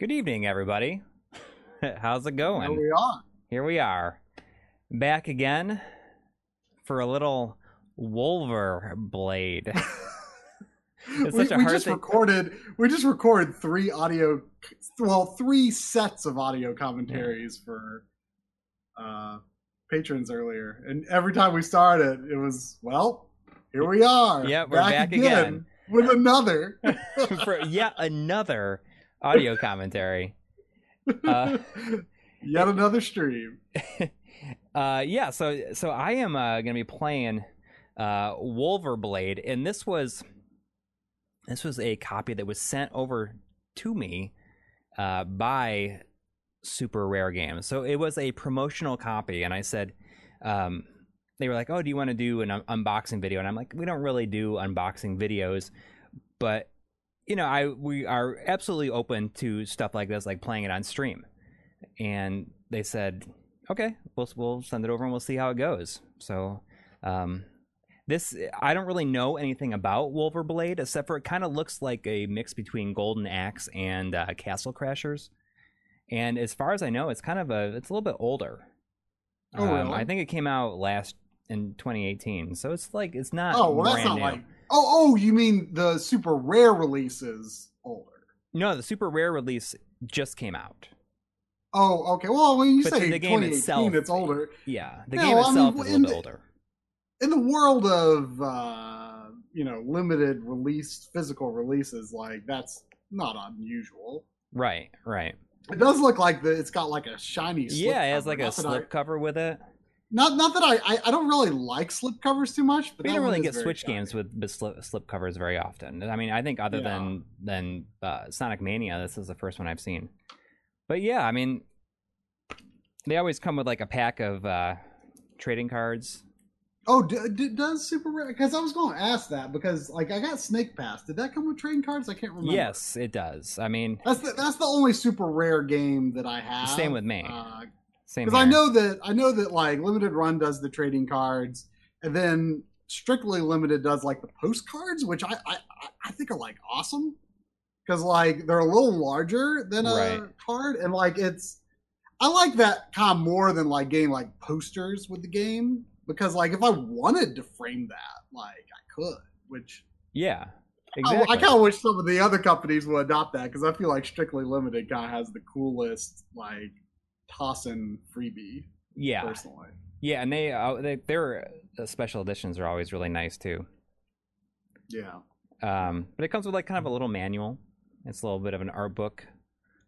Good evening, everybody. How's it going? Here we are. Here we are, back again for a little Wulverblade. It's we, such a we hard just thing- recorded. We just recorded three audio, well, three sets of audio commentaries for uh, patrons earlier, and every time we started, it was well. Here we are. Yeah, we're back again. with another. for yet another audio commentary. Uh, Yet another stream. uh, yeah, so so I am uh, going to be playing uh, Wulverblade, and this was this was a copy that was sent over to me uh, by Super Rare Games. So it was a promotional copy, and I said. Um, they were like, "Oh, do you want to do an un- unboxing video?" And I'm like, "We don't really do unboxing videos, but you know, I we are absolutely open to stuff like this, like playing it on stream." And they said, "Okay, we'll we'll send it over and we'll see how it goes." So, um, this I don't really know anything about Wulverblade except for it kind of looks like a mix between Golden Axe and uh, Castle Crashers. And as far as I know, it's kind of a it's a little bit older. Oh, Um, really? I think it came out last in 2018, so it's like it's not. Oh well, that's not new. like. Oh, oh, you mean the super rare releases older? No, the super rare release just came out. Oh, okay. Well, when you But say the game 2018, itself- it's older. Yeah, the No, game I mean, itself is a little the- older. in the world of uh, you know limited release physical releases, like that's not unusual. Right, right. It does look like the it's got like a shiny. Yeah, it has cover. like a slip cover with it. Not not that I, I I don't really like slip covers too much, but We don't really get Switch games with, with slip, slip covers very often. I mean, I think other Yeah. than than uh, Sonic Mania, this is the first one I've seen. But yeah, I mean, they always come with like a pack of uh, trading cards. Oh, d- d- does super rare? Because I was going to ask that because like I got Snake Pass. Did that come with trading cards? I can't remember. Yes, it does. I mean, That's the, that's the only super rare game that I have. Same with me. Uh, same. because I know that I know that like limited run does the trading cards, and then strictly limited does like the postcards, which I I, I- I think are like awesome because like they're a little larger than a Right. card, and like it's I like that kind of more than like getting like posters with the game because like if I wanted to frame that, like I could, which Yeah, I- exactly. I, kind of wish some of the other companies would adopt that because I feel like Strictly Limited kind of has the coolest like tossing freebie yeah, personally. yeah, and they, uh, they their uh, special editions are always really nice too. Yeah. Um, but it comes with like kind of a little manual. It's a little bit of an art book.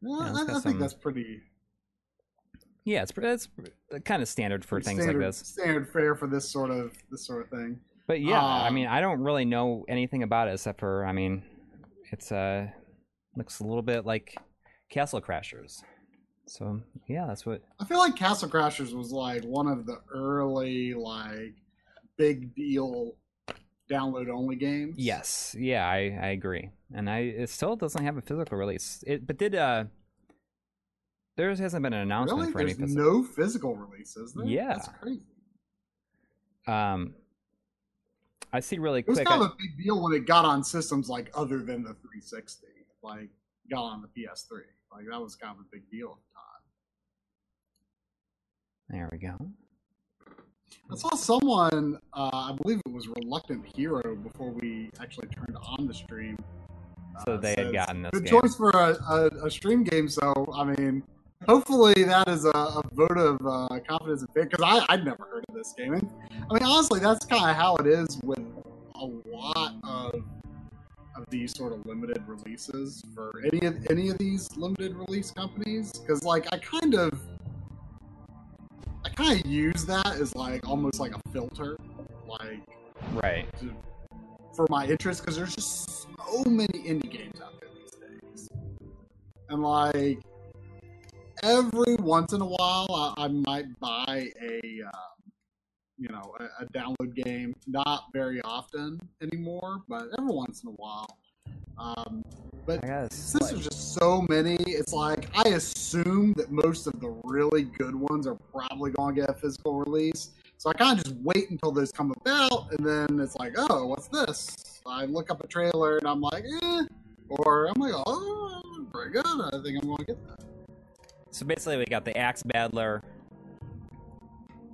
Well, Yeah, it's I, I think some- that's pretty Yeah, it's pretty, it's kind of standard for things standard, like this. Standard fare for this sort of this sort of thing. But yeah, I Um, mean, I don't really know anything about it except for, I mean, it's uh looks a little bit like Castle Crashers. So yeah, that's what. I feel like Castle Crashers was like one of the early like big deal download only games. Yes, yeah, I I agree, and I it still doesn't have a physical release. It but did uh there hasn't been an announcement Really? for any physical. no physical releases. There? Yeah. That's crazy. Um, I see really It was quick. kind I- of a big deal when it got on systems like other than the 360, like got on the PS3. Like that was kind of a big deal at the time. there we go. I saw someone, uh, I believe it was Reluctant Hero, before we actually turned on the stream. So uh, they had gotten this Good game. choice for a, a, a stream game. So I mean, hopefully that is a, a vote of uh, confidence and faith because I I'd never heard of this game. And, I mean, honestly, that's kind of how it is with a lot of of these sort of limited releases for any of any of these limited release companies. Because like I kind of I kind of use that as like almost like a filter, like Right. to, for my interest because there's just so many indie games out there these days, and like every once in a while, I, I might buy a um, you know a, a download game. Not very often anymore, but every once in a while. Um, but I guess. since there's just so many, it's like I assume that most of the really good ones are probably going to get a physical release. So I kind of just wait until those come about, and then it's like, oh, what's this? I look up a trailer and I'm like, eh, or I'm like, oh, very good. I think I'm going to get that. So basically, we got the Axe Battler,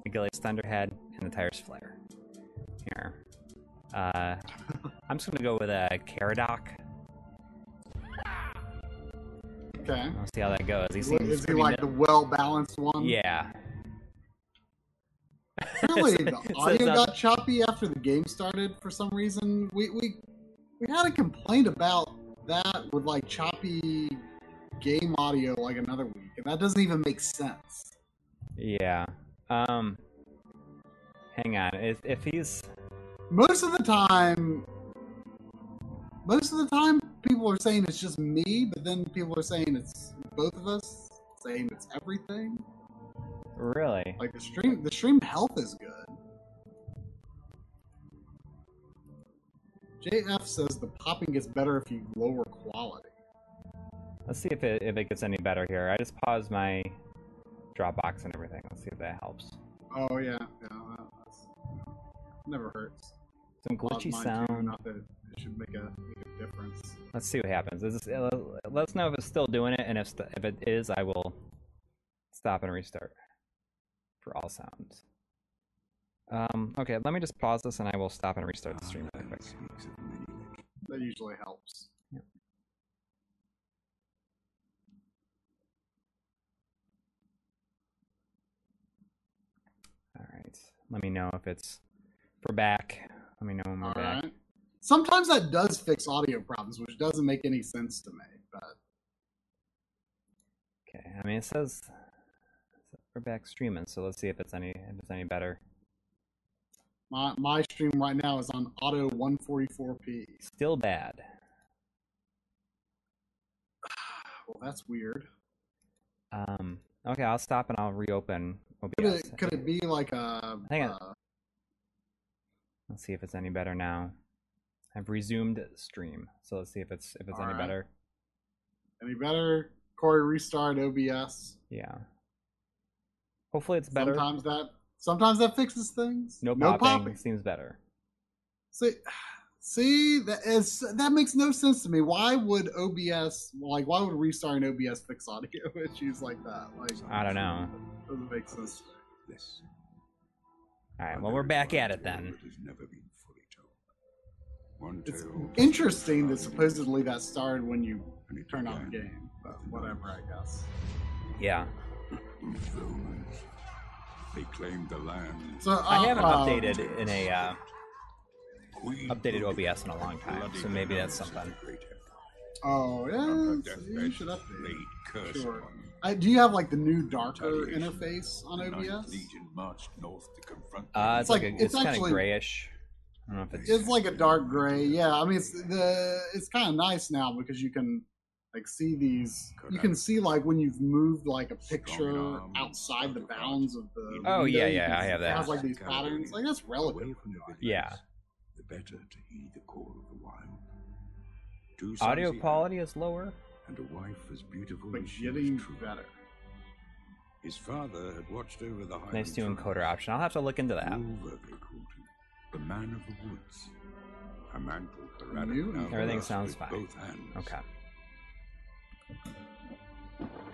Achilles Thunderhead, and the Tyris Flare. Here. Uh, I'm just gonna go with a Caradoc. Okay. We'll see how that goes. He seems is he like the well balanced one? Yeah. Really, the audio not- got choppy after the game started for some reason. We we we had a complaint about that with like choppy game audio like another week, and that doesn't even make sense. Yeah. Um. Hang on. If, if he's Most of the time, most of the time, people are saying it's just me, but then people are saying it's both of us, saying it's everything. really Like the stream, the stream health is good. JF says the popping gets better if you lower quality. Let's see if it if it gets any better here. I just paused my Dropbox and everything. Let's see if that helps. Oh yeah, yeah, never hurts. Some glitchy mine, too, sound. Not that it should make a, make a difference. Let's see what happens. Is this, uh, let us know if it's still doing it, and if st- if it is, I will stop and restart for all sounds. Um, okay, let me just pause this, and I will stop and restart the stream quick. That usually helps. All right, let me know if it's we're back. Let me know when we're All back. right. Sometimes that does fix audio problems, which doesn't make any sense to me. But Okay, I mean it says we're back streaming, so let's see if it's any if it's any better. my my stream right now is on auto 144p. Still bad. Well, that's weird. Um, okay, I'll stop and I'll reopen Could it could it be like a? Hang on. uh, Let's see if it's any better now. I've resumed stream, so let's see if it's if it's any Alright. better. any better? Corey restart OBS. Yeah. Hopefully it's better. Sometimes that sometimes that fixes things. no no popping, popping. seems better. See, see that is that makes no sense to me. Why would OBS like why would restarting OBS fix audio issues like that? Like I don't know. doesn't make sense. to me. This. All right, well we're back at it then. Has never been fully told. One It's interesting that supposedly that started when you and turn on the game, but whatever, I guess. Yeah. They claimed the land. So uh, I haven't uh, updated in a uh, updated OBS in a long time, so maybe that's renounce of something. The great empire. Oh On yeah, so you should update. curse Sure. I, do you have like the new darker interface on OBS? Legion marched north to confront Uh, them. it's like, like- a, it's it's, kind of actually- grayish. I don't know if it's It's like a dark gray. Yeah, I mean it's the it's kind of nice now because you can like see these. You can see like when you've moved like a picture outside the bounds of the. Oh, yeah, window, you yeah, I have It that. has like these patterns. Like that's relevant. Away from the villages, Yeah. The better to heed the call of the wild. Two sons audio he had, quality is lower. and a wife as beautiful But as she was getting true. better. His father had watched over the Highland Nice new encoder option. I'll have to look into that. Ulver, him, the man of the woods. A mantle Karadin Everything sounds fine. Both hands. Okay.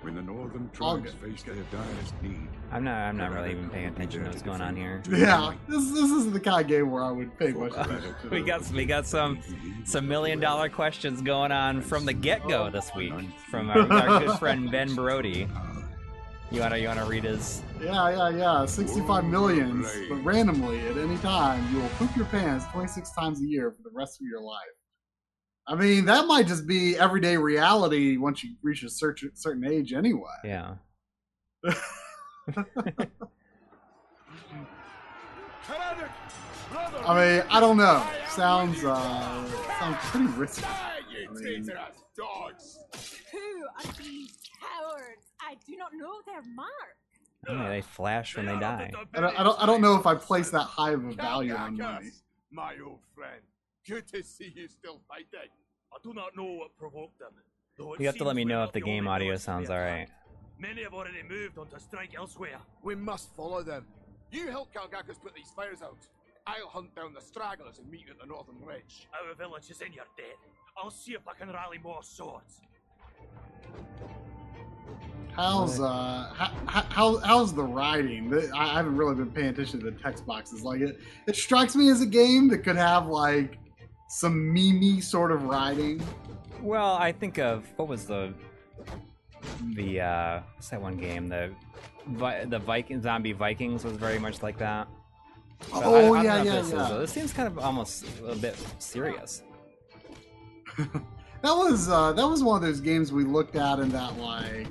When the northern tribes good. faced their direst need, I'm not. I'm not really even paying attention to what's going on here. Yeah, this this is the kind of game where I would pay much attention. We this. got we got some some million dollar questions going on from the get go this week from our, our good friend Ben Brody. You wanna you wanna read his? Yeah, yeah, yeah. 65 millions, but randomly at any time, you will poop your pants 26 times a year for the rest of your life. I mean, that might just be everyday reality once you reach a certain certain age, anyway. Yeah. I mean, I don't know. Sounds uh, sounds pretty risky. you mean- traitorous dogs! Who are these cowards? I do not know their mark. Yeah, they flash when they die. I don't, I don't, I don't know if I place that high of a value on money. My old friend, good to see you still fighting. I do not know what provoked them. You have to let me know if the the game audio ones to be sounds alright. Many have already moved on to strike elsewhere. We must follow them. You help Calgacus put these fires out. I'll hunt down the stragglers and meet you at the northern ridge. Our village is in your debt. I'll see if I can rally more swords. How's uh how, how how's the writing? I I haven't really been paying attention to the text boxes. Like it, it strikes me as a game that could have like some memey sort of riding. Well, I think of what was the the uh what's that one game? The the Viking zombie Vikings was very much like that. Oh I don't yeah, yeah, this is- yeah. this seems kind of almost a bit serious. That was uh that was one of those games we looked at in that like.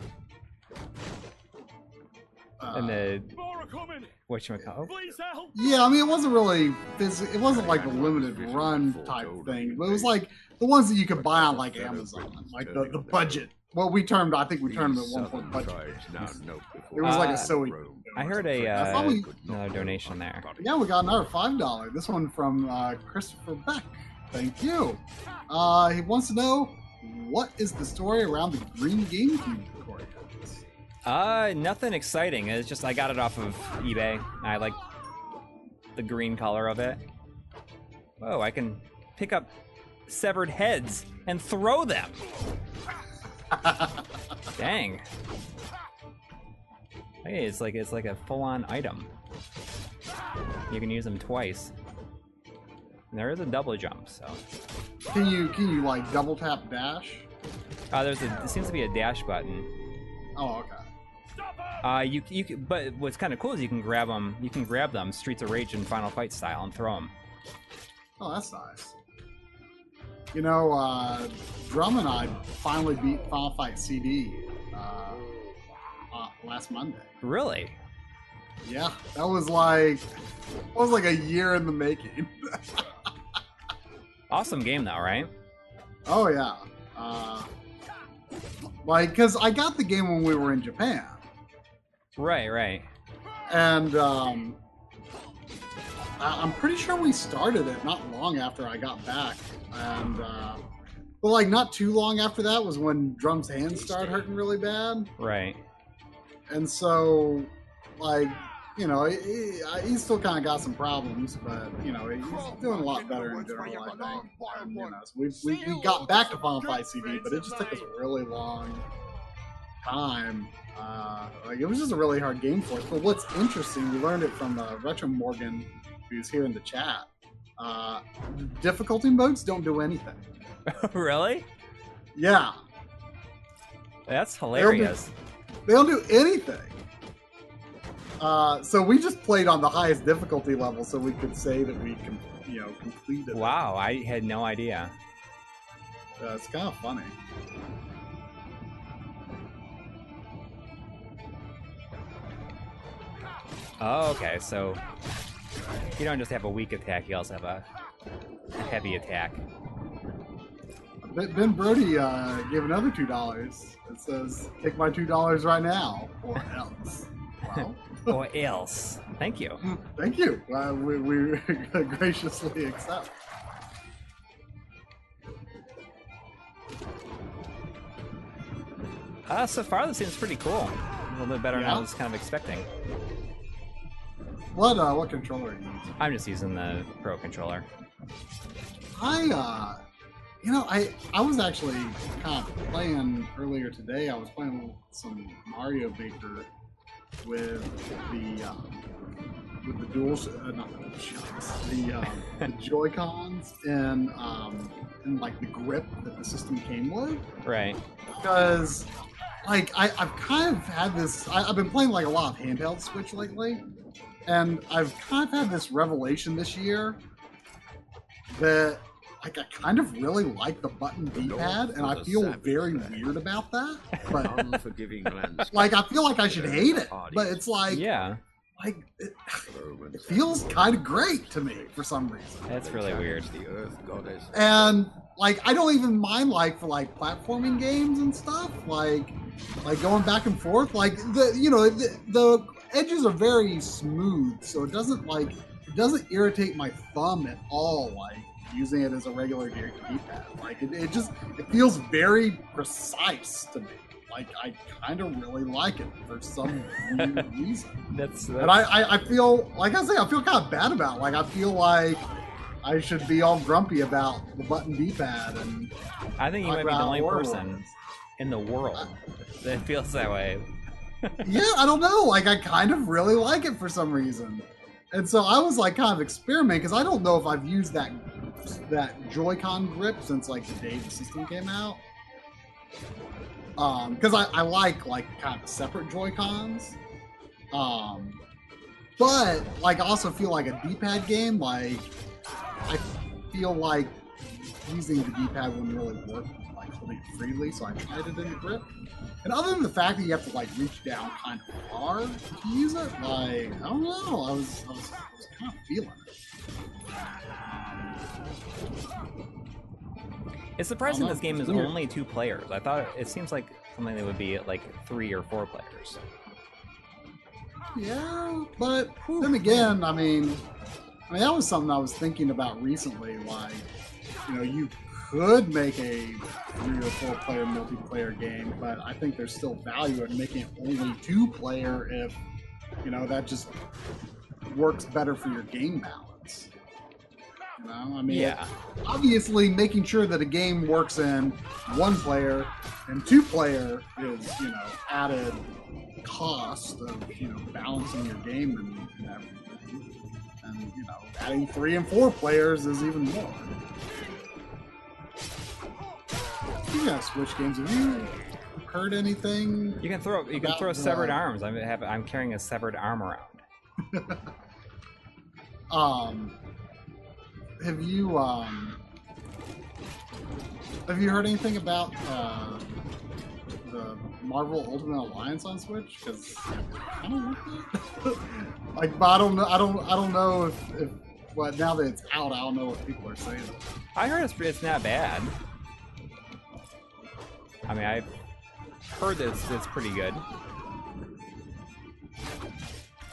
Uh, And the coming! What you call Please help! yeah, I mean, it wasn't really phys- It wasn't like a limited run type thing, but it was like the ones that you could buy on like Amazon, like the, the budget. What we termed, I think we termed it at one point budget. It was like a Uh, Zoe. I heard a uh, probably- another donation there. Yeah, we got another five dollar. This one from uh, Christopher Beck. Thank you. Uh, he wants to know what is the story around the green GameCube recording. Uh, nothing exciting. It's just I got it off of eBay. I like the green color of it. Whoa, I can pick up severed heads and throw them. Dang. Hey, it's like it's like a full-on item. You can use them twice. And there is a double jump, so. Can you can you like double tap dash? Uh, there's a. There seems to be a dash button. Oh, okay. Uh, you you can, but what's kind of cool is you can grab them. You can grab them Streets of Rage and Final Fight style and throw them. Oh, that's nice. You know, uh, Drum and I finally beat Final Fight CD uh, uh, last Monday. Really? Yeah, that was like that was like a year in the making. Awesome game though, right? oh yeah, uh, like because I got the game when we were in Japan, Right, right. and um, I- I'm pretty sure we started it not long after I got back, and uh, but like not too long after that was when Drum's hands started hurting really bad. Right. and so like you know he, he, he's still kind of got some problems but you know he's doing a lot better in general i think and, you know, so we, we, we got back to final fight cd but it just took us a really long time uh, like it was just a really hard game for us but what's interesting we learned it from uh, retro morgan who's here in the chat uh, difficulty modes don't do anything really? yeah That's hilarious. They don't do anything. Uh, so we just played on the highest difficulty level, so we could say that we, com- you know, completed. it. Wow, I had no idea. Uh, it's kind of funny. Oh, okay. So you don't just have a weak attack; you also have a heavy attack. Ben Brody uh, gave another two dollars. It says, "Take my two dollars right now, or else." Well, or else. Thank you. thank you. Uh, we, we graciously accept. Uh, so far, this seems pretty cool. A little bit better than I was kind of expecting. What uh, what controller are you using? I'm just using the Pro controller. I, uh, you know, I I was actually kind of playing earlier today. I was playing some Mario Maker with the um, with the dual, uh, not the dual shocks, the um, the Joy Cons and um, and like the grip that the system came with Right. because like I, I've kind of had this I, I've been playing like a lot of handheld switch lately and I've kind of had this revelation this year that like I kind of really like the button D-pad and I feel very weird about that but Unforgiving landscape. like I feel like I should hate it but it's like Yeah, like it, it feels kind of great to me for some reason that's really weird. The earth goddess. and like I don't even mind like for like platforming games and stuff like like going back and forth like the you know the, the edges are very smooth so it doesn't like it doesn't irritate my thumb at all like using it as a regular d-pad like it, it just it feels very precise to me like i kind of really like it for some reason That's, and I, I, I feel like I say I feel kind of bad about. it. Like I feel like I should be all grumpy about the button D-pad and I think you might be the only person in the world that feels that way. Yeah, I don't know. Like, I kind of really like it for some reason, and so I was like, kind of experimenting because I don't know if I've used that that Joy-Con grip since like the day the system came out. Um, because I, I like like kind of separate Joy Cons. Um, but like I also feel like a D-pad game. Like I feel like using the D-pad wouldn't really work holding it freely, so I tried it in the grip. And other than the fact that you have to like reach down kind of far to use it, like I don't know, I was I was, I was kind of feeling it. It's surprising this game is only two players. I thought it seems like something that would be like three or four players. Yeah, but then again, I mean, I mean that was something I was thinking about recently. Like, you know, you could make a three or four player multiplayer game, but I think there's still value in making it only two player if you know that just works better for your game balance. You know, I mean, Yeah. obviously making sure that a game works in one player and two player is you know added cost of you know balancing your game and, and everything and you know adding three and four players is even more you gotta switch games have you heard anything You can throw you can throw severed arms. I'm have I'm carrying a severed arm around. um have you um have you heard anything about uh the Marvel Ultimate Alliance on Switch? Because I don't know. like, but I don't know. I don't. I don't know if, if. Well, now that it's out, I don't know what people are saying. I heard it's, it's not bad. I mean, I've heard that it's, it's pretty good.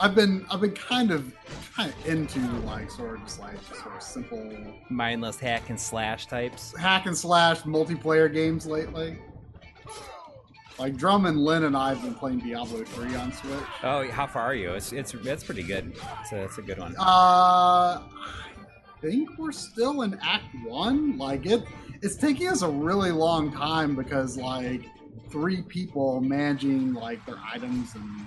I've been. I've been kind of, kind of into like sort of like sort of simple Mindless hack and slash types. hack and slash multiplayer games lately. Like Drum and Lynn and I have been playing Diablo 3 on Switch. Oh, how far are you? It's it's it's pretty good. So it's a good one. Uh, I think we're still in Act One. Like it, it's taking us a really long time because like three people managing like their items and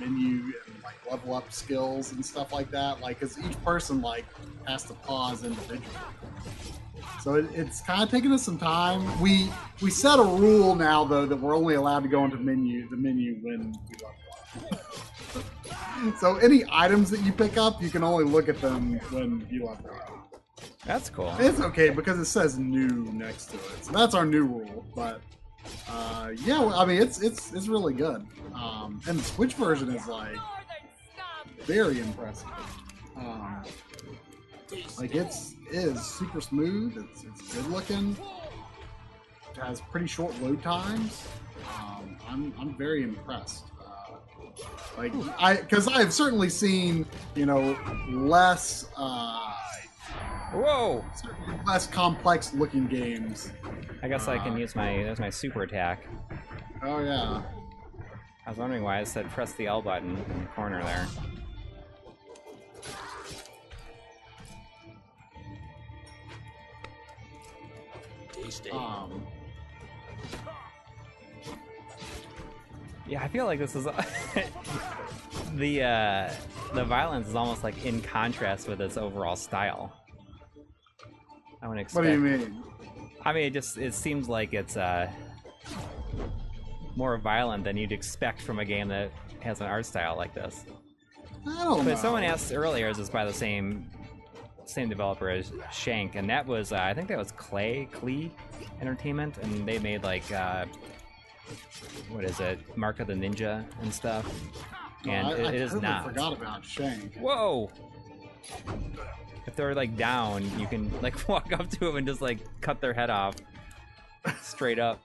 menu and like level up skills and stuff like that. Like, because each person like has to pause individually. So it, it's kind of taking us some time. We we set a rule now though that we're only allowed to go into menu the menu when we level up. so any items that you pick up, you can only look at them when you level up. That's cool. It's okay because it says new next to it, so that's our new rule. But uh, yeah, I mean it's it's it's really good. Um, and the Switch version is like very impressive. Um, like it's it is super smooth. It's it's good looking. It has pretty short load times. Um, I'm I'm very impressed. Uh, like I because I have certainly seen you know less. Uh, Whoa! certainly less complex looking games. I guess I can use my there's my super attack. Oh yeah. I was wondering why I said press the L button in the corner there. Um, Yeah, I feel like this is the uh, the violence is almost like in contrast with its overall style. I would expect. what do you mean? I mean, it just it seems like it's uh, more violent than you'd expect from a game that has an art style like this. I don't know. But someone asked earlier, is this by the same same developer as Shank? And that was uh, I think that was Clay Klei Entertainment, and they made like uh, what is it, Mark of the Ninja and stuff. No, And I, it- I it is totally not. forgot about Shank. Whoa! If they're like down, you can like walk up to them and just like cut their head off straight up.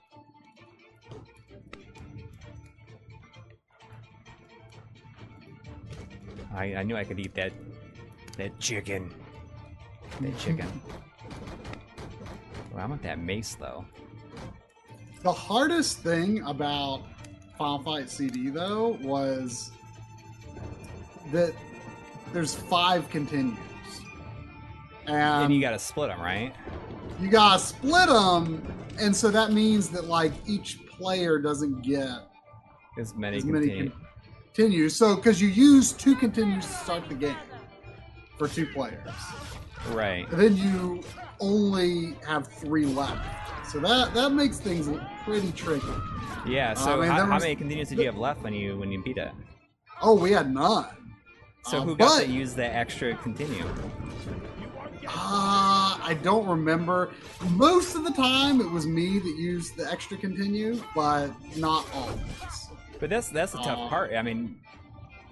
I, I knew I could eat that that chicken. That chicken. Well, I want that mace though. The hardest thing about Final Fight CD though was that there's five continues, and, and you gotta split them, right? you gotta split them, and so that means that like each player doesn't get As many as many continue. continues. So because you use two continues to start the game for two players, Right. and then you only have three left. So that that makes things pretty tricky. Yeah. So I mean, how, there how many continues did you have left when you when you beat it? Oh, we had none. So Uh, who got but- to use the extra continue? Uh, I don't remember. Most of the time, it was me that used the extra continue, but not always. But that's that's the tough Uh, part. I mean,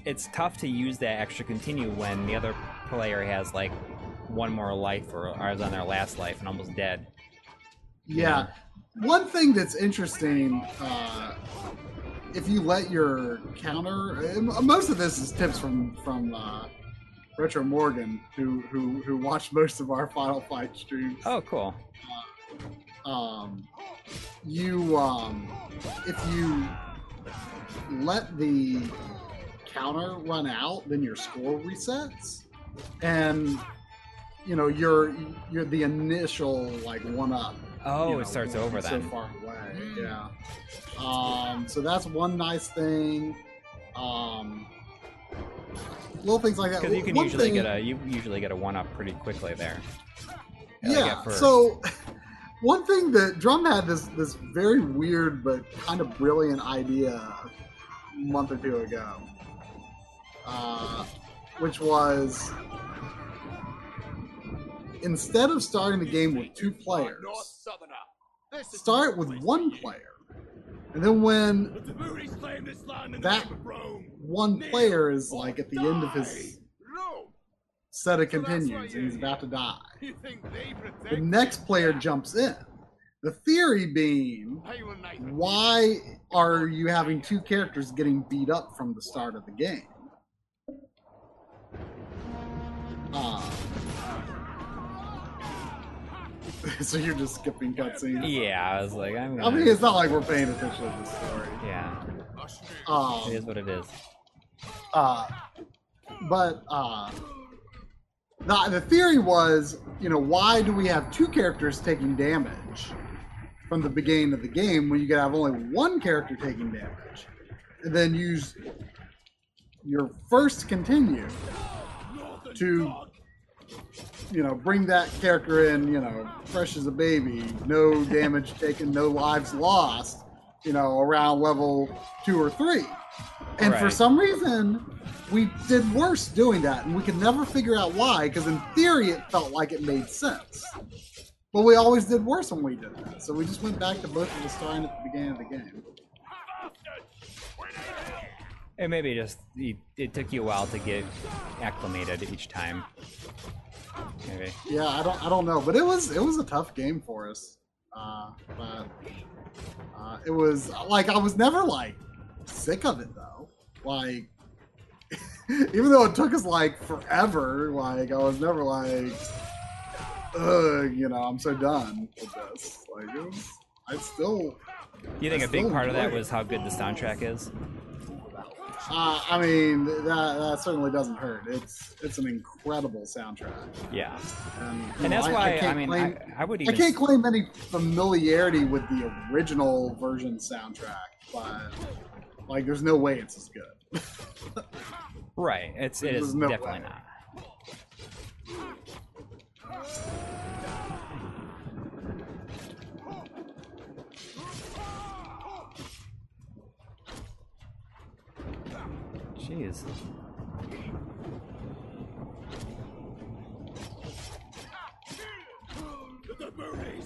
it's tough to use that extra continue when the other player has like one more life or or is on their last life and almost dead. Yeah. One thing that's interesting, uh, if you let your counter, most of this is tips from from uh, Retro Morgan, who who who watched most of our Final Fight streams. Oh, cool. um, you um, if you let the counter run out, then your score resets, and you know your your the initial like one up. Oh, you know, it starts over be then. So far away, yeah. Um, so that's one nice thing. Um, little things like that. Because you can One usually thing- get a you usually get a one up pretty quickly there. Yeah. first. So one thing that Drum had this this very weird but kind of brilliant idea a month or two ago, uh, which was instead of starting the game with two players, North Southerner. This is start with one player, and then when The Moories claim this land in That- the name of Rome. one player is like at the end of his set of continues and he's about to die, You think they protect the next player jumps in. The theory being why are you having two characters getting beat up from the start of the game? Uh, so you're just skipping cutscenes. yeah, I was like, I'm. I Gonna, mean, it's not like we're paying attention to the story. yeah, Um, it is what it is. Uh, but uh, the, the theory was, you know, why do we have two characters taking damage from the beginning of the game when you could have only one character taking damage, and then use your first continue to, you know, bring that character in, you know, fresh as a baby, no damage taken, no lives lost, you know, around level two or three. And for some reason, we did worse doing that, and we could never figure out why. Because in theory, it felt like it made sense, but we always did worse when we did that. So we just went back to both of us starting at the beginning of the game. And maybe just it, it took you a while to get acclimated each time. Maybe. Yeah, I don't, I don't know, but it was, it was a tough game for us. Uh, but uh, it was like I was never like sick of it though. Like, even though it took us like forever, like I was never like, ugh, you know, I'm so done with this. Like, it was, I still, You think I a big part of that it. was how good the soundtrack is? Uh, I mean, that that certainly doesn't hurt. It's it's an incredible soundtrack, Yeah. and, And that's I- why I, can't mean claim- I, I would I can't claim any familiarity with the original version soundtrack, but like, there's no way it's as good. right. It's it is no definitely way. not. Jeez.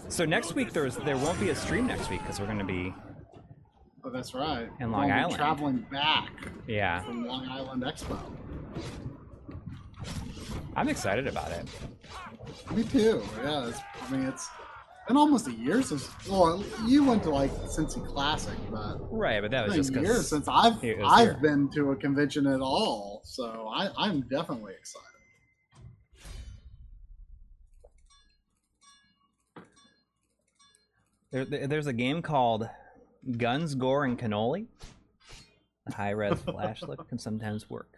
So next week there's there won't be a stream next week because we're going to be Oh, that's right. In Long We'll Island. traveling back yeah. from Long Island Expo. I'm excited about it. Me too. Yeah, it's, I mean, it's been almost a year since. Well, you went to like Cincy Classic, but Right, but that was just a year since I've I've here. been to a convention at all. So I, I'm definitely excited. there, there- there's a game called Guns, Gore, and Cannoli. The high res flash look can sometimes work.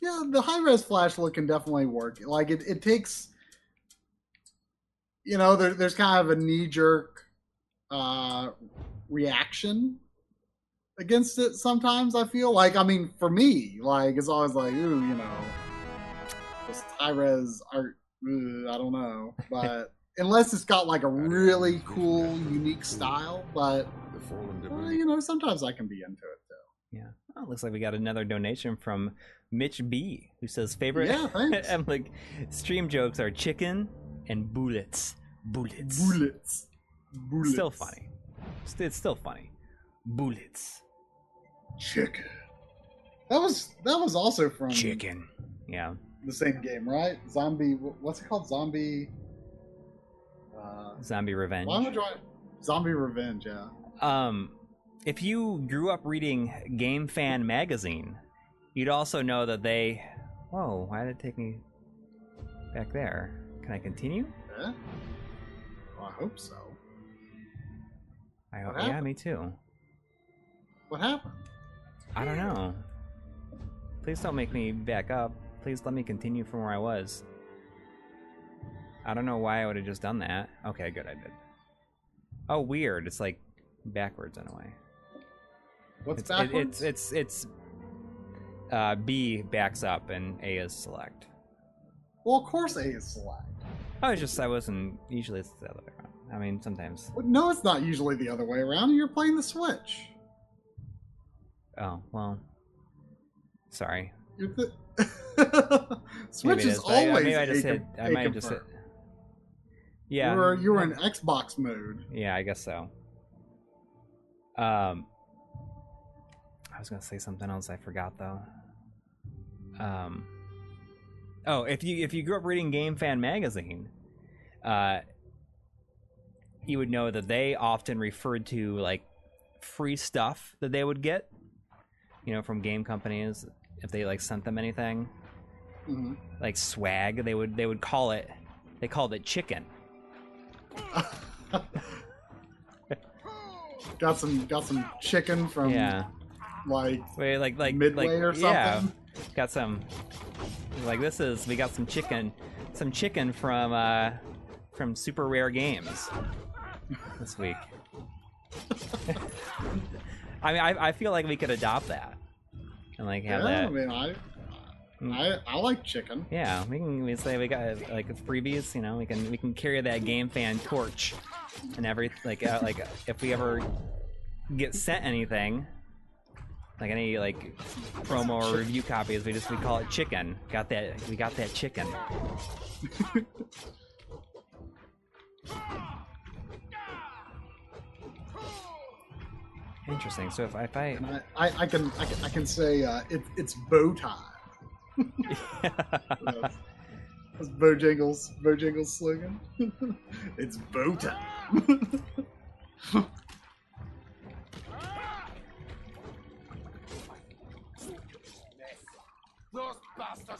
Yeah, the high res flash look can definitely work. Like it, it takes, you know, there, there's kind of a knee jerk uh, reaction against it sometimes i feel like i mean for me like it's always like ooh you know this high res art uh, i don't know but unless it's got like a really cool unique style but well, you know sometimes i can be into it though. Yeah. Oh, looks like we got another donation from Mitch B, who says favorite. Yeah, thanks. I'm like, stream jokes are chicken and bullets. Bullets. bullets bullets Still funny. It's still funny. Bullets. chicken that was that was also from Chicken. Yeah. the same game right zombie what's it called zombie uh Zombie Revenge. why am i zombie revenge yeah Um, if you grew up reading Game Fan magazine, you'd also know that they. Whoa! Why did it take me back there? Can I continue? Yeah? Well, I hope so. I hope. Yeah, me too. What happened? I don't know. Please don't make me back up. Please let me continue from where I was. I don't know why I would have just done that. Okay, good, I did. Oh, weird. It's like backwards in a way. What's It's it- backwards? it's it's it's uh, B backs up and A is select. well, of course A is select. Oh, was just I wasn't. Usually it's the other way around. I mean, sometimes. No, it's not usually the other way around. You're playing the Switch. Oh well. Sorry. You're th- Switch is is, but I- always maybe I just hit. I might have just hit. Yeah. You were you were in Xbox mode. Yeah, I guess so. Um, I was gonna say something else. I forgot though. Um. Oh, if you if you grew up reading Game Fan magazine, uh, you would know that they often referred to like free stuff that they would get, you know, from game companies if they like sent them anything hmm like swag. They would they would call it they called it chicken. got some got some chicken from Yeah. like Wait, like like Midway like, or Yeah, something? Got some. Like this is we got some chicken, some chicken from uh from Super Rare Games this week. I mean, I, I feel like we could adopt that and like have yeah. I that. mean, I, I I like chicken. Yeah, we can we say we got like freebies. You know, we can we can carry that game fan torch and every like uh, like if we ever get sent anything, like any like promo or review copies, we just we call it chicken. Got that? We got that chicken. Interesting. So if I, if I I, I, I can I can I can say uh, it, it's bow time. That's, that's Bojangles Bojangles slogan. it's bow time.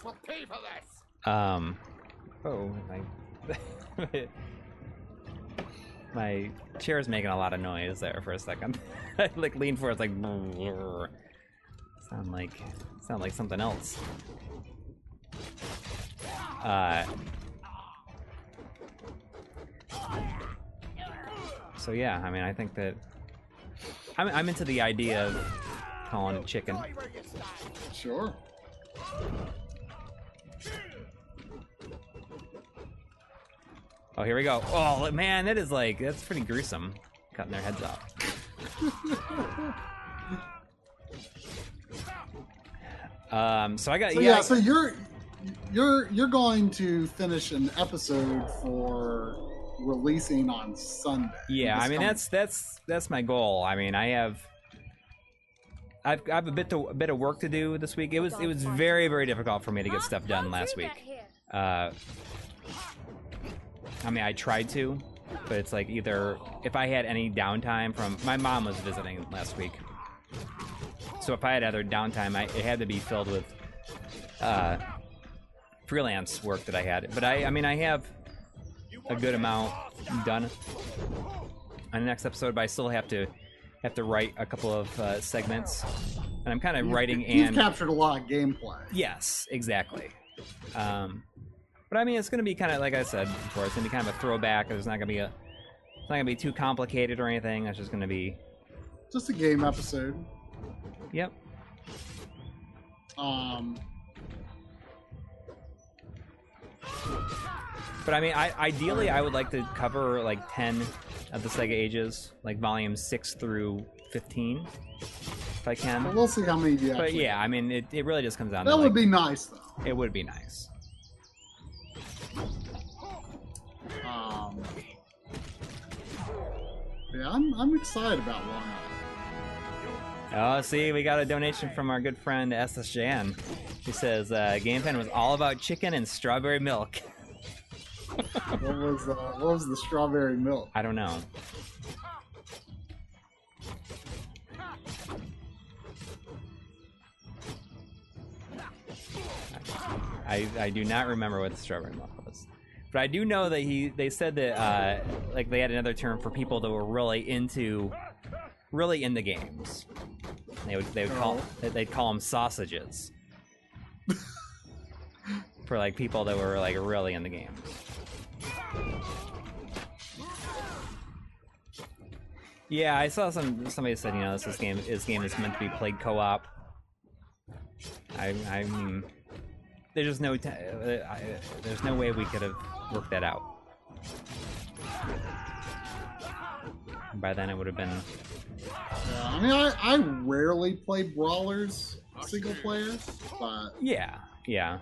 will pay for this! Um. Oh, my. my chair is making a lot of noise there for a second. I like lean forward, it's like. brrr. Sound like sound like something else. Uh. So yeah, I mean, I think that I'm I'm into the idea of calling it chicken. Right where you stand! sure. Oh, here we go. Oh man, that is like that's pretty gruesome. Cutting their heads off. um, so I got So yeah. yeah, so you're you're you're going to finish an episode for releasing on Sunday. yeah, I mean coming- that's that's that's my goal. I mean, I have I've, I have a bit to, a bit of work to do this week. It was it was very very difficult for me to get stuff done last week. Uh, I mean, I tried to, but it's like either if I had any downtime from my mom was visiting last week, so if I had other downtime, I, it had to be filled with uh, freelance work that I had. But I, I mean, I have a good amount done on the next episode, but I still have to have to write a couple of uh, segments, and I'm kind of writing and captured a lot of gameplay. Yes, exactly. Um, but I mean, it's going to be kind of like I said before. It's going to be kind of a throwback. There's not going to be a. It's not going to be too complicated or anything. It's just going to be just a game episode. Yep. Um, But I mean, I, ideally, I would like to cover like ten of the Sega ages, like volumes six through fifteen, if I but can. we'll see how many you But actually. yeah, I mean, it, it really just comes down that to would like, be nice though. it would be nice. Um, yeah, I'm I'm excited about Long Island. Oh, see, we got a donation from our good friend SSJN. He says uh, GameFan was all about chicken and strawberry milk. What was uh, what was the strawberry milk? I don't know. I, I do not remember what the strawberry milk was, but I do know that he they said that uh, like they had another term for people that were really into really into games. They would they would call they'd call them sausages for like people that were like really in the games. Yeah, I saw some somebody said you know this, this game this game is meant to be played co-op. I I mean, there's just no t- uh, there's no way we could have worked that out. By then it would have been Yeah, I mean, I, I rarely play brawlers single players, but yeah yeah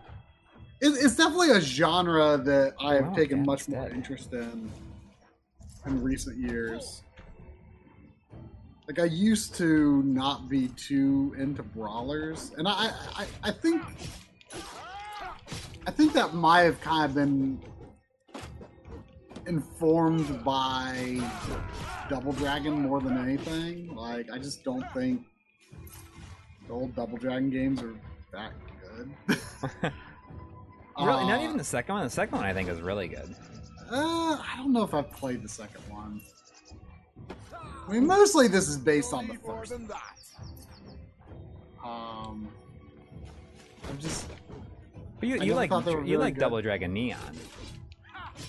it, it's definitely a genre that I have Wow, taken much more dead. interest in in recent years. Like I used to not be too into brawlers, and I, I, I think, I think that might have kind of been informed by Double Dragon more than anything. Like I just don't think the old Double Dragon games are that good. really not Uh, even the second one. The second one I think is really good. Uh, I don't know if I've played the second one. I mean, mostly this is based on the first. Um, I'm just. But you, you like thought they you really like good. Double Dragon Neon.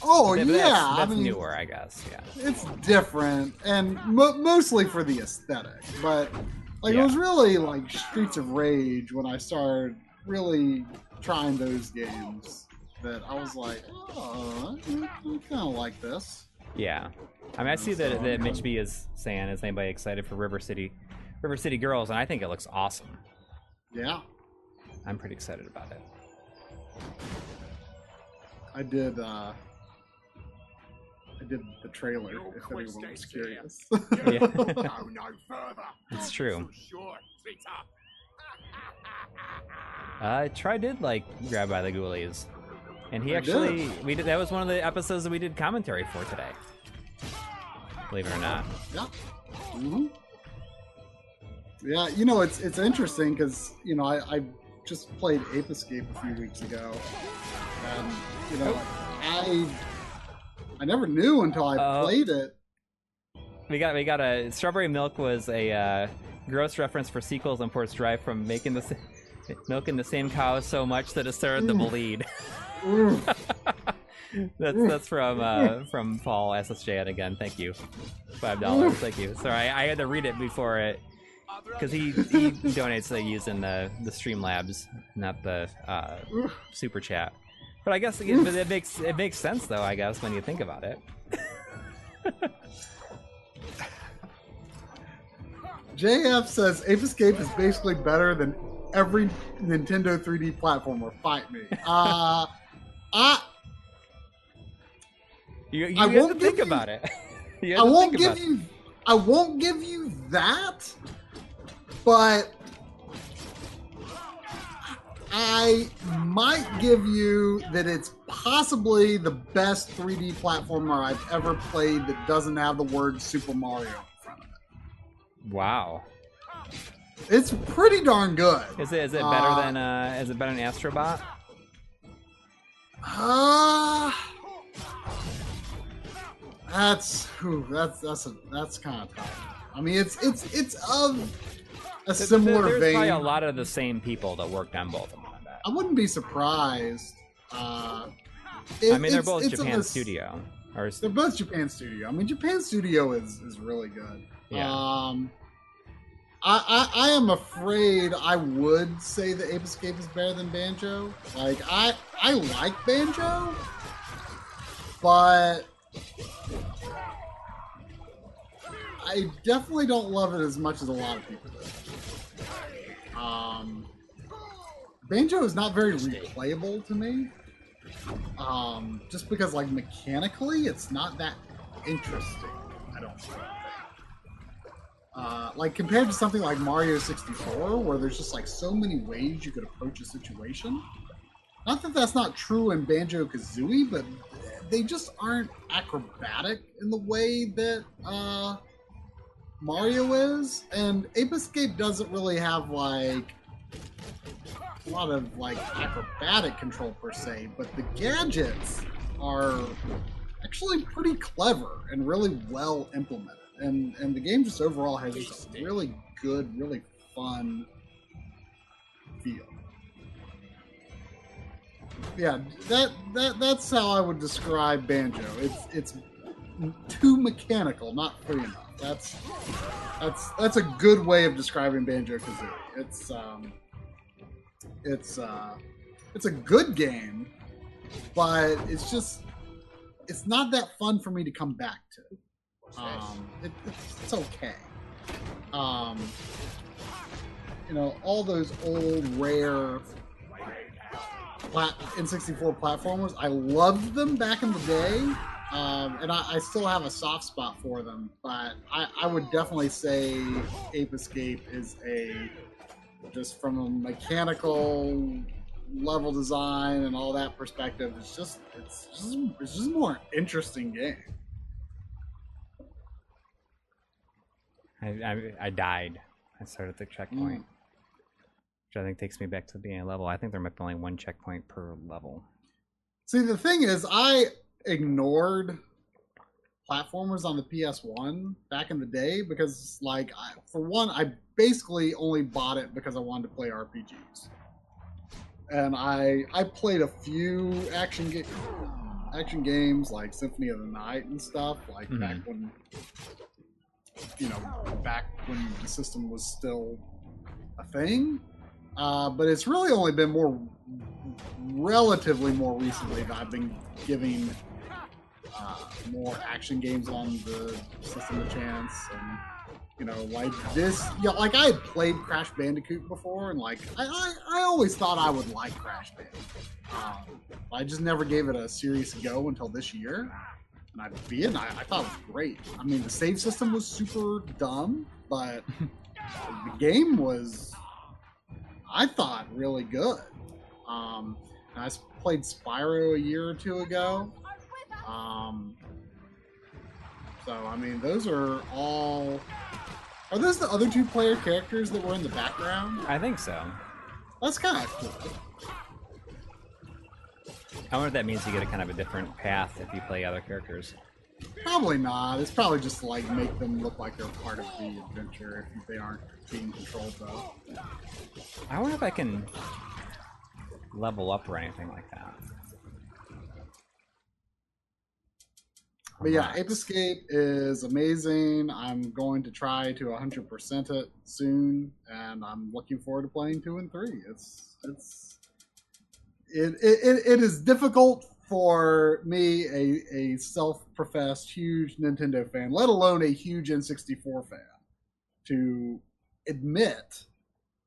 Oh But yeah, that's, that's I mean, newer, I guess. Yeah. it's different and mo- mostly for the aesthetic. But like, Yeah. it was really like Streets of Rage when I started really trying those games. That I was like, oh, I, kind of like this. Yeah. I mean, I see that, that Mitch B is saying, is anybody excited for River City, River City Girls? And I think it looks awesome. Yeah, I'm pretty excited about it. I did. uh I did the trailer. Your If anyone was is curious. Yeah. Go no further. It's true. So short, traitor. Uh, Try did like Grabbed by the Ghoulies, and he actually we did that was one of the episodes that we did commentary for today. Believe it or not. Yeah. hmm Yeah, you know it's it's interesting because you know I, I just played Ape Escape a few weeks ago, and you know I I never knew until I Oh. played it. We got we got a Strawberry Milk was a uh, gross reference for sequels on Ports Drive from making the milking the same cow so much that it started to bleed. That's that's from uh, from Paul SSJ again. Thank you, five dollars. Thank you. Sorry, I, I had to read it before it because he he donates like using the the Streamlabs, not the uh, super chat. But I guess it, it makes it makes sense though. I guess when you think about it. JF says Ape Escape is basically better than every Nintendo 3D platformer. Fight me. Uh, I You, you I won't think you- about it. You I won't give about it. you I won't give you that, but I might give you that it's possibly the best 3D platformer I've ever played that doesn't have the word Super Mario in front of it. Wow. It's pretty darn good. Is it is it better Uh, than uh is it better than Astrobot? Uh, that's whew, that's that's a, that's kind of tough. I mean, it's it's it's of a similar There's vein. probably a lot of the same people that worked on both of them. I. I wouldn't be surprised. Uh, I mean, they're both Japan a- Studio. Or They're both Japan Studio. I mean, Japan Studio is is really good. Yeah. Um, I, I, am afraid I would say that Ape Escape is better than Banjo. Like I I like Banjo, but I definitely don't love it as much as a lot of people do. Um, Banjo is not very replayable to me. Um, just because like mechanically, it's not that interesting. I don't think. Uh, like compared to something like Mario 64, where there's just like so many ways you could approach a situation. Not that that's not true in Banjo Kazooie, but they just aren't acrobatic in the way that uh, Mario is. And Ape Escape doesn't really have like a lot of like acrobatic control per se, but the gadgets are actually pretty clever and really well implemented. And and the game just overall has this really good, really fun feel. Yeah, that that that's how I would describe Banjo. It's it's too mechanical, not free enough. That's that's that's a good way of describing Banjo Kazooie. It's um it's uh it's a good game, but it's just it's not that fun for me to come back to. Um, it, it's, it's okay. Um, you know, all those old rare plat- N64 platformers, I loved them back in the day, um, and I, I still have a soft spot for them. But I, I would definitely say Ape Escape is a just from a mechanical level design and all that perspective. It's just it's just it's just more interesting game. I, I, I died. I started at the checkpoint, which I think takes me back to the beginning of the level. I think there might be only one checkpoint per level. See, the thing is, I ignored platformers on the PS1 back in the day because, like, I, for one, I basically only bought it because I wanted to play RPGs, and I I played a few action ga- action games like Symphony of the Night and stuff, like Mhm. back when you know back when the system was still a thing. Uh, but it's really only been more relatively more recently that I've been giving uh, more action games on the system a chance and you know like this yeah like i had played crash bandicoot before and like i i, I always thought i would like crash bandicoot um, i just never gave it a serious go until this year and i beat it I, I thought it was great i mean the save system was super dumb but the game was i thought really good um i played spyro a year or two ago um, so I mean, those are all. Are those the other two player characters that were in the background? I think so. That's kind of cool. I wonder if that means you get a kind of a different path if you play other characters. Probably not. It's probably just like make them look like they're part of the adventure if they aren't being controlled though. I wonder if I can level up or anything like that. But yeah. Ape Escape is amazing. I'm going to try to 100% it soon, and I'm looking forward to playing two and three. It's it's it it, it, is difficult for me, a a self-professed huge Nintendo fan, let alone a huge N64 fan, to admit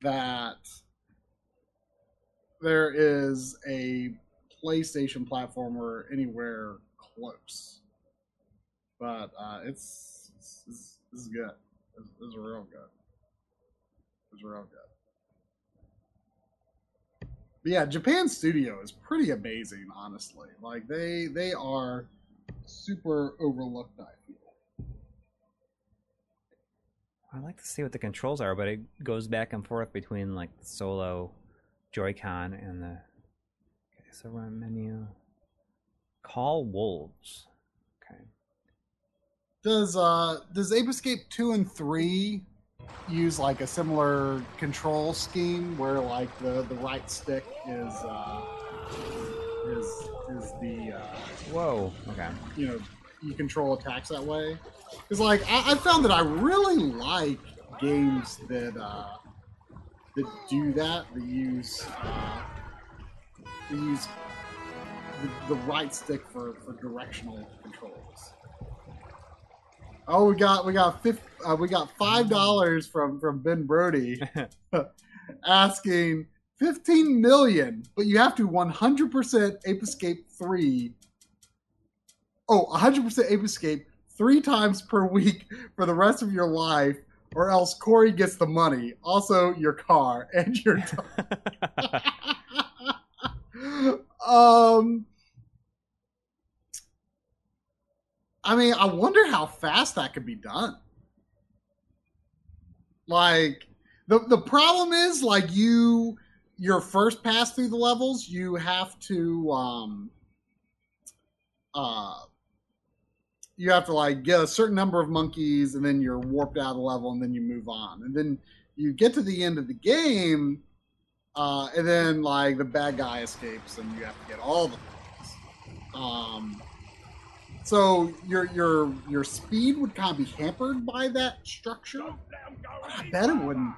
that there is a PlayStation platformer anywhere close but uh, it's, it's, it's is good. This is real good. Is real good. But yeah, Japan Studio is pretty amazing, honestly. Like they they are super overlooked. I feel. I'd like to see what the controls are, but it goes back and forth between like the solo Joy-Con and the okay, so run menu. Call wolves. Okay. Does uh does Ape Escape two and three use like a similar control scheme where like the the right stick is uh is is the uh Whoa. Okay. you know you control attacks that way because like I, I found that i really like games that uh, that do that. That use uh, that use the, the right stick for, for directional controls. Oh, we got we got fifth, uh, we got five dollars from from Ben Brody asking fifteen million, but you have to one hundred percent Ape Escape three. Oh, 100% Ape Escape three times per week for the rest of your life, or else Corey gets the money, also your car and your um I mean, I wonder how fast that could be done. Like the the problem is like you your first pass through the levels, you have to um uh you have to like get a certain number of monkeys and then you're warped out of the level and then you move on. And then you get to the end of the game uh, and then like the bad guy escapes and you have to get all the things. Um, so your your your speed would kind of be hampered by that structure. I bet it wouldn't.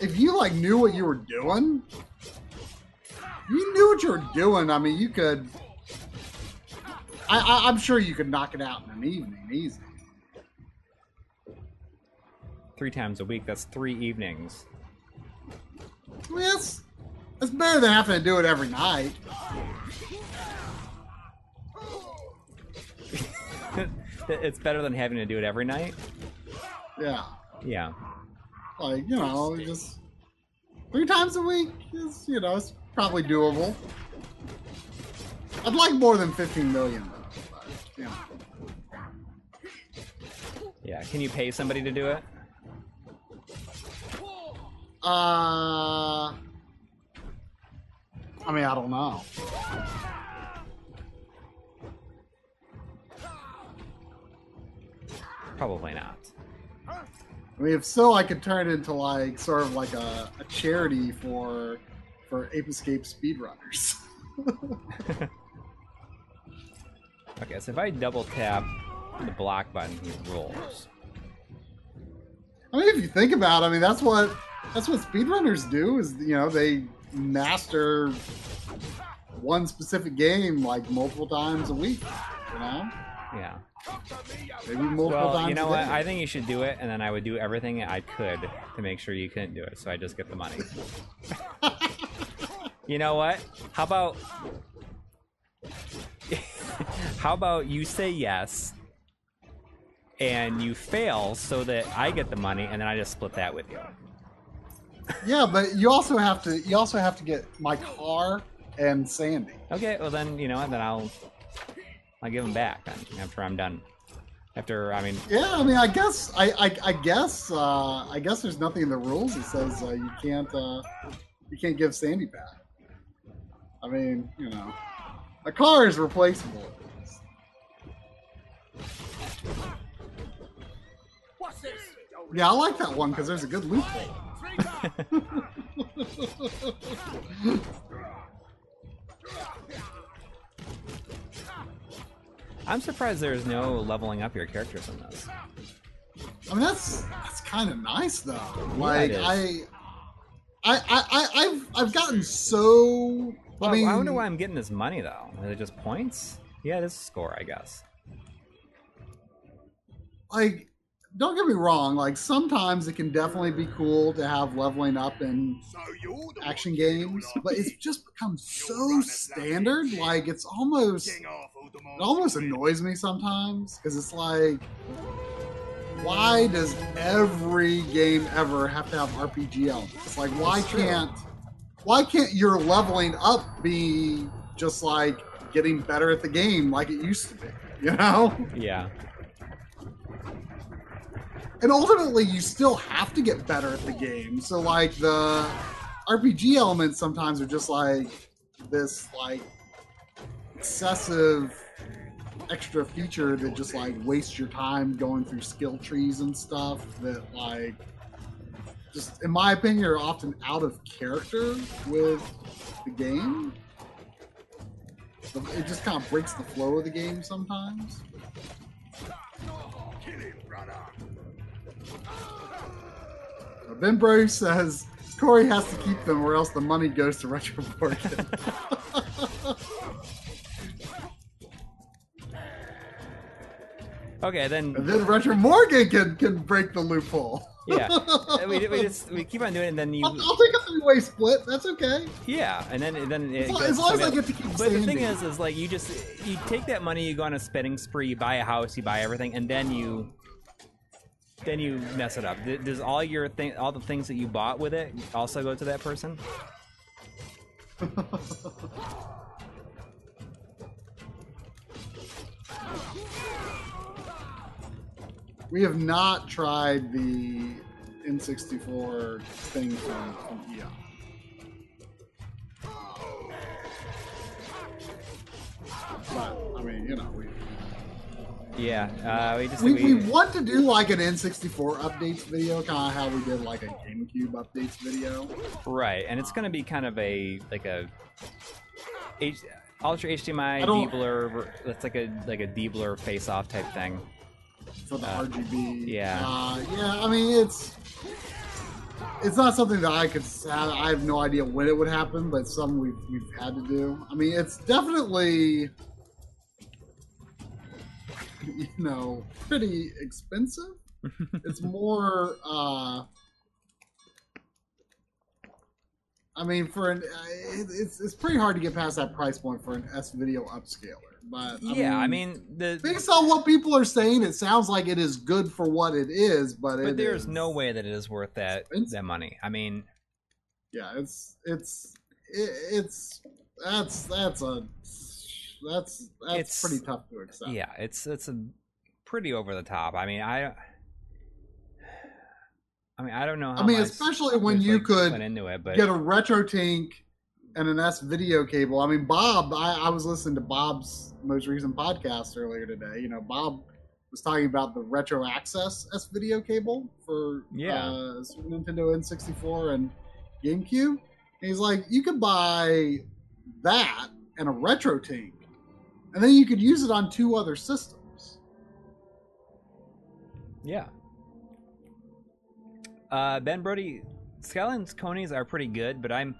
If you like knew what you were doing, you knew what you were doing. I mean, you could. I, I I'm sure you could knock it out in an evening, easy. Three times a week. That's three evenings. I mean, that's that's better than having to do it every night. It's better than having to do it every night. Yeah, Yeah. like you know, just three times a week is you know it's probably doable. I'd like more than 15 million though. But, you know. Yeah. Can you pay somebody to do it? Uh, I mean, I don't know. Probably not. I mean, if so, I could turn it into like sort of like a, a charity for for Ape Escape speedrunners. Okay, so if I double tap the block button, he rolls. I mean, if you think about it, I mean, that's what that's what speedrunners do. Is you know they master one specific game like multiple times a week. You know, Yeah. Maybe multiple Well, you know what? day. I think you should do it, and then I would do everything I could to make sure you couldn't do it, so I just get the money. you know what? How about how about you say yes and you fail so that I get the money and then I just split that with you. Yeah, but you also have to you also have to get my car and Sandy. Okay, well then, you know, and then I'll I'll give them back after I'm done. After I mean, Yeah, I mean, I guess I I, I guess uh, I guess there's nothing in the rules that says uh, you can't uh, you can't give Sandy back. I mean, you know, a car is replaceable. What's this? Yeah, I like that one because there's a good loophole. I'm surprised there's no leveling up your characters in this. I mean, that's that's kind of nice though. Like is. I, I, I, I, I've I've gotten so. Well, I mean, I wonder why I'm getting this money though. Is it just points? Yeah, this score, I guess. like don't get me wrong like sometimes it can definitely be cool to have leveling up in action games but it's just become so standard like it's almost King Arthur the it almost annoys me sometimes because it's like why does every game ever have to have rpg elements? Like why can't why can't your leveling up be just like getting better at the game like it used to be you know? Yeah. And ultimately you still have to get better at the game. So like the rpg elements sometimes are just like this like excessive extra feature that just like wastes your time going through skill trees and stuff that like just in my opinion are often out of character with the game. It just kind of breaks the flow of the game sometimes. Kill him, brother. Ben Bro says Corey has to keep them, or else the money goes to Retro Morgan. Okay, then and then Retro Morgan can can break the loophole. yeah, we, we just we keep on doing it, and then you I'll, I'll take a three way split. That's okay. yeah, and then and then it As long- goes as long as I get to keep But the thing is, is like you just you take that money, you go on a spending spree, you buy a house, you buy everything, and then you then you mess it up. Does all your thing, all the things that you bought with it, also go to that person? We have not tried the N64 thing from, from Eon. But I mean, you know, we Yeah, uh, we just we, we, we want to do like an N64 updates video, kind of how we did like a GameCube updates video. right, and it's gonna be kind of a like a H, Ultra HDMI don't- That's like a like a deblur face off type thing. for the Uh, RGB. yeah. uh, yeah. I mean, it's it's not something that I could. I have no idea when it would happen, but it's something we've we've had to do. I mean, it's definitely you know pretty expensive. it's more. uh I mean, for an uh, it, it's it's pretty hard to get past that price point for an S video upscaler. But I yeah, I mean, mean the based on what people are saying, it sounds like it is good for what it is, but, but there's is- no way that it is worth that Expensive. that money. I mean, Yeah, it's it's it, it's that's that's a that's that's It's- pretty tough to accept. yeah, it's it's a pretty over the top. I mean, I I mean, I don't know how I mean, especially when you like, could it, but get a RetroTINK and an S video cable. I mean, Bob, I, I was listening to Bob's most recent podcast earlier today. You know, Bob was talking about the retro access S video cable for Yeah. uh, Super Nintendo N64 and GameCube. And he's like, you could buy that and a RetroTINK, and then you could use it on two other systems. Yeah. Uh, Ben Brody, Skyline's conies are pretty good, but I'm,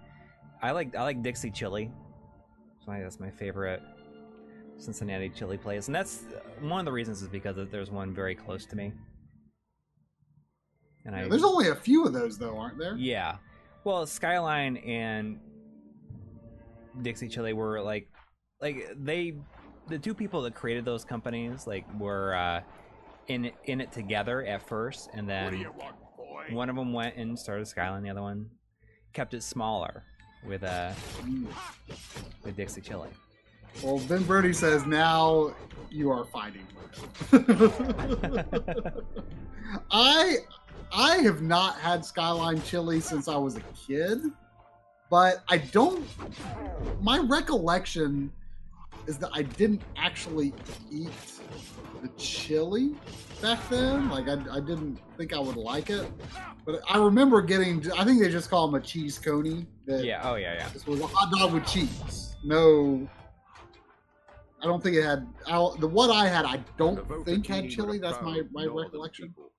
I like I like Dixie Chili. So I- that's my favorite Cincinnati chili place, and that's one of the reasons is because there's one very close to me. And I, There's only a few of those, though, aren't there? yeah, well, Skyline and Dixie Chili were like, like they, the two people that created those companies like were uh, in in it together at first, and What do then you want, boy? one of them went and started Skyline, the other one kept it smaller with uh with Dixie Chili. Well, Ben Brody says now you are fighting. I I have not had Skyline chili since I was a kid, but I don't. My recollection is that I didn't actually eat the chili back then. Like I, I didn't think I would like it, but I remember getting. I think they just call them a cheese coney. That Yeah. Oh yeah. Yeah. this was a hot dog with cheese. No, I don't think it had. I, the what I had, I don't think had chili. That's my my recollection. people.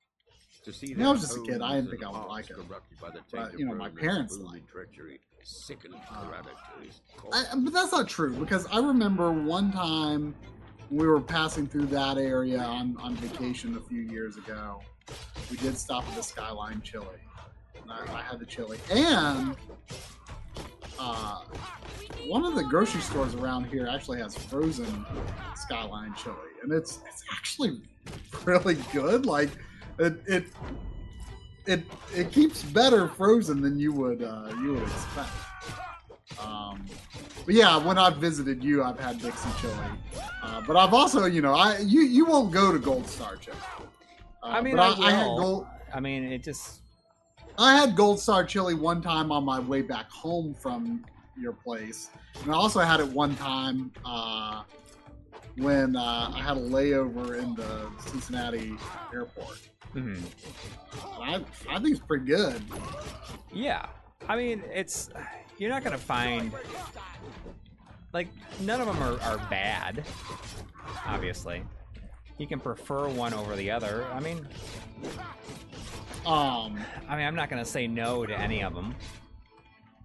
To see I mean, I was just a kid. I didn't think I would like hearts it. corrupted by the But, taint you of know, my parents liked it. Uh, hereditaries. I, but that's not true because I remember one time we were passing through that area on, on vacation a few years ago. We did stop at the Skyline Chili. And I, I had the chili. And uh, one of the grocery stores around here actually has frozen Skyline chili. And it's it's actually really good. Like it it it, it keeps better frozen than you would uh, you would expect. Um, but yeah, when I've visited you, I've had Dixie chili. Uh, but I've also, you know, I you you won't go to Gold Star chili. Uh, I mean, but I had. Gold. I mean, it just I had Gold Star chili one time on my way back home from your place, and I also had it one time uh, when uh, I had a layover in the Cincinnati airport. mhm. I I think it's pretty good. yeah. I mean, it's you're not gonna find like none of them are, are bad. Obviously, you can prefer one over the other. I mean, Um, I mean, I'm not gonna say no to any of them.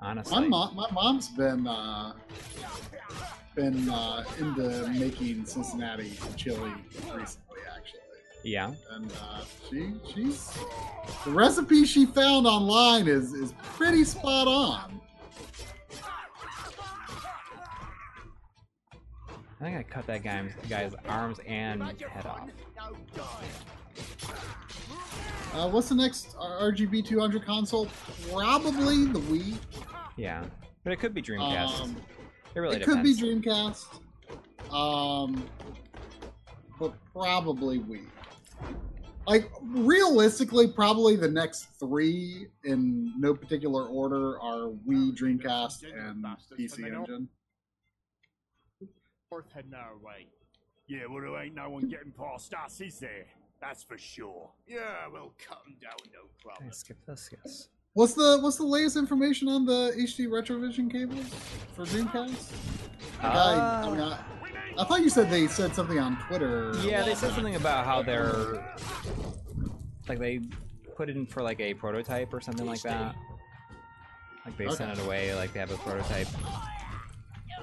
Honestly. my mom, my mom's been uh, been uh, into making Cincinnati chili recently, actually, Yeah. and uh, she she's the recipe she found online is is pretty spot on. I think I cut that guy, guy's arms and head off. Uh, what's the next RGB 200 console? Probably the Wii. Yeah. But it could be Dreamcast. Um, it really it depends. could be Dreamcast. Um, but probably Wii. Like realistically, probably the next three in no particular order are Wii, Dreamcast, and PC Engine. Worth heading our way. Yeah, well, there ain't no one getting past us, is there? That's for sure. Yeah, we'll cut them down, no problem. I skip this? Yes. What's the what's the latest information on the HD Retrovision cables for Dreamcast? The guy- I, mean, Uh, I, I thought you said they said something on Twitter. yeah, they said something about how they're like they put it in for like a prototype or something like that. Like they sent it away, like they have a prototype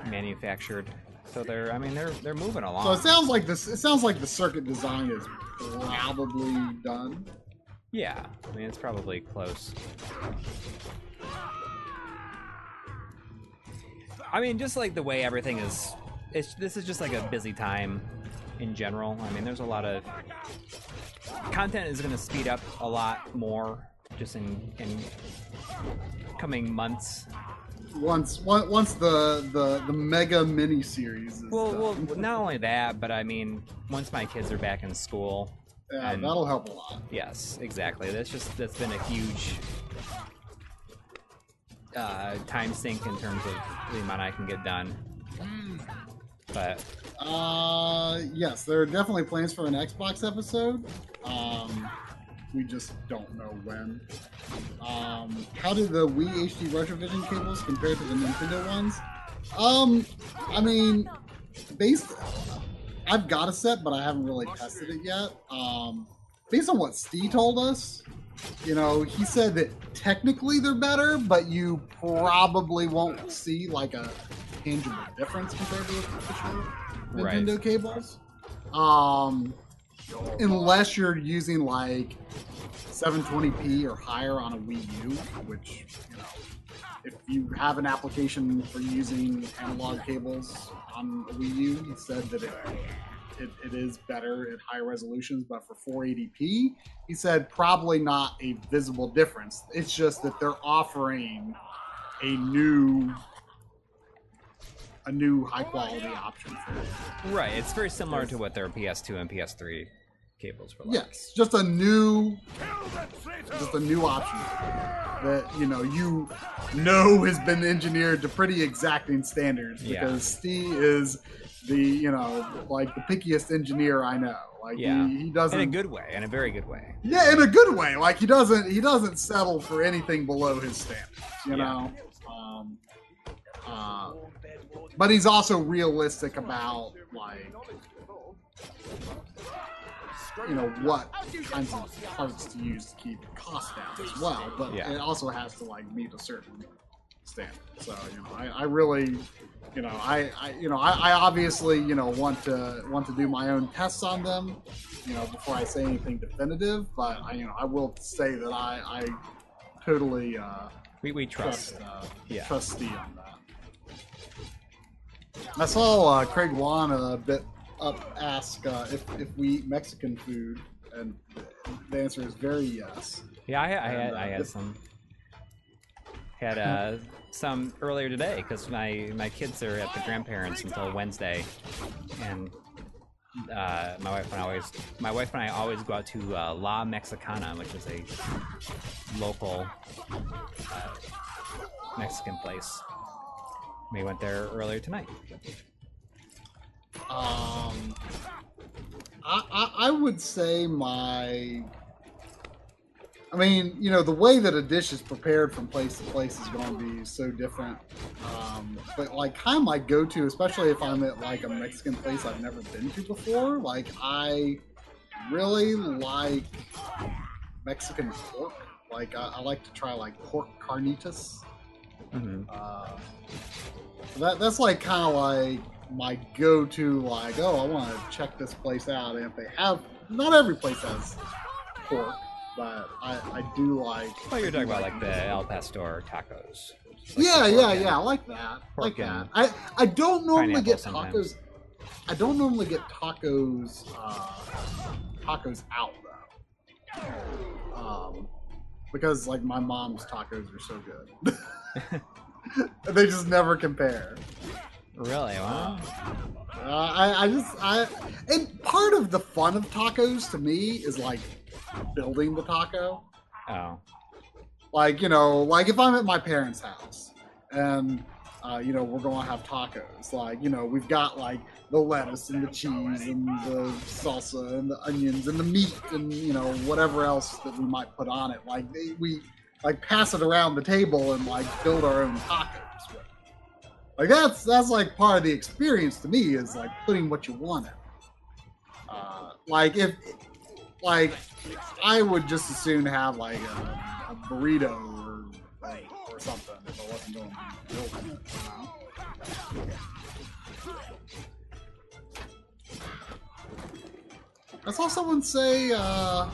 manufactured. So they're, I mean, they're they're moving along. So it sounds like this. It sounds like the circuit design is probably done. Yeah, I mean, it's probably close. I mean, just like the way everything is, it's this is just like a busy time in general. I mean, there's a lot of content is going to speed up a lot more just in in coming months. Once once once the the the mega mini series is Well, done. well, not only that, but I mean, once my kids are back in school, yeah, and- that'll help a lot. Yes, exactly. That's just that's been a huge uh, time sink in terms of the amount I can get done. But Uh, yes, there are definitely plans for an Xbox episode. Um, we just don't know when. Um, how do the Wii HD Retrovision cables compare to the Nintendo ones? Um, I mean, based, I've got a set, but I haven't really tested it yet. Um, based on what Steve told us, you know, he said that technically they're better, but you probably won't see like a tangible difference compared to the official Right. Nintendo cables. Um, unless you're using like 720p or higher on a Wii U, which you know, if you have an application for using analog cables on a Wii U, he said that it, it, it is better at high resolutions, but for 480p, he said probably not a visible difference. It's just that they're offering a new a new high quality option for it. right, it's very similar to what their PS2 and PS3 cables were like. Yes, just a new just a new option that you know you know has been engineered to pretty exacting standards Yeah. because Steve is the you know like the pickiest engineer I know. Like Yeah. he, he doesn't In a good way, in a very good way. yeah in a good way. Like he doesn't he doesn't settle for anything below his standards. You Yeah. know. Um, uh, but he's also realistic about like you know what kinds of parts to use to keep costs down as well. But Yeah. it also has to like meet a certain standard. So you know, I, I really, you know, I, I you know, I, I obviously you know want to want to do my own tests on them, you know, before I say anything definitive. But I you know I will say that I I totally uh, We, we trust. trust uh, Yeah. trust Steve on that. I saw uh, Craig Wan a bit up ask uh, if if we eat Mexican food, and the answer is very yes. Yeah, I, I had uh, I had this- some had uh, some earlier today because my my kids are at the grandparents until Wednesday, and uh, my wife and I always my wife and I always go out to uh, La Mexicana, which is a local uh, Mexican place. We went there earlier tonight. Um, I, I I would say my. I mean, you know, the way that a dish is prepared from place to place is going to be so different. Um, but like, kind of my go-to, especially if I'm at like a Mexican place I've never been to before. Like, I really like Mexican pork. Like I, I like to try like pork carnitas. hmm Uh, so that that's like kind of like my go-to. Like, oh, I want to check this place out, and if they have, not every place has pork, but I, I do like. Well, you're talking about like the El Pastor tacos. Like yeah, yeah, yeah. I like that. Like that. I I don't normally get sometimes. tacos. I don't normally get tacos. Uh, tacos out though. Um, because like my mom's tacos are so good. they just never compare. Really? Wow. Uh, I, I just I and part of the fun of tacos to me is like building the taco. Oh. Like you know, like if I'm at my parents' house and uh, you know we're going to have tacos. Like you know we've got like the lettuce and the cheese and the salsa and the onions and the meat and you know whatever else that we might put on it. Like they, we like pass it around the table and like build our own tacos. Like that's that's like part of the experience to me is like putting what you want in. Uh, like if like I would just as soon have like a, a burrito or like, or something if I wasn't going to it. You know? I saw someone say uh,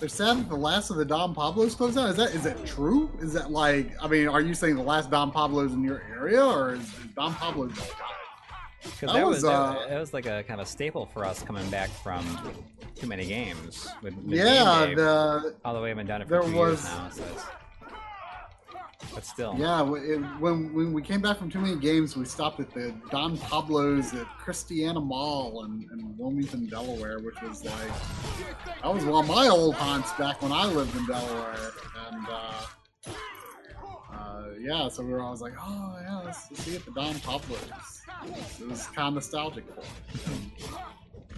they're sad that the last of the Don Pablos closed down. Is that is that true? Is that like I mean, are you saying the last Don Pablos in your area, or is Don Pablos all died? Because That that, was, was, that, uh, that was like a kind of staple for us coming back from too many games. With, with Yeah, Game Day. the although we haven't done it for there two was- years now. So but still, Yeah, it, when when we came back from too many games, we stopped at the Don Pablo's at Christiana Mall in, in Wilmington, Delaware, which was like that was one of my old haunts back when I lived in Delaware, and uh, uh, yeah, so we were always like, oh yeah, let's, let's see at the Don Pablo's. It was kind of nostalgic for us.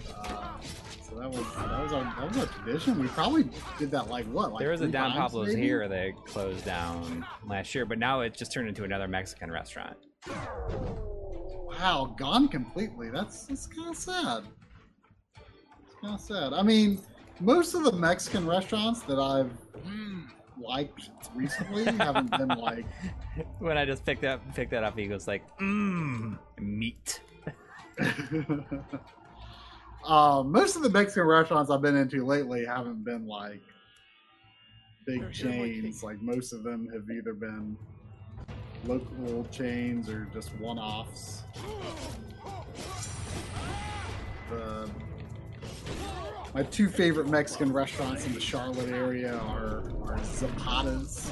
Uh, so that was that was our that was our tradition. We probably did that like what? Like there was a Don times, Pablo's maybe? here that closed down last year, but now it just turned into another Mexican restaurant. Wow, gone completely. That's that's kind of sad. It's kind of sad. I mean, most of the Mexican restaurants that I've liked recently haven't been like. when I just picked up picked that up, he goes like, mmm, meat. uh, most of the Mexican restaurants I've been into lately haven't been like big chains. Like most of them have either been local chains or just one-offs. The my two favorite Mexican restaurants in the Charlotte area are, are Zapata's,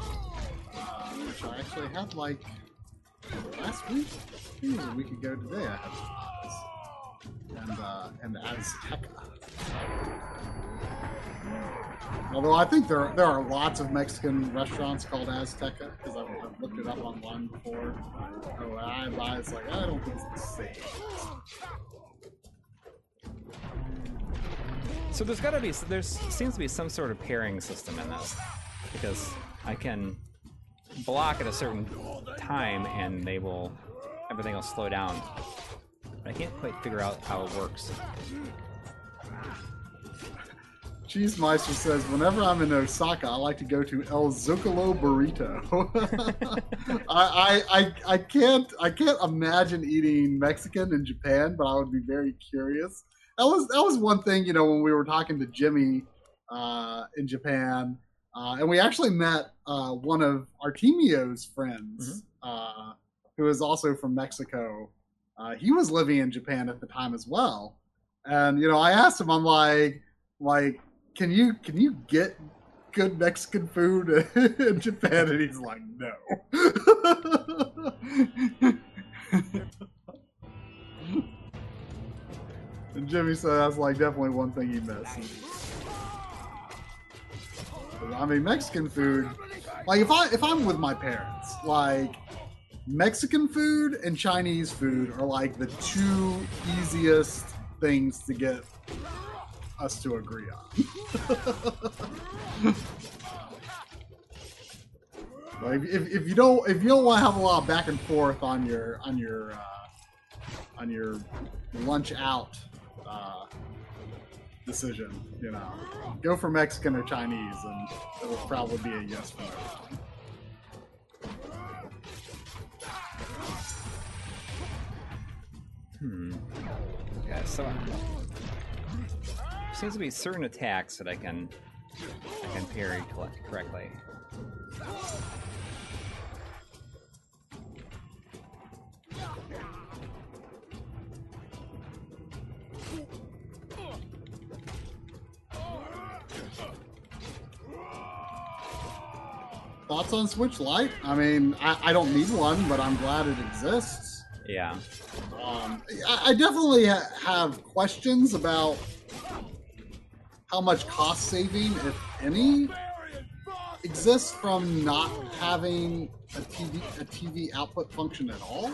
uh, which I actually had like last week. I think it was a week ago today. I had and uh, and Azteca. Although I think there there are lots of Mexican restaurants called Azteca because I've, I've looked it up online before. Oh, I buy it's like I don't think it's the same. So there's got to be there's seems to be some sort of pairing system in this because I can block at a certain time and they will everything will slow down. I can't quite figure out how it works. Cheese Meister says, whenever I'm in Osaka, I like to go to El Zocalo Burrito. I, I, I, I can't I can't imagine eating Mexican in Japan, but I would be very curious. That was that was one thing, you know, when we were talking to Jimmy uh, in Japan, uh, and we actually met uh, one of Artemio's friends, uh, who is also from Mexico. Uh, he was living in Japan at the time as well, and you know, I asked him, I'm like, like can you can you get good Mexican food in Japan? And he's like, no. and Jimmy said that's like definitely one thing he missed. I mean, Mexican food. Like if I if I'm with my parents, like Mexican food and Chinese food are like the two easiest things to get us to agree on. like if, if you don't if you don't want to have a lot of back and forth on your on your uh, on your lunch out, uh, decision. You know, go for Mexican or Chinese, and it'll probably be a yes for everyone. Hmm. Yeah, so seems to be certain attacks that I can I can parry correctly. Thoughts on Switch Lite? I mean, I, I don't need one, but I'm glad it exists. Yeah. Um, I, I definitely ha- have questions about how much cost saving, if any, exists from not having a TV a TV output function at all.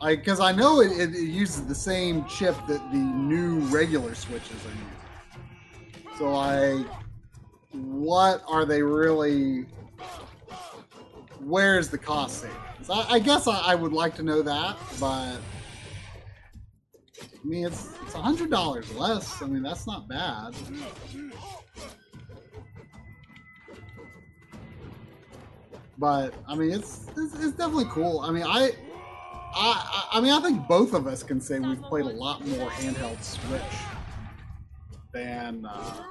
Like, because I know it, it, it uses the same chip that the new regular Switches are using. So, like, what are they really? Where's the cost savings? I, I guess I, I would like to know that, but I mean, it's it's a hundred dollars less. I mean, that's not bad. But I mean, it's it's, it's definitely cool. I mean, I, I I mean, I think both of us can say we've played a lot more handheld Switch than uh,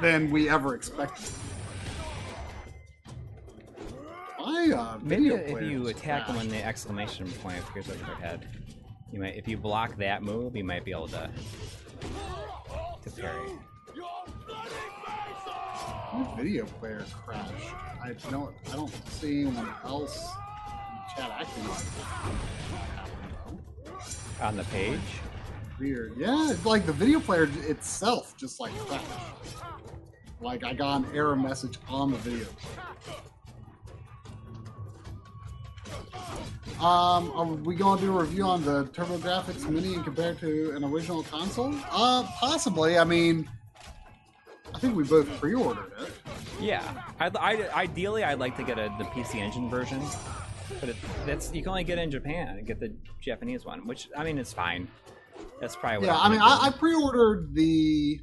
than we ever expected. My uh, Maybe if you attack them when the exclamation point appears over their head, you might if you block that move, you might be able to to parry. My video player crashed. I don't. I don't see anyone else in chat acting like that. On the page? Weird. Yeah, it's like the video player itself just like crashed. Like I got an error message on the video. Um, are we going to do a review on the TurboGrafx Mini and compare to an original console? Uh, possibly. I mean, I think we both pre-ordered it. Yeah. I, I, ideally, I'd like to get a, the PC Engine version, but it, that's you can only get it in Japan and get the Japanese one, which I mean, it's fine. That's probably what Yeah, I'm I mean, I, I pre-ordered the.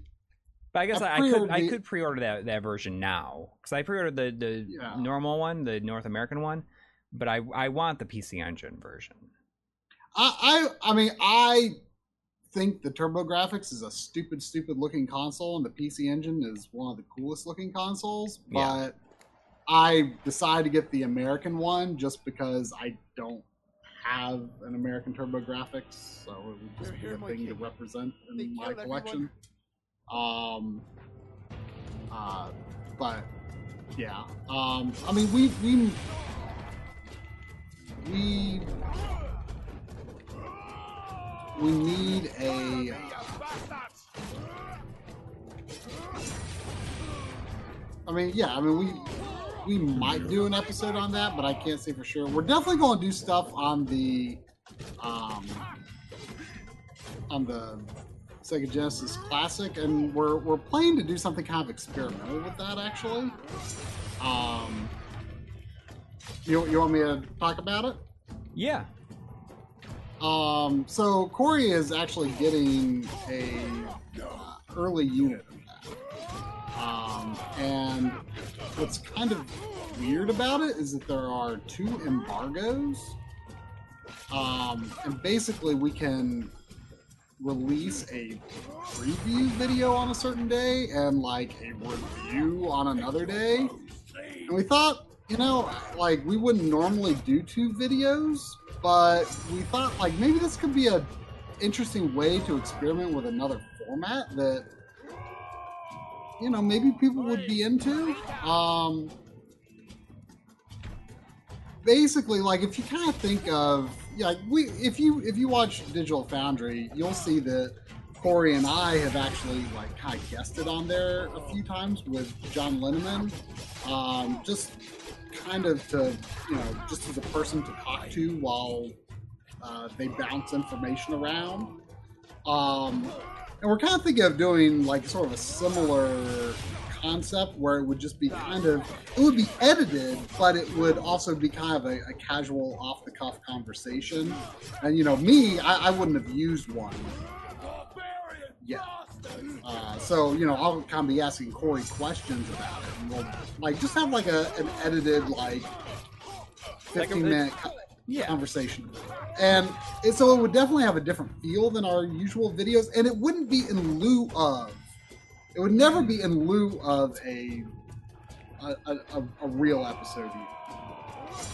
But I guess I I, I could pre-ordered I the- could pre-order that, that version now because I pre-ordered the the Yeah. normal one, the North American one, but I I want the PC Engine version. I, I, I mean, I think the TurboGrafx is a stupid, stupid looking console, and the PC Engine is one of the coolest looking consoles. But Yeah. I decided to get the American one just because I don't have an American TurboGrafx, so it would just be a thing to represent in They my collection. Um, uh, but yeah, um, I mean, we we we we need a. I mean, yeah, I mean, we we might do an episode on that, but I can't say for sure. We're definitely going to do stuff on the um on the Sega Genesis Classic, and we're we're planning to do something kind of experimental with that actually. Um, you you want me to talk about it? Yeah. Um, so Corey is actually getting a uh, early unit. Um, and what's kind of weird about it is that there are two embargoes. Um, and basically we can release a preview video on a certain day and like a review on another day. And we thought, you know, like we wouldn't normally do two videos, but we thought like maybe this could be a interesting way to experiment with another format that you know maybe people would be into. Um, basically, like if you kind of think of yeah, we if you if you watch Digital Foundry, you'll see that Corey and I have actually like kind of guested on there a few times with John Linneman. Um, just kind of to you know just as a person to talk to while uh, they bounce information around. Um, and we're kind of thinking of doing like sort of a similar concept where it would just be kind of it would be edited, but it would also be kind of a, a casual, off the cuff conversation. And you know, me, I, I wouldn't have used one yet. Uh, so you know, I'll kind of be asking Corey questions about it, and we'll like just have like a an edited like Like a- minute Yeah. conversation, and it, so it would definitely have a different feel than our usual videos, and it wouldn't be in lieu of. It would never be in lieu of a a, a, a, a real episode.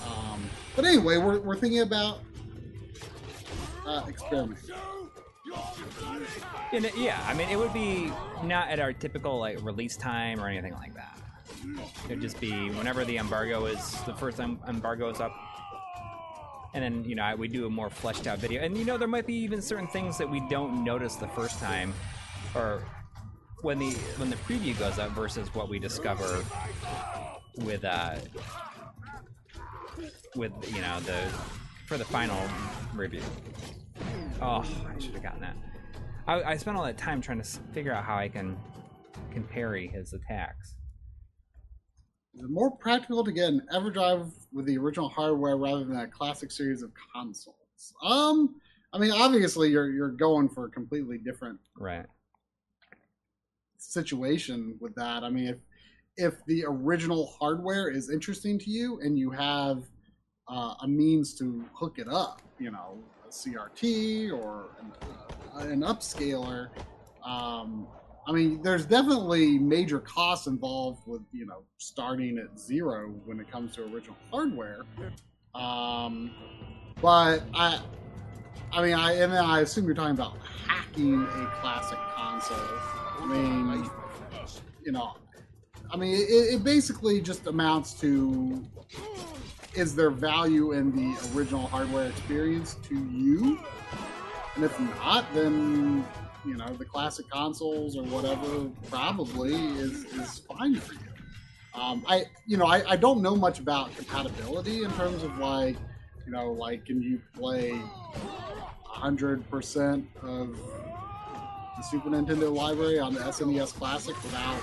Um, but anyway, we're, we're thinking about uh, experimenting. And it- yeah, I mean, it would be not at our typical like release time or anything like that. It'd just be whenever the embargo is the first em- embargo is up, and then you know we do a more fleshed out video. And you know there might be even certain things that we don't notice the first time, or when the when the preview goes up versus what we discover with uh with you know the for the final review. Oh, I should have gotten that. I, I spent all that time trying to figure out how I can can parry his attacks. Is it more practical to get an EverDrive with the original hardware rather than a classic series of consoles? Um, I mean, obviously you're you're going for a completely different Right. situation with that. I mean, if if the original hardware is interesting to you and you have uh, a means to hook it up, you know, a CRT or an, uh, an upscaler, um, I mean, there's definitely major costs involved with you know starting at zero when it comes to original hardware. Um, but I, I mean, I and I assume you're talking about hacking a classic console. I mean, you know, I mean, it, it basically just amounts to is there value in the original hardware experience to you? And if not, then you know the classic consoles or whatever probably is is fine for you. Um, I you know I, I don't know much about compatibility in terms of like you know like can you play hundred percent of the Super Nintendo library on the SNES Classic without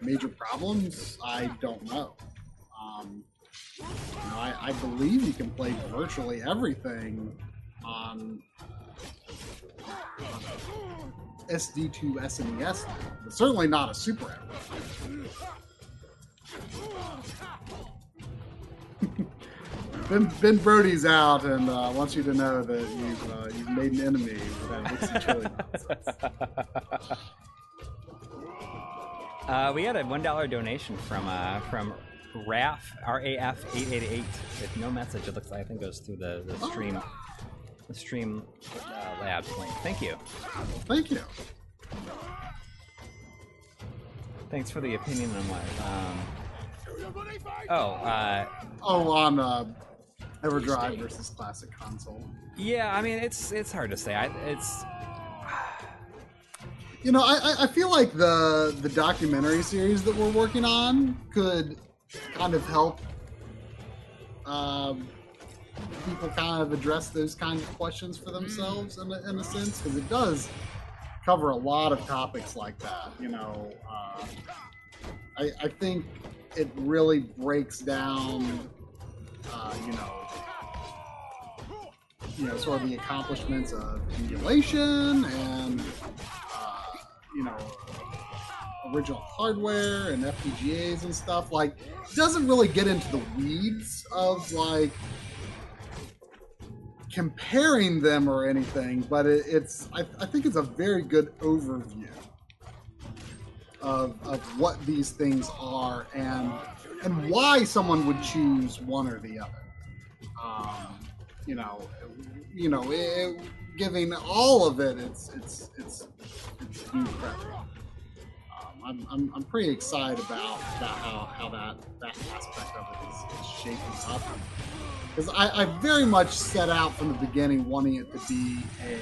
major problems? I don't know. Um, you know, I, I believe you can play virtually everything on SD2 SNES, but certainly not a Super everything. Ben, ben Brody's out and uh, wants you to know that you've uh, you've made an enemy with that Dixie Chili nonsense. Uh, we had a one dollar donation from uh, from RAF R A F eight eight eight with no message. It looks like I think goes through the, the stream the stream uh, labs link. Thank you. Thank you. Thanks for the opinion on what. Um, oh, uh, Oh, on uh, EverDrive versus classic console. yeah. I mean, it's it's hard to say. I, it's You know, I, I- I feel like the the documentary series that we're working on could kind of help um, people kind of address those kinds of questions for themselves in a, in a sense because it does cover a lot of topics like that. You know, uh, I, I think it really breaks down, uh, you know, you know, sort of the accomplishments of emulation and, uh, you know, original hardware and FPGAs and stuff. Like, doesn't really get into the weeds of like comparing them or anything, but it, it's I, I think it's a very good overview of, of what these things are and and why someone would choose one or the other. Um, you know, you know, it, giving all of it, it's it's it's it's credit. I'm, I'm, I'm pretty excited about, about how, how that, that aspect of it is, is shaping up. Because I, I very much set out from the beginning wanting it to be a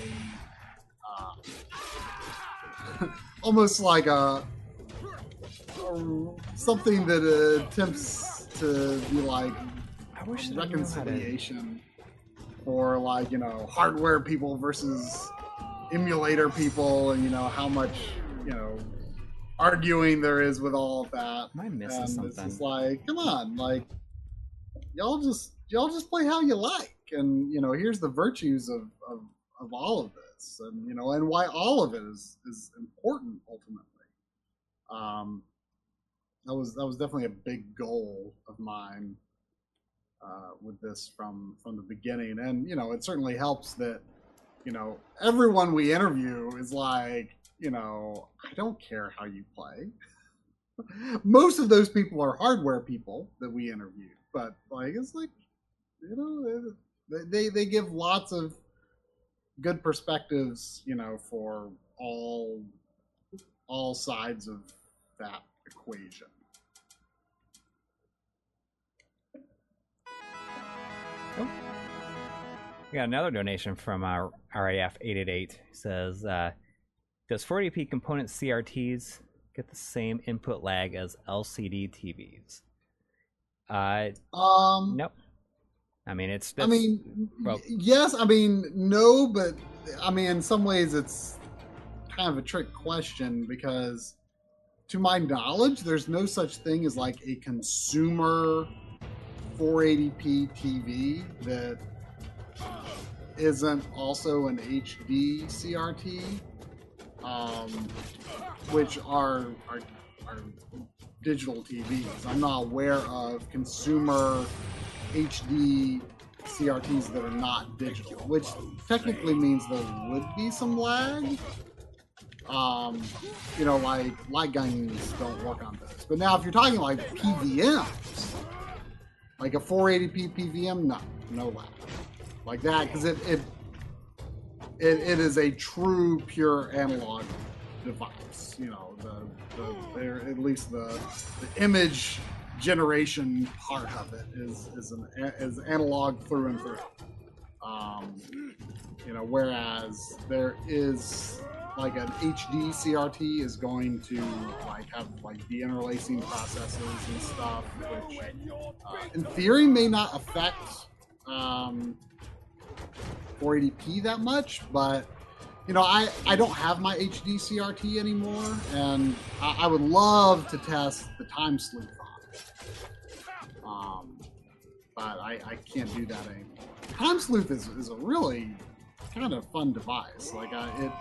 uh, almost like a, a- something that uh, attempts to be like I wish that I knew how to- reconciliation for like you know hardware people versus emulator people and you know how much you know arguing there is with all of that. Am I missing and It's something? just like, come on, like y'all just y'all just play how you like, and you know, here's the virtues of of, of all of this, and you know, and why all of it is is important ultimately. Um, that was that was definitely a big goal of mine uh, with this from from the beginning, and you know, it certainly helps that you know everyone we interview is like, you know, I don't care how you play. Most of those people are hardware people that we interviewed but like it's like you know they they, give lots of good perspectives you know for all all sides of that equation. We got another donation from our RAF 888. Says, uh, does 480p component CRTs get the same input lag as LCD TVs? Uh, um nope. I mean, it's. i mean well- yes i mean no but i mean in some ways it's kind of a trick question because to my knowledge there's no such thing as like a consumer 480p tv that isn't also an hd crt um, which are, are are digital tvs i'm not aware of consumer hd CRTs that are not digital, which technically means there would be some lag. Um, you know, like light guns don't work on those. But now, if you're talking like PVMs, like a 480p PVM, no, no lag, like that, because it, it it it is a true pure analog device. You know, the the at least the the image generation part of it is is an is analog through and through. Um, you know, whereas there is like an HD CRT is going to like have like the interlacing processes and stuff, which uh, in theory may not affect um, 480p that much, but you know, I, I don't have my HD CRT anymore, and I, I would love to test the time sleuth on. Um, but I, I can't do that anymore. Time sleuth is, is a really kind of fun device. Like I, it,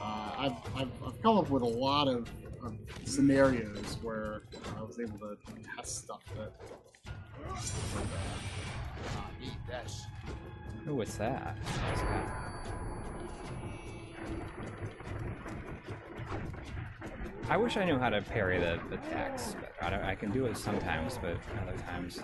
uh, I've, I've, I've come up with a lot of, of scenarios where I was able to test stuff that. Need this. Oh, what's that? I wish I knew how to parry the, attacks. I, I can do it sometimes, but other times.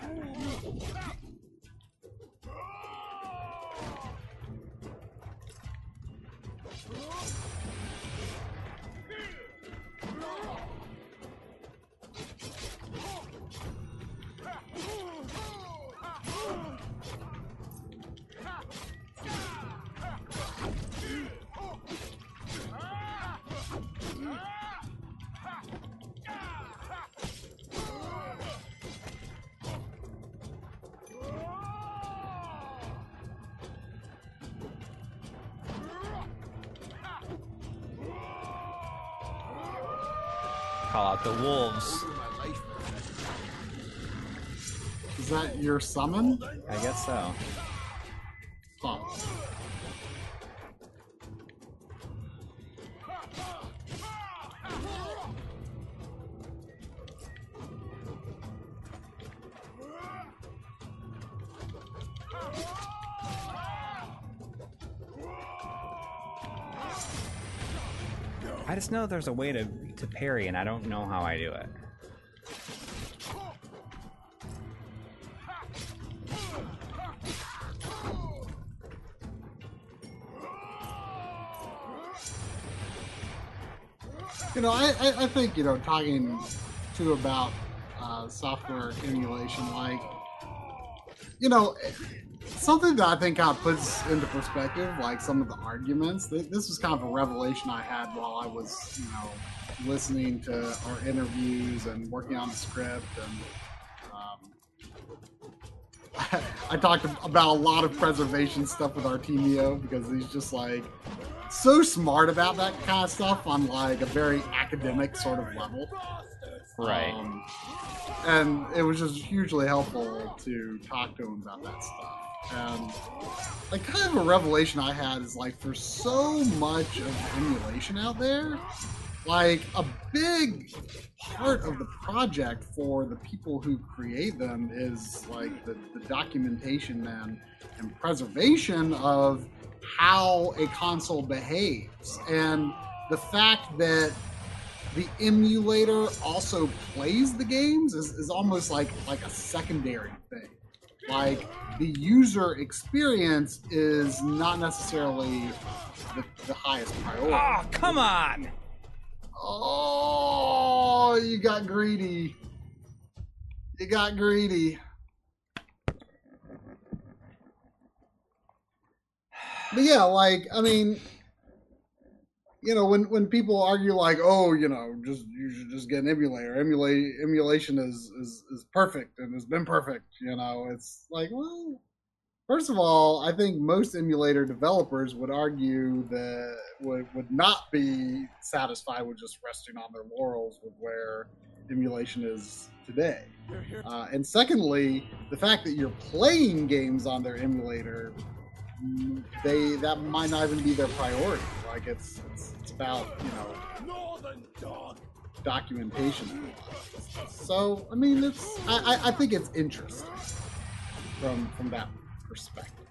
Call out the wolves. Over my life. Is that your summon? I guess so. Huh. Know there's a way to, to parry, and I don't know how I do it. You know, I, I, I think, you know, talking to about uh, software emulation, like, you know, something that I think kind of puts into perspective, like some of the arguments. This was kind of a revelation I had while I was, you know, listening to our interviews and working on the script. And um, I talked about a lot of preservation stuff with Artemio because he's just like, so smart about that kind of stuff on like a very academic sort of level. Right. Um, and it was just hugely helpful to talk to him about that stuff. And like kind of a revelation I had is like for so much of emulation out there, like a big part of the project for the people who create them is like the, the documentation and, and preservation of how a console behaves. And the fact that the emulator also plays the games is, is almost like like a secondary thing. Like the user experience is not necessarily the, the highest priority. Oh, come on! Oh, you got greedy. You got greedy. But yeah, like I mean, you know, when when people argue like, oh, you know, just you should just get an emulator. Emulate emulation is is is perfect and has been perfect. You know, it's like, well, first of all, I think most emulator developers would argue that would would not be satisfied with just resting on their laurels with where emulation is today. Uh, and secondly, the fact that you're playing games on their emulator, they that might not even be their priority. Like it's it's, it's about you know documentation. So I mean, it's I, I, I think it's interesting from from that perspective.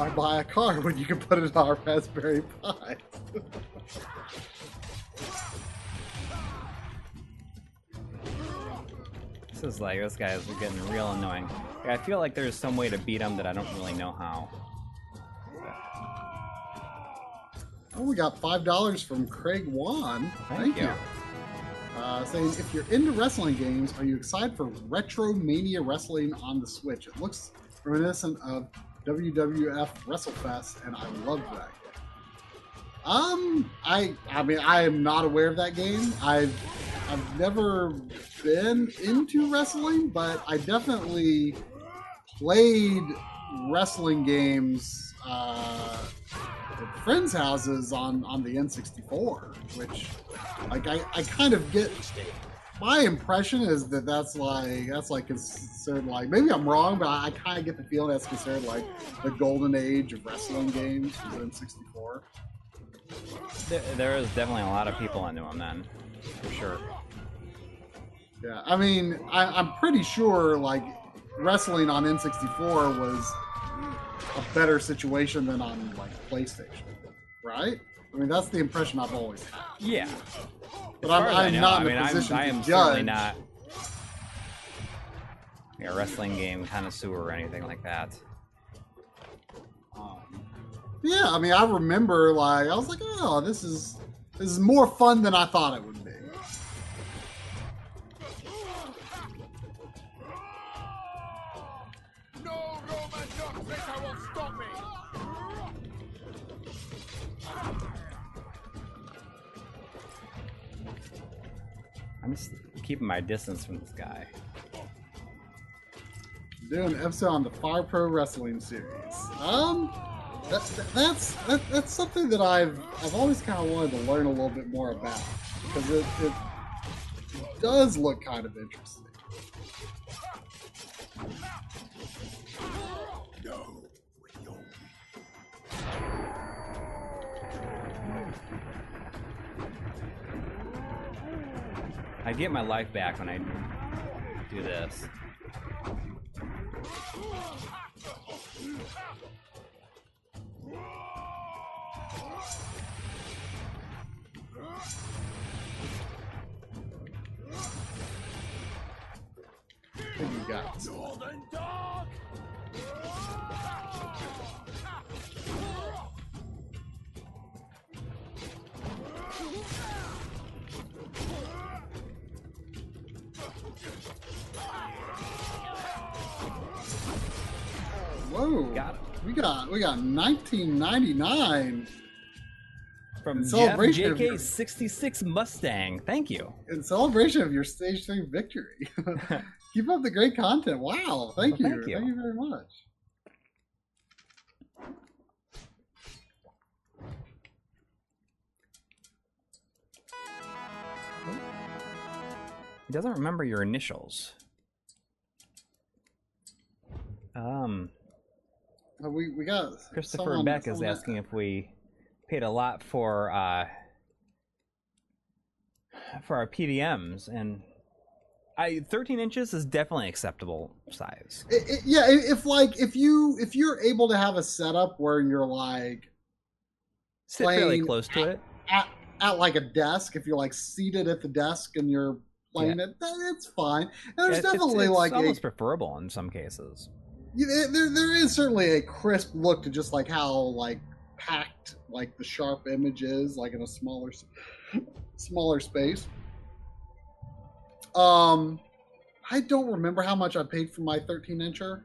Why buy a car when you can put it on a Raspberry Pi? This is like this guy is getting real annoying. I feel like there's some way to beat him that I don't really know how. Oh, we got five dollars from Craig Wan. Thank you. Uh, saying, if you're into wrestling games, are you excited for Retro Mania Wrestling on the Switch? It looks reminiscent of WWF WrestleFest, and I love that game. Um, I, I mean, I am not aware of that game. I've, I've never been into wrestling, but I definitely played wrestling games uh, at friends' houses on on the N64, which like I, I kind of get my impression is that that's like that's like considered like maybe I'm wrong, but I, kind of get the feeling that's considered like the golden age of wrestling games in '64. There, there is definitely a lot of people into them then, for sure. Yeah, I mean, I, I'm pretty sure like wrestling on N64 was a better situation than on like PlayStation, right? I mean, that's the impression I've always had. Yeah. But I'm, I'm know, not I in mean, a I'm, position I am to certainly judge. not a wrestling game connoisseur or anything like that. Um, yeah, I mean, I remember like I was like, oh, this is this is more fun than I thought it would I'm just keeping my distance from this guy. Doing an episode on the Fire Pro Wrestling series. Um, that, that- that's that, that's something that I've I've always kind of wanted to learn a little bit more about because it, it does look kind of interesting. I get my life back when I do this. What do you got? Whoa. Got it. We got we got 1999 From Jeff celebration of your- JK66 Mustang. Thank you. in celebration of your stage three victory. Keep up the great content. Wow. Thank Well, you. thank you. Thank you very much. He doesn't remember your initials. Um, we we got Christopher Beck is asking if we paid a lot for uh, for our PVMs, and I 13 inches is definitely acceptable size. It- it- yeah, if like if you if you're able to have a setup where you're like Sit fairly close to it. at, at like a desk, if you're like seated at the desk and you're playing it, then it's fine. And there's It's- it's- definitely it's like a almost preferable in some cases. There- there is certainly a crisp look to just like how like packed like the sharp image is like in a smaller smaller space. Um i don't remember how much i paid for my 13 incher.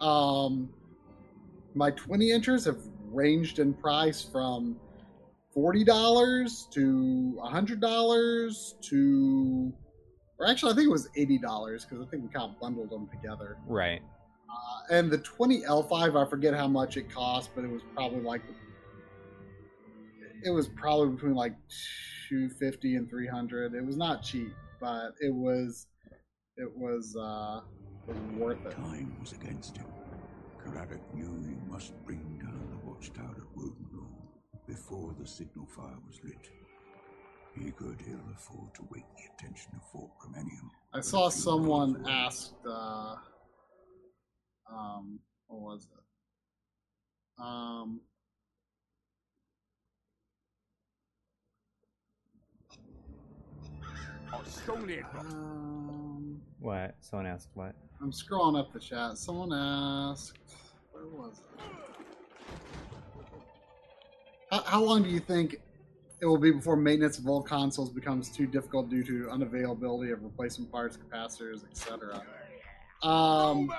Um my 20 inchers have ranged in price from $40 to $100 to or actually i think it was $80 because i think we kind of bundled them together. Right. Uh, and the 20L5, I forget how much it cost, but it was probably like it was probably between like 250 and 300. It was not cheap, but it was it was uh it was worth it. Time was against him. Caradoc knew he must bring down the watchtower at Wodenlow before the signal fire was lit. He could ill afford to wake the attention of Fort Promenium. I saw someone asked uh um what was it? Um um What? Someone asked what? I'm scrolling up the chat. Someone asked, where was it? How, how long do you think it will be before maintenance of old consoles becomes too difficult due to unavailability of replacement parts, capacitors, etc.? Um, Romance.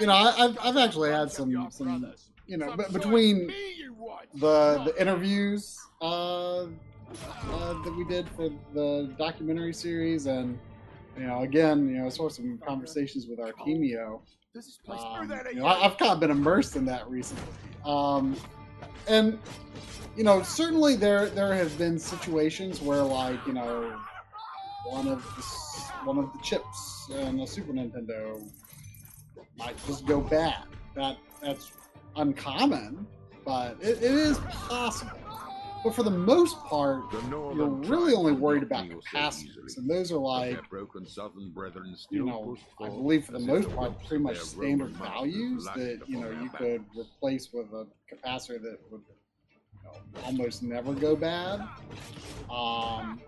You know, I- I've- I've actually had some- some, you know, between the the interviews uh, uh, that we did for the documentary series, and you know, again, you know, sort of some conversations with Artemio. Um, you know, I, I've kind of been immersed in that recently, um, and you know, certainly there there have been situations where, like, you know, one of the one of the chips in a Super Nintendo might just go bad. That that's uncommon, but it, it is possible. But for the most part, The you're really only worried about capacitors, and those are like broken southern brethren still you know, I believe for the most part, pretty much standard values that you know you could replace with a capacitor that would you know, almost never go bad. Um,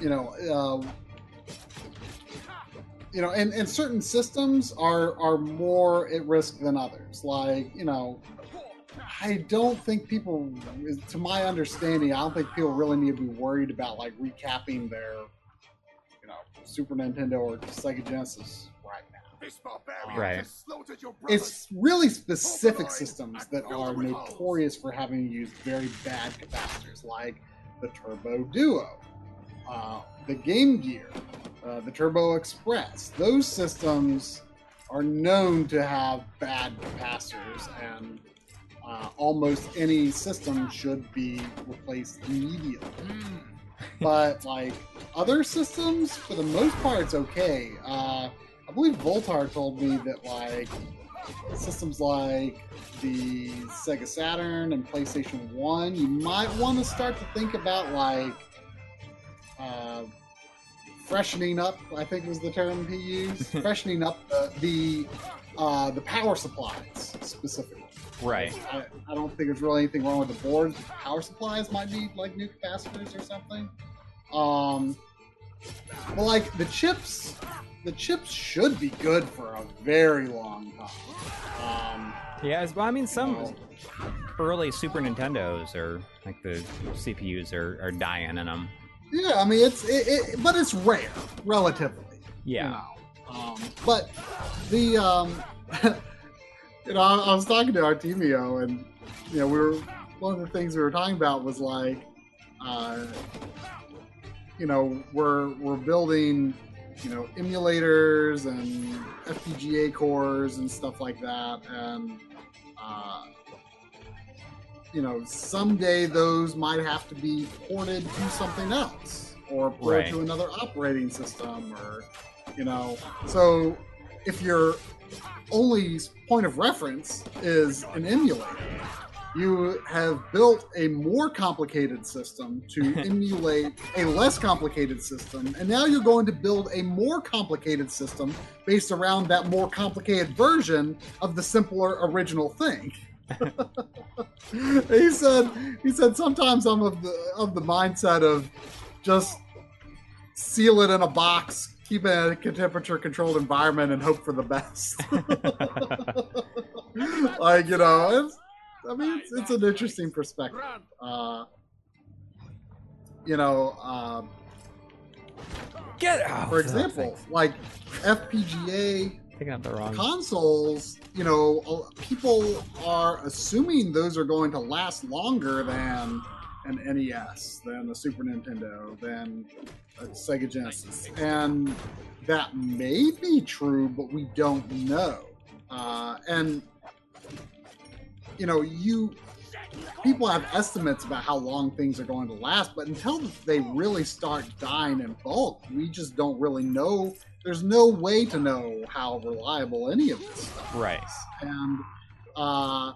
you know, uh, you know, and, and certain systems are are more at risk than others. Like you know, I don't think people, to my understanding, I don't think people really need to be worried about like recapping their, you know, Super Nintendo or Sega Genesis right now. This Right. just slaughtered your brothers. It's really specific systems that are notorious for having used very bad capacitors, like the Turbo Duo, uh, the Game Gear, uh, the Turbo Express. Those systems are known to have bad capacitors, and uh, almost any system should be replaced immediately. But like other systems, for the most part, it's okay. Uh, I believe Voultar told me that like systems like the Sega Saturn and PlayStation One, you might want to start to think about like uh, freshening up. I think was the term he used. freshening up the the, uh, the power supplies specifically. Right. I, I don't think there's really anything wrong with the boards. the Power supplies might need like new capacitors or something. Um, but like the chips, the chips should be good for a very long time. Um, Yeah, well, I mean, some Wow. early Super Nintendos or like the CPUs are, are dying in them. Yeah, I mean it's it, it, but it's rare, relatively. you Yeah. know. Um, but the um, you know, I, I was talking to Artemio, and you know, we were one of the things we were talking about was like, uh, you know, we're we're building, you know, emulators and FPGA cores and stuff like that, and uh, you know, someday those might have to be ported to something else or ported Right. to another operating system, or you know, so if your only point of reference is an emulator. You have built a more complicated system to emulate a less complicated system, and now you're going to build a more complicated system based around that more complicated version of the simpler original thing. he said he said sometimes I'm of the of the mindset of just seal it in a box, keep it in a temperature controlled environment, and hope for the best. like you know, it's, I mean, it's, it's an interesting perspective. Uh, you know, uh, Get out. for example, like FPGA picking up the wrong. consoles, you know, people are assuming those are going to last longer than an NES, than a Super Nintendo, than a Sega Genesis. And that may be true, but we don't know. Uh, and, you know, you. People have estimates about how long things are going to last, but until they really start dying in bulk, we just don't really know there's no way to know how reliable any of this stuff Right. is. And uh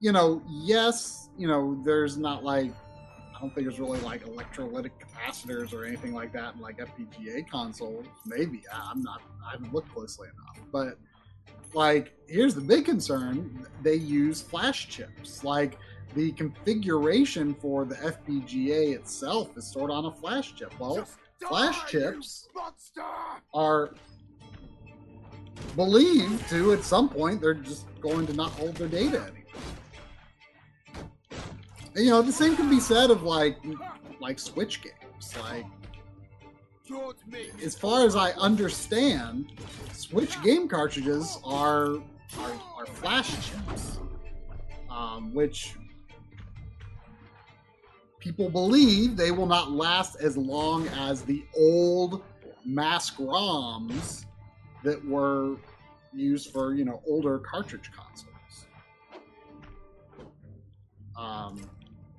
you know, yes, you know, there's not like I don't think there's really like electrolytic capacitors or anything like that in like FPGA consoles. Maybe I- I'm not. I haven't looked closely enough. But like, here's the big concern: they use flash chips. Like the configuration for the FPGA itself is stored on a flash chip. Well, Just flash chips are believed to at some point they're just going to not hold their data anymore. And, you know, the same can be said of like like Switch games. Like as far as I understand, Switch game cartridges are are, are flash chips, um, which people believe they will not last as long as the old mask ROMs that were used for you know older cartridge consoles. Um,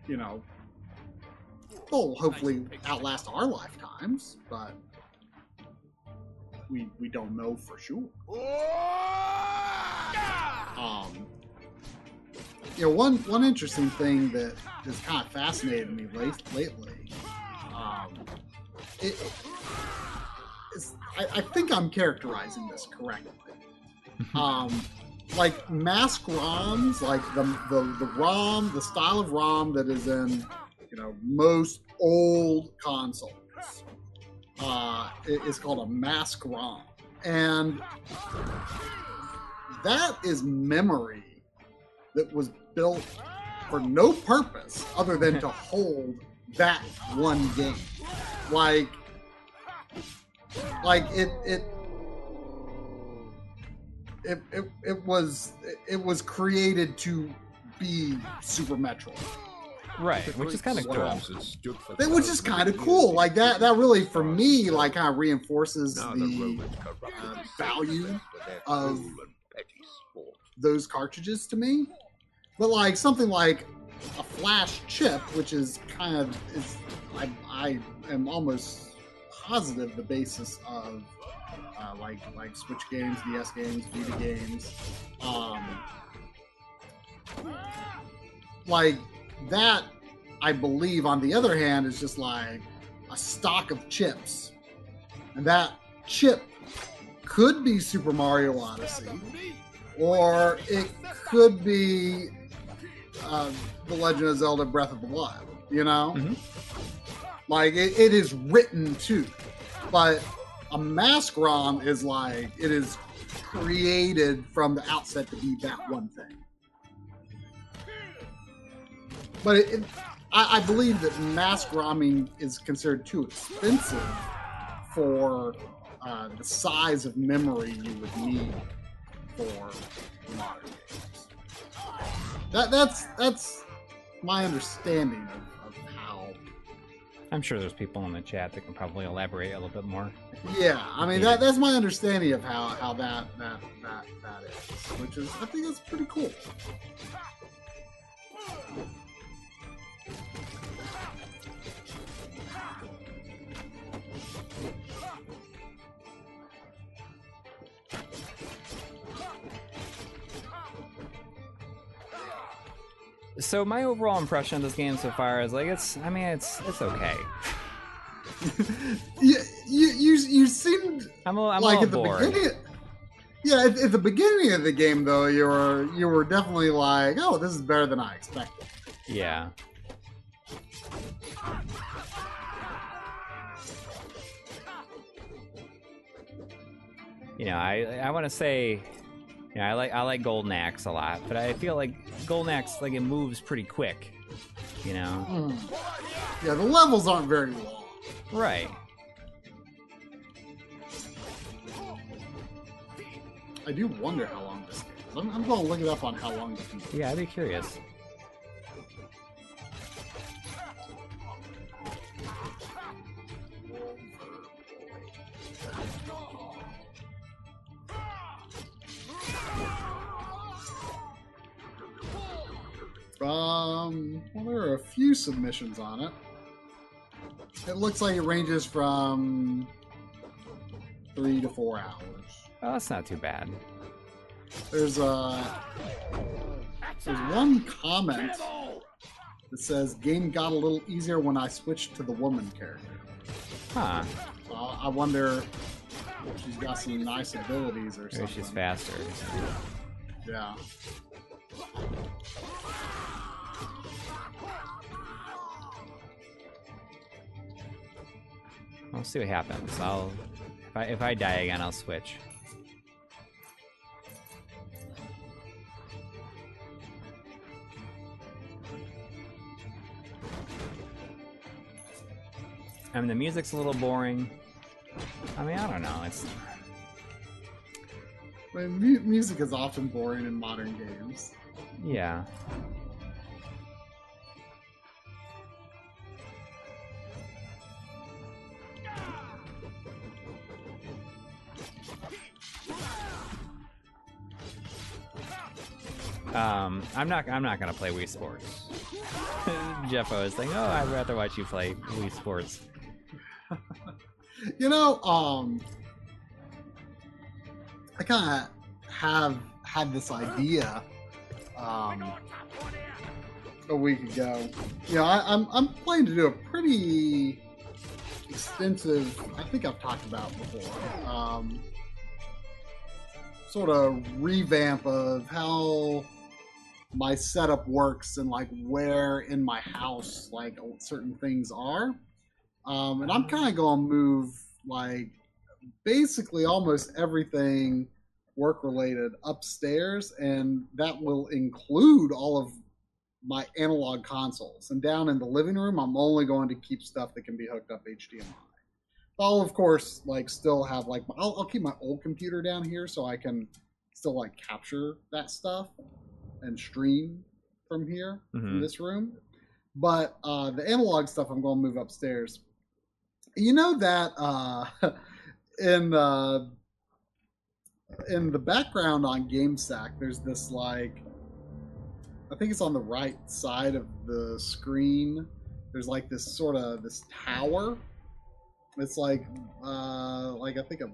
you know, they'll hopefully outlast our lifetimes, but we we don't know for sure. Um, you know, one one interesting thing that has kind of fascinated me late, lately. Um, it, I, I think I'm characterizing this correctly. Um, like mask ROMs, like the, the the ROM, the style of ROM that is in you know most old consoles, uh, is called a mask ROM, and that is memory that was built for no purpose other than to hold that one game. Like, like it, it, it, it, it was, it was created to be Super Metroid. Right. Which is kind of cool. Storms that stood for That which is kind of cool. Like that, that really for me, like kind of reinforces Now the the uh, value Saxons of- cruel and petty sport. those cartridges to me. But like something like a flash chip, which is kind of is I, I am almost positive the basis of uh, like like Switch games, DS games, Vita games, um, like that. I believe on the other hand is just like a stock of chips, and that chip could be Super Mario Odyssey or it could be uh, The Legend of Zelda Breath of the Wild, you know? Mhm. Like, it, it is written too. But a mask ROM is like, it is created from the outset to be that one thing. But it, it, I, I believe that mask ROMing is considered too expensive for uh, the size of memory you would need for modern games. That that's that's my understanding of, of how. I'm sure there's people in the chat that can probably elaborate a little bit more. Yeah, I mean that that's my understanding of how how that that that that is, which is I think that's pretty cool. So my overall impression of this game so far is like it's. I mean, it's it's okay. You you you, you seemed I'm a, I'm like at the bored. beginning. Yeah, at, at the beginning of the game though, you were you were definitely like, oh, this is better than I expected. Yeah. You know, I I want to say, know, I like I like Golden Axe a lot, but I feel like Golden Axe like it moves pretty quick. You know, Hmm. Yeah, the levels aren't very long. right? I do wonder how long this game is. I'm, I'm going to look it up on how long this game is. Yeah, I'd be curious. Um, well, there are a few submissions on it. It looks like it ranges from three to four hours. Oh, that's not too bad. There's uh, there's one comment that says game got a little easier when I switched to the woman character. Huh? So I I wonder if she's got some nice abilities or Maybe something. she's faster. Yeah. We'll see what happens. I'll if I if I die again, I'll switch. I mean, the music's a little boring. I mean, I don't know. It's I music is often boring in modern games. Yeah. Um, I'm not. I'm not gonna play Wii Sports. Jeffo is saying, "Oh, I'd rather watch you play Wii Sports." You know, um, I kind of have had this idea um, a week ago. Know, I, I'm I'm planning to do a pretty extensive. I think I've talked about before. Um, sort of revamp of how my setup works and like where in my house like certain things are. Um, and I'm kind of going to move like basically almost everything work related upstairs, and that will include all of my analog consoles. And down in the living room, I'm only going to keep stuff that can be hooked up HDMI. I'll of course like still have like I'll, I'll keep my old computer down here so I can still like capture that stuff and stream from here from Mhm. this room. But uh, the analog stuff I'm going to move upstairs. You know that uh, in uh, in the background on GameSack, there's this like I think it's on the right side of the screen. There's like this sort of this tower. It's like uh, like I think a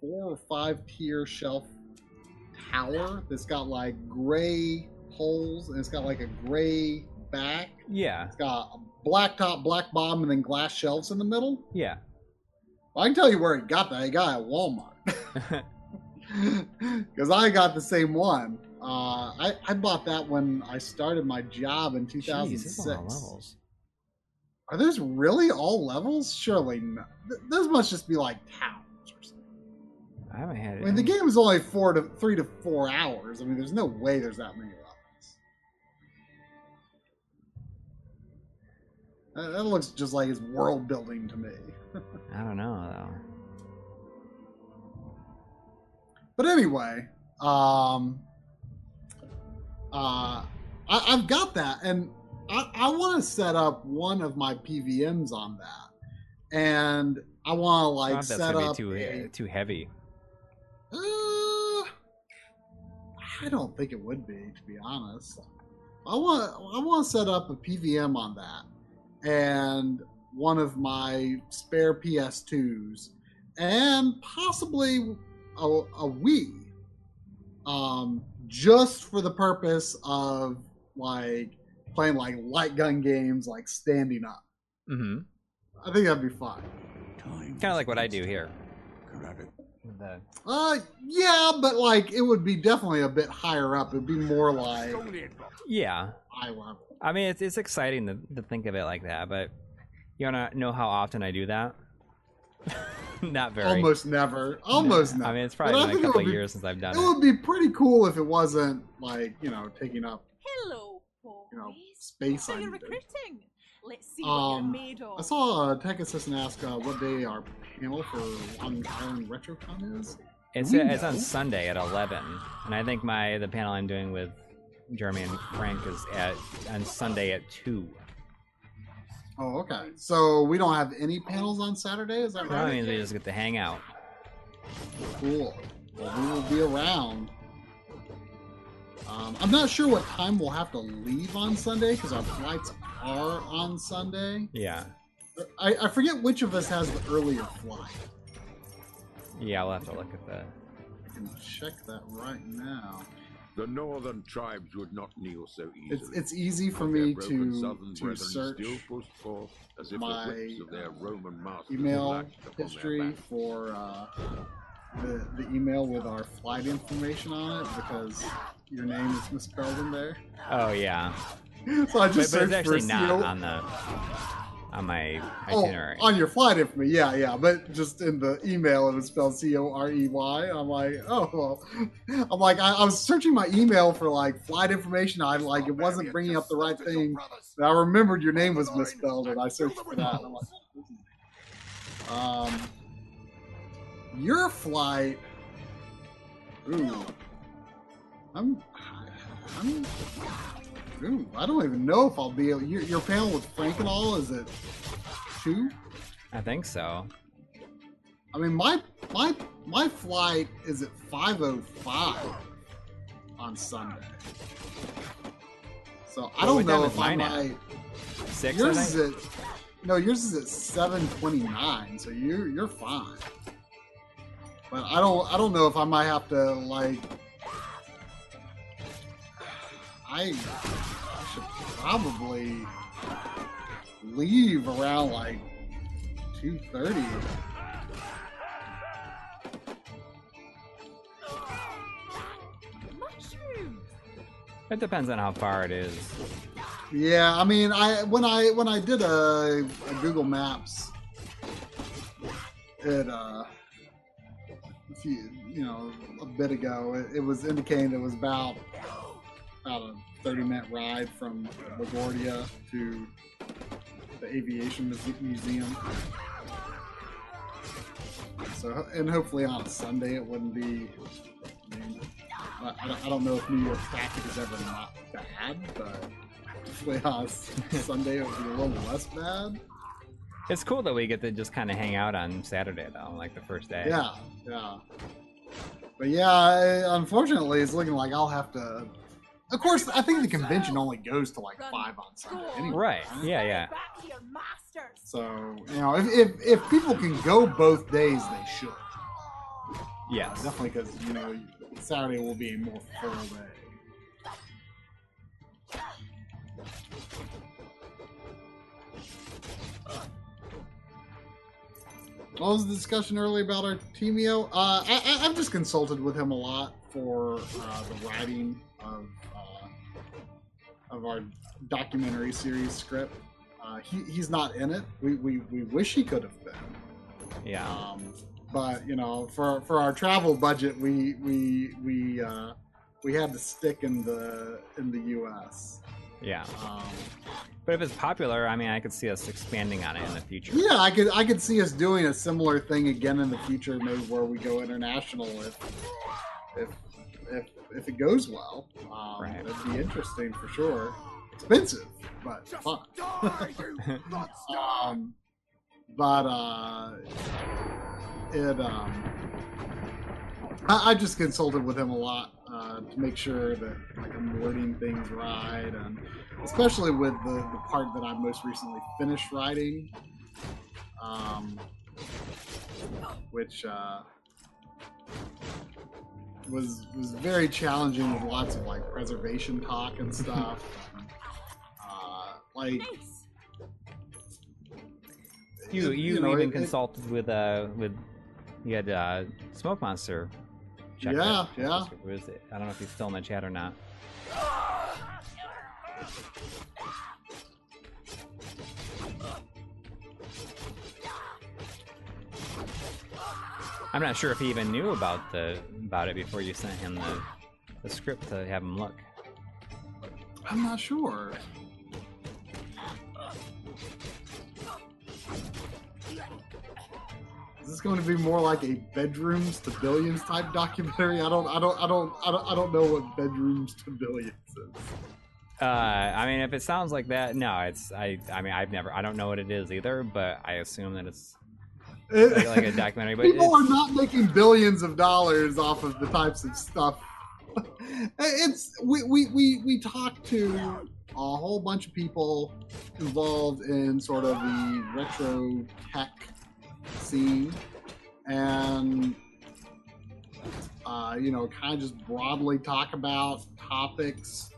four or five tier shelf tower that's got like gray holes and it's got like a gray back. Yeah, It's got a black top, black bottom, and then glass shelves in the middle. yeah. Well, I can tell you where he got that. He got it at Walmart. Because I got the same one. Uh, I, I bought that when I started my job in 2006. there's a lot of levels. Are those really all levels? Surely not. Th- Those must just be like towns or something. I haven't had. it. I mean, the game is only four to three to four hours. I mean, there's no way there's that many levels. That, that looks just like it's world building to me. I don't know though. But anyway, um, uh, I, I've got that, and I, I want to set up one of my PVMs on that, and I want to like don't know if that's set gonna up. be too a- too heavy. Uh, I don't think it would be, to be honest. I want I want to set up a PVM on that, and one of my spare PS2s, and possibly a, a Wii, um, just for the purpose of like playing like light gun games, like standing up. Mm-hmm. I think that'd be fun. Kind of like what I do here. Karabit, The, Uh, yeah, but like it would be definitely a bit higher up. It'd be more like yeah, eye level. I mean it's it's exciting to, to think of it like that, but you wanna know how often I do that? Not very. Almost never. Almost never. I mean, it's probably been a couple be- years since I've done It it. would be pretty cool if it wasn't like you know taking up Hello, boys. you know space. so you're recruiting. Let's see Um, what you're made of. I saw a tech assistant ask uh, what day our panel for Long Island RetroCon is. It's we it's on? Sunday at eleven, and I think my the panel I'm doing with Jeremy and Frank is at on Sunday at two. Oh, okay. So we don't have any panels on Saturday. Is that That right? means we just get to hang out. Cool. Well, we will be around. Um, I'm not sure what time we'll have to leave on Sunday because our flights are on Sunday. Yeah, I, I forget which of us has the earlier flight. yeah. We'll have to look at that. I can check that right now. The northern tribes would not kneel so easily. It's it's easy for me to southern to search still pushed forth as if my, the whips of their uh, Roman masters email lashed upon their history for uh, the the email with our flight information on it because your name is misspelled in there. Oh yeah, So I but, just but it's actually for not on the on my itinerary. Oh, on your flight information, yeah, yeah. But just in the email, it was spelled C O R E Y. I'm like, oh, well. I'm like, I, I was searching my email for like flight information. I like it wasn't bringing up the right thing. And I remembered your name was misspelled, and I searched for that. I'm like, um, your flight. Ooh, I'm, I'm. Ooh, I don't even know if I'll be able. Your, your panel with Frank and all is it two? I think so. I mean, my my my flight is at five oh five on Sunday. So I don't know if I might. Six. Yours is at no, yours is at seven twenty nine. So you you're fine. But I don't I don't know if I might have to like. I, I should probably leave around like two thirty. It depends on how far it is. Yeah, I mean, I when I when I did a, a Google Maps, it uh, a few, you know, a bit ago, it, it was indicating it was about about a thirty minute ride from LaGuardia to the Aviation Museum. So, and hopefully on a Sunday it wouldn't be. I mean, I, don't, I don't know if New York traffic is ever not bad, but hopefully on Sunday it would be a little less bad. It's cool that we get to just kind of hang out on Saturday though, like the first day. Yeah, yeah. But yeah, I- unfortunately, it's looking like I'll have to. Of course, I think the convention only goes to like five on Sunday anyway. Right. Yeah. Yeah. Back to your masters. So you know, if, if if people can go both days, they should. Yes. Definitely, because you know, Saturday will be a more full day. What was the discussion earlier about our Teamio? Uh, I, I, I've just consulted with him a lot for uh, the writing of uh, of our documentary series script. Uh, he, he's not in it. We, we, we wish he could have been. Yeah. Um, but you know, for for our travel budget, we we we uh, we had to stick in the in the U.S. Yeah. Um, But if it's popular, I mean, I could see us expanding on it in the future. yeah, I could I could see us doing a similar thing again in the future, maybe where we go international if if if, if it goes well. Um, Right. That'd be interesting for sure. Expensive, but fun. die, you monster! Um, but uh, it um, I, I just consulted with him a lot uh, to make sure that like I'm wording things right, and especially with the, the part that I most recently finished writing, um, which uh, was was very challenging with lots of like preservation talk and stuff. uh, like Nice. You it- you, know, even it- it- consulted with uh with you had uh Smoke Monster. check Yeah, that. yeah. Was it- I don't know if he's still in the chat or not. I'm not sure if he even knew about the about it before you sent him the the script to have him look. I'm not sure. Is this going to be more like a bedrooms to billions type documentary? I don't, I don't, I don't, I don't, I don't know what bedrooms to billions is. Uh, I mean, if it sounds like that, no, it's I. I mean, I've never, I don't know what it is either, but I assume that it's like, a documentary. But People are not making billions of dollars off of the types of stuff. it's we we we we talked to a whole bunch of people involved in sort of the retro tech scene, and uh, you know, kind of just broadly talk about topics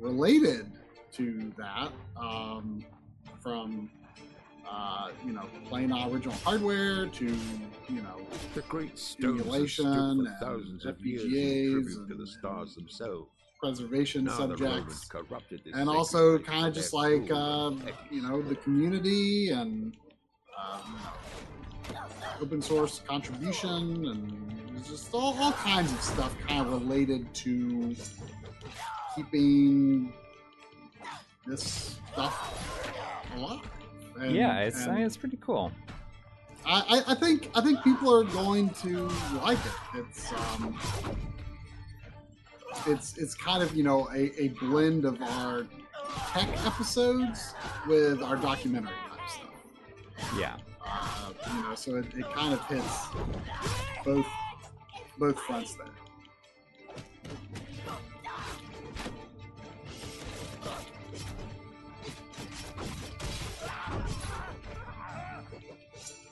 related to that, um, from uh, you know, playing on original hardware to, you know, The great stones Simulation and thousands of years FPGAs in tribute to and- the stars themselves. preservation Now subjects. And also kind of just like, um, you know, the community and um, open source contribution and just all, all kinds of stuff kind of related to keeping this stuff alive. And- yeah, it's and- mean, it's pretty cool. I, I, I think I think people are going to like it. It's um, it's it's kind of you know a, a blend of our tech episodes with our documentary type stuff. Yeah. Uh, you know, so it, it kind of hits both both fronts there.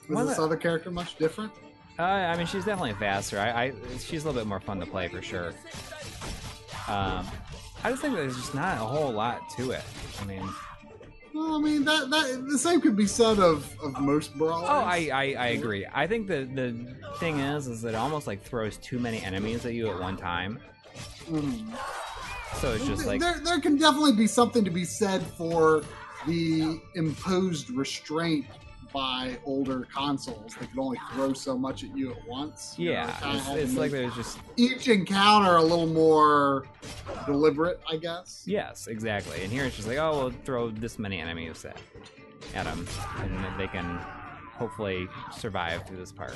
Was One this other character much different? Uh, I mean, she's definitely faster. I, I she's a little bit more fun to play for sure. Um, I just think there's just not a whole lot to it. I mean, Well, I mean that that the same could be said of of most brawlers. oh, I, I, I agree. I think the the thing is, is that it almost like throws too many enemies at you at one time. Mm. So it's just like, there there can definitely be something to be said for the imposed restraint by older consoles. They can only throw so much at you at once. You yeah, kinda it's, it's like there's just each encounter a little more deliberate, I guess. yes, exactly. And here it's just like, oh, we'll throw this many enemies at at them, and then they can hopefully survive through this part.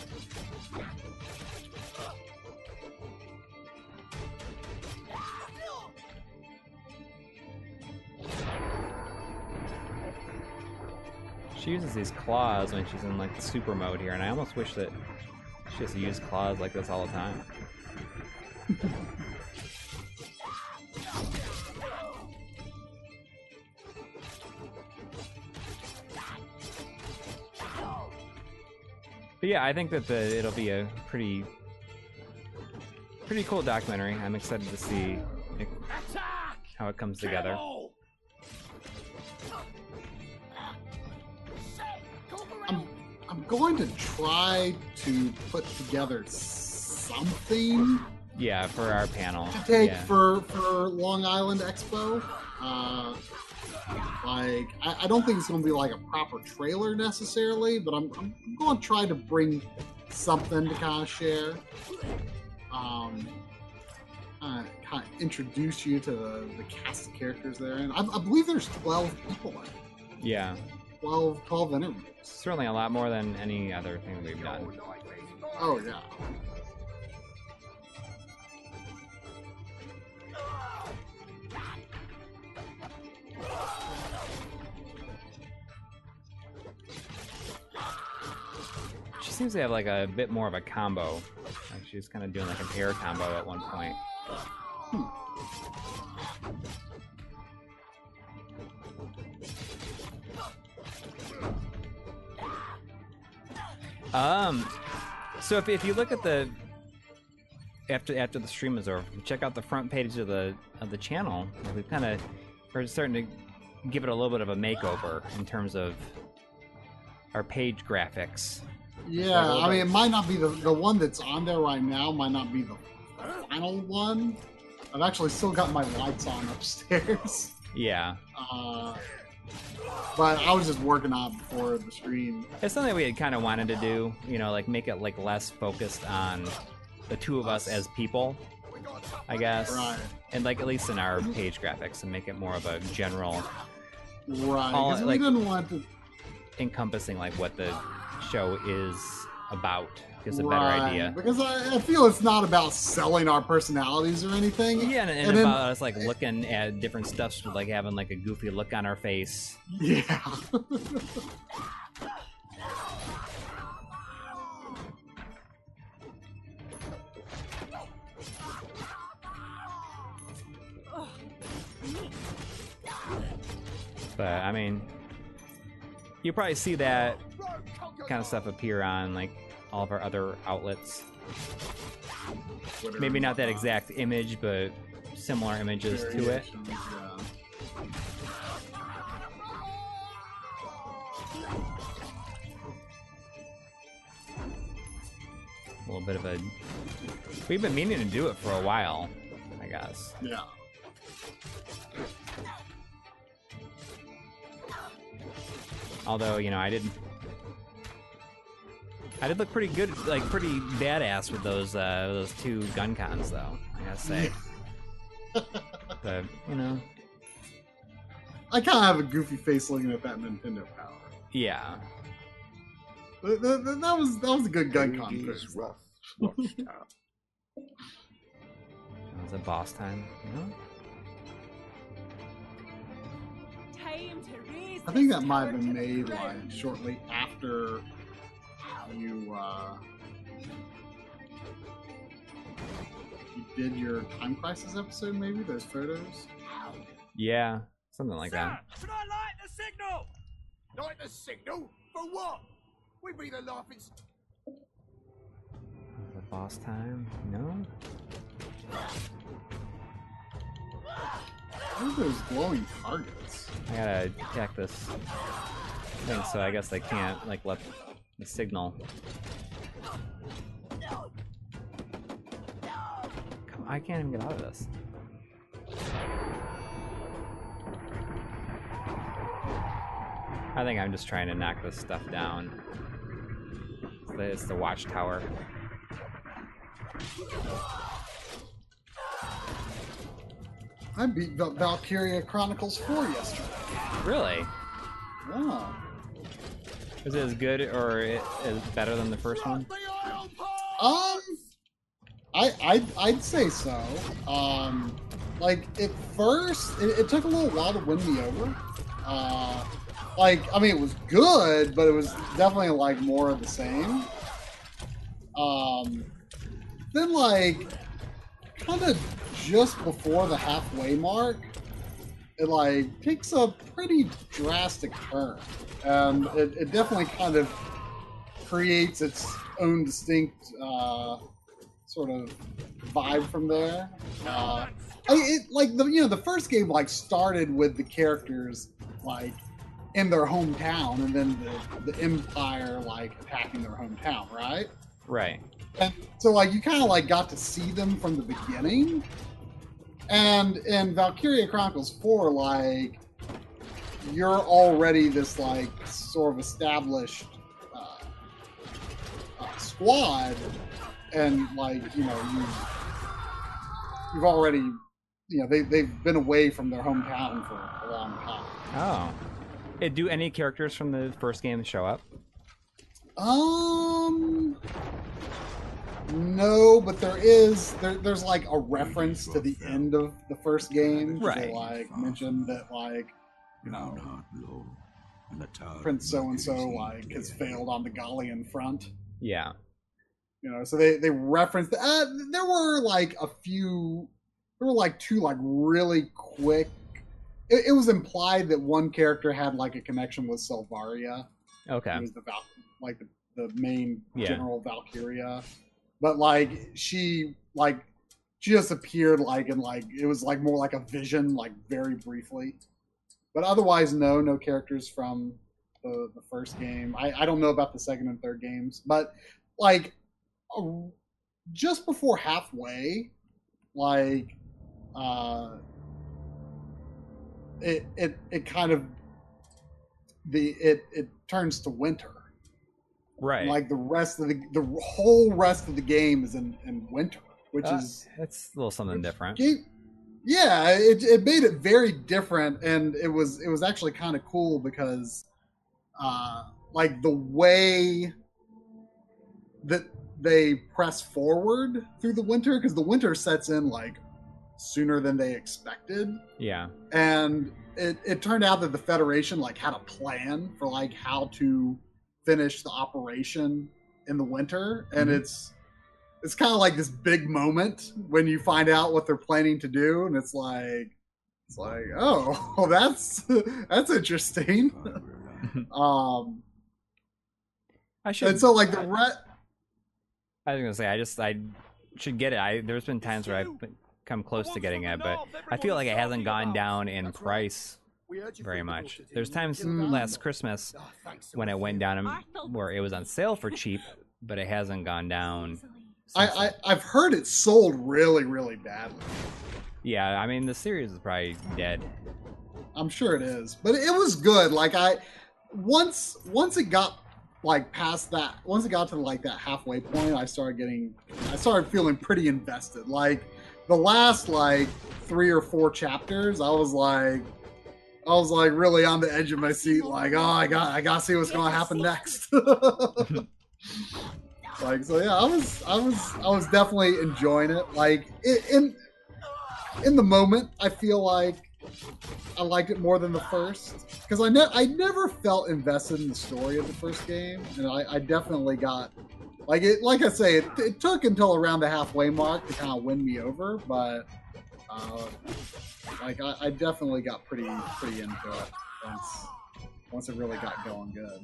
She uses these claws when she's in like super mode here, and I almost wish that she just used claws like this all the time. But yeah, I think that the it'll be a pretty pretty cool documentary. I'm excited to see it, how it comes together. I'm going to try to put together something Yeah, for our panel. to take yeah. for for Long Island Expo. Uh, like I, I don't think it's going to be like a proper trailer necessarily, but I'm I'm going to try to bring something to kind of share. Um, kind of, kind of introduce you to the, the cast of characters there. And I, I believe there's 12 people in it. Yeah, 12, 12 interviews. Certainly a lot more than any other thing we've done. Oh, yeah. She seems to have like a bit more of a combo. Like she's kind of doing like an air combo at one point. Hmm. Um, so if, if you look at the after after the stream is over, check out the front page of the of the channel. We've kind of are starting to give it a little bit of a makeover in terms of our page graphics. Yeah, I mean, it might not be the, the one that's on there right now, might not be the final one. I've actually still got my lights on upstairs. Yeah, Uh, but I was just working on before the stream. it's something we had kind of wanted to do. You know, like make it like less focused on the two of us as people, I guess, Right. and like at least in our page graphics, and make it more of a general Right. All, 'cause we didn't want to. encompassing like what the show is about. Gives a better right, idea. Because I, I feel it's not about selling our personalities or anything. Yeah, and, and, And then- about us like looking at different stuff, like having like a goofy look on our face. Yeah. But I mean, you probably see that kind of stuff appear on like all of our other outlets. Maybe not that exact image, but similar images to it. Yeah. A little bit of a. We've been meaning to do it for a while, I guess. Yeah. Although you know, I did. I did look pretty good, like pretty badass with those uh, those two GunCons, though. I gotta say. but you know, I kind of have a goofy face looking at that Nintendo Power. yeah. Th- th- th- That was that was a good GunCon. Ladies first. Wrath Watchtower. That was a boss time. You know? Time to raise I think that might have been made like shortly after you uh, you did your Time Crisis episode. Maybe those photos. Yeah, something like that. Should I light the signal? Light the signal? For what? We be the laughing The boss time. No. What are those glowing targets? I gotta attack this thing, so I guess I can't like let the signal. Come, I can't even get out of this. I think I'm just trying to knock this stuff down. It's the, watchtower. I beat Val- Valkyria Chronicles 4 yesterday. Really? Oh. Is it as good or it is better than the first one? Um, I I'd, I'd say so. Um, like at first, it, it took a little while to win me over. Uh, like I mean, it was good, but it was definitely like more of the same. Um, then like kind of just before the halfway mark, it like takes a pretty drastic turn, and it, it definitely kind of creates its own distinct uh, sort of vibe from there. Uh, I, it like the you know the first game like started with the characters like in their hometown, and then the, the Empire like attacking their hometown, right? Right. And so like you kind of like got to see them from the beginning. And in Valkyria Chronicles 4, like you're already this like sort of established uh, uh, squad, and like you know you you've already, you know, they they've been away from their hometown for a long time. Oh. Eh, do any characters from the first game show up? Um, no, but there is there, there's like a reference to the end of the first game. Right. They like mentioned that like you know and the tower Prince so and so like seemed has failed on the Gallian front. Yeah. You know, so they they referenced. Uh, there were like a few. There were like two like really quick. It, it was implied that one character had like a connection with Selvaria. Okay. Who was the Val- like the, the main Yeah. general Valkyria, but like she like she just appeared like and like it was like more like a vision like very briefly, but otherwise no no characters from the the first game. I I don't know about the second and third games, but like just before halfway, like uh it it it kind of the it it turns to winter Right. like the rest of the the whole rest of the game is in in winter which Uh, is That's a little something different. yeah it, it made it very different and it was it was actually kind of cool because uh like the way that they press forward through the winter because the winter sets in like sooner than they expected Yeah. and it, it turned out that the federation like had a plan for like how to finish the operation in the winter and Mhm. it's it's kind of like this big moment when you find out what they're planning to do and it's like it's like oh well that's that's interesting um I should. and so like the re- I was gonna say I just I should get it. I there's been times where I've come close to getting it, but I feel like it hasn't gone down in price very much. There's times Mm. last Christmas when it went down and where it was on sale for cheap, but it hasn't gone down. I, I I've heard it sold really really badly yeah, I mean the series is probably dead. I'm sure it is, but it was good. Like I, once once it got like past that, once it got to like that halfway point, I started getting, I started feeling pretty invested. Like the last like three or four chapters, I was like, I was like really on the edge of my seat. Like, oh, I got, I got to see what's to happen next. like so, yeah, I was, I was, I was definitely enjoying it. Like in in the moment, I feel like I liked it more than the first because I ne- I never felt invested in the story of the first game, and I, I definitely got like it. Like I say, it, it took until around the halfway mark to kind of win me over, but uh, like I, I definitely got pretty pretty into it once once it really got going good.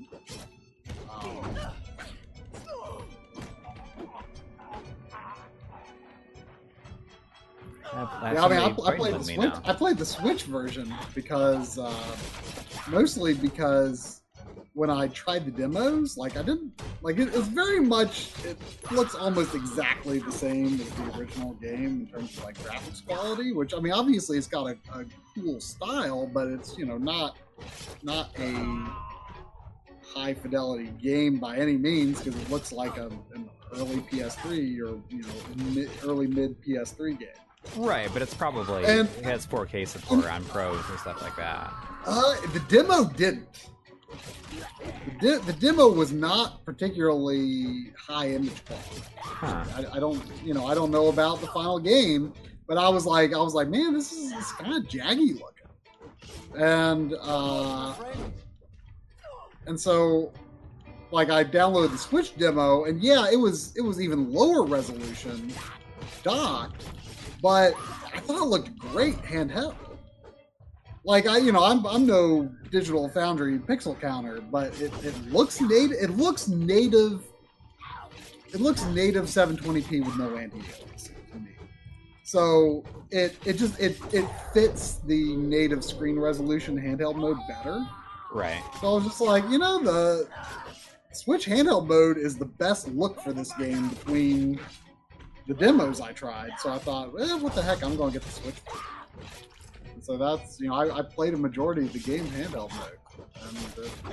Um, I, yeah, I mean, I, I played the Switch. I played the Switch version because uh, mostly because when I tried the demos, like I didn't like it, it's very much. It looks almost exactly the same as the original game in terms of like graphics quality. Which I mean, obviously it's got a, a cool style, but it's you know not not a high fidelity game by any means because it looks like a, an early PS3 or you know mid, early mid PS3 game. Right, but it's probably And- it has 4K support on pros and stuff like that. Uh, the demo didn't. The, the demo was not particularly high image quality. Huh. I, I don't, you know, I don't know about the final game, but I was like, I was like, man, this is it's kind of jaggy looking, and uh, and so, like, I downloaded the Switch demo, and yeah, it was it was even lower resolution docked, but I thought it looked great handheld like I, you know, I'm I'm no digital foundry pixel counter, but it, it looks native. It looks native. It looks native 720p with no anti-aliasing to me. So it it just it it fits the native screen resolution handheld mode better. Right. So I was just like, you know, the Switch handheld mode is the best look for this game between the demos I tried. So I thought, well, what the heck, I'm going to get the Switch. So that's you know, I, I played a majority of the game handheld mode. And uh,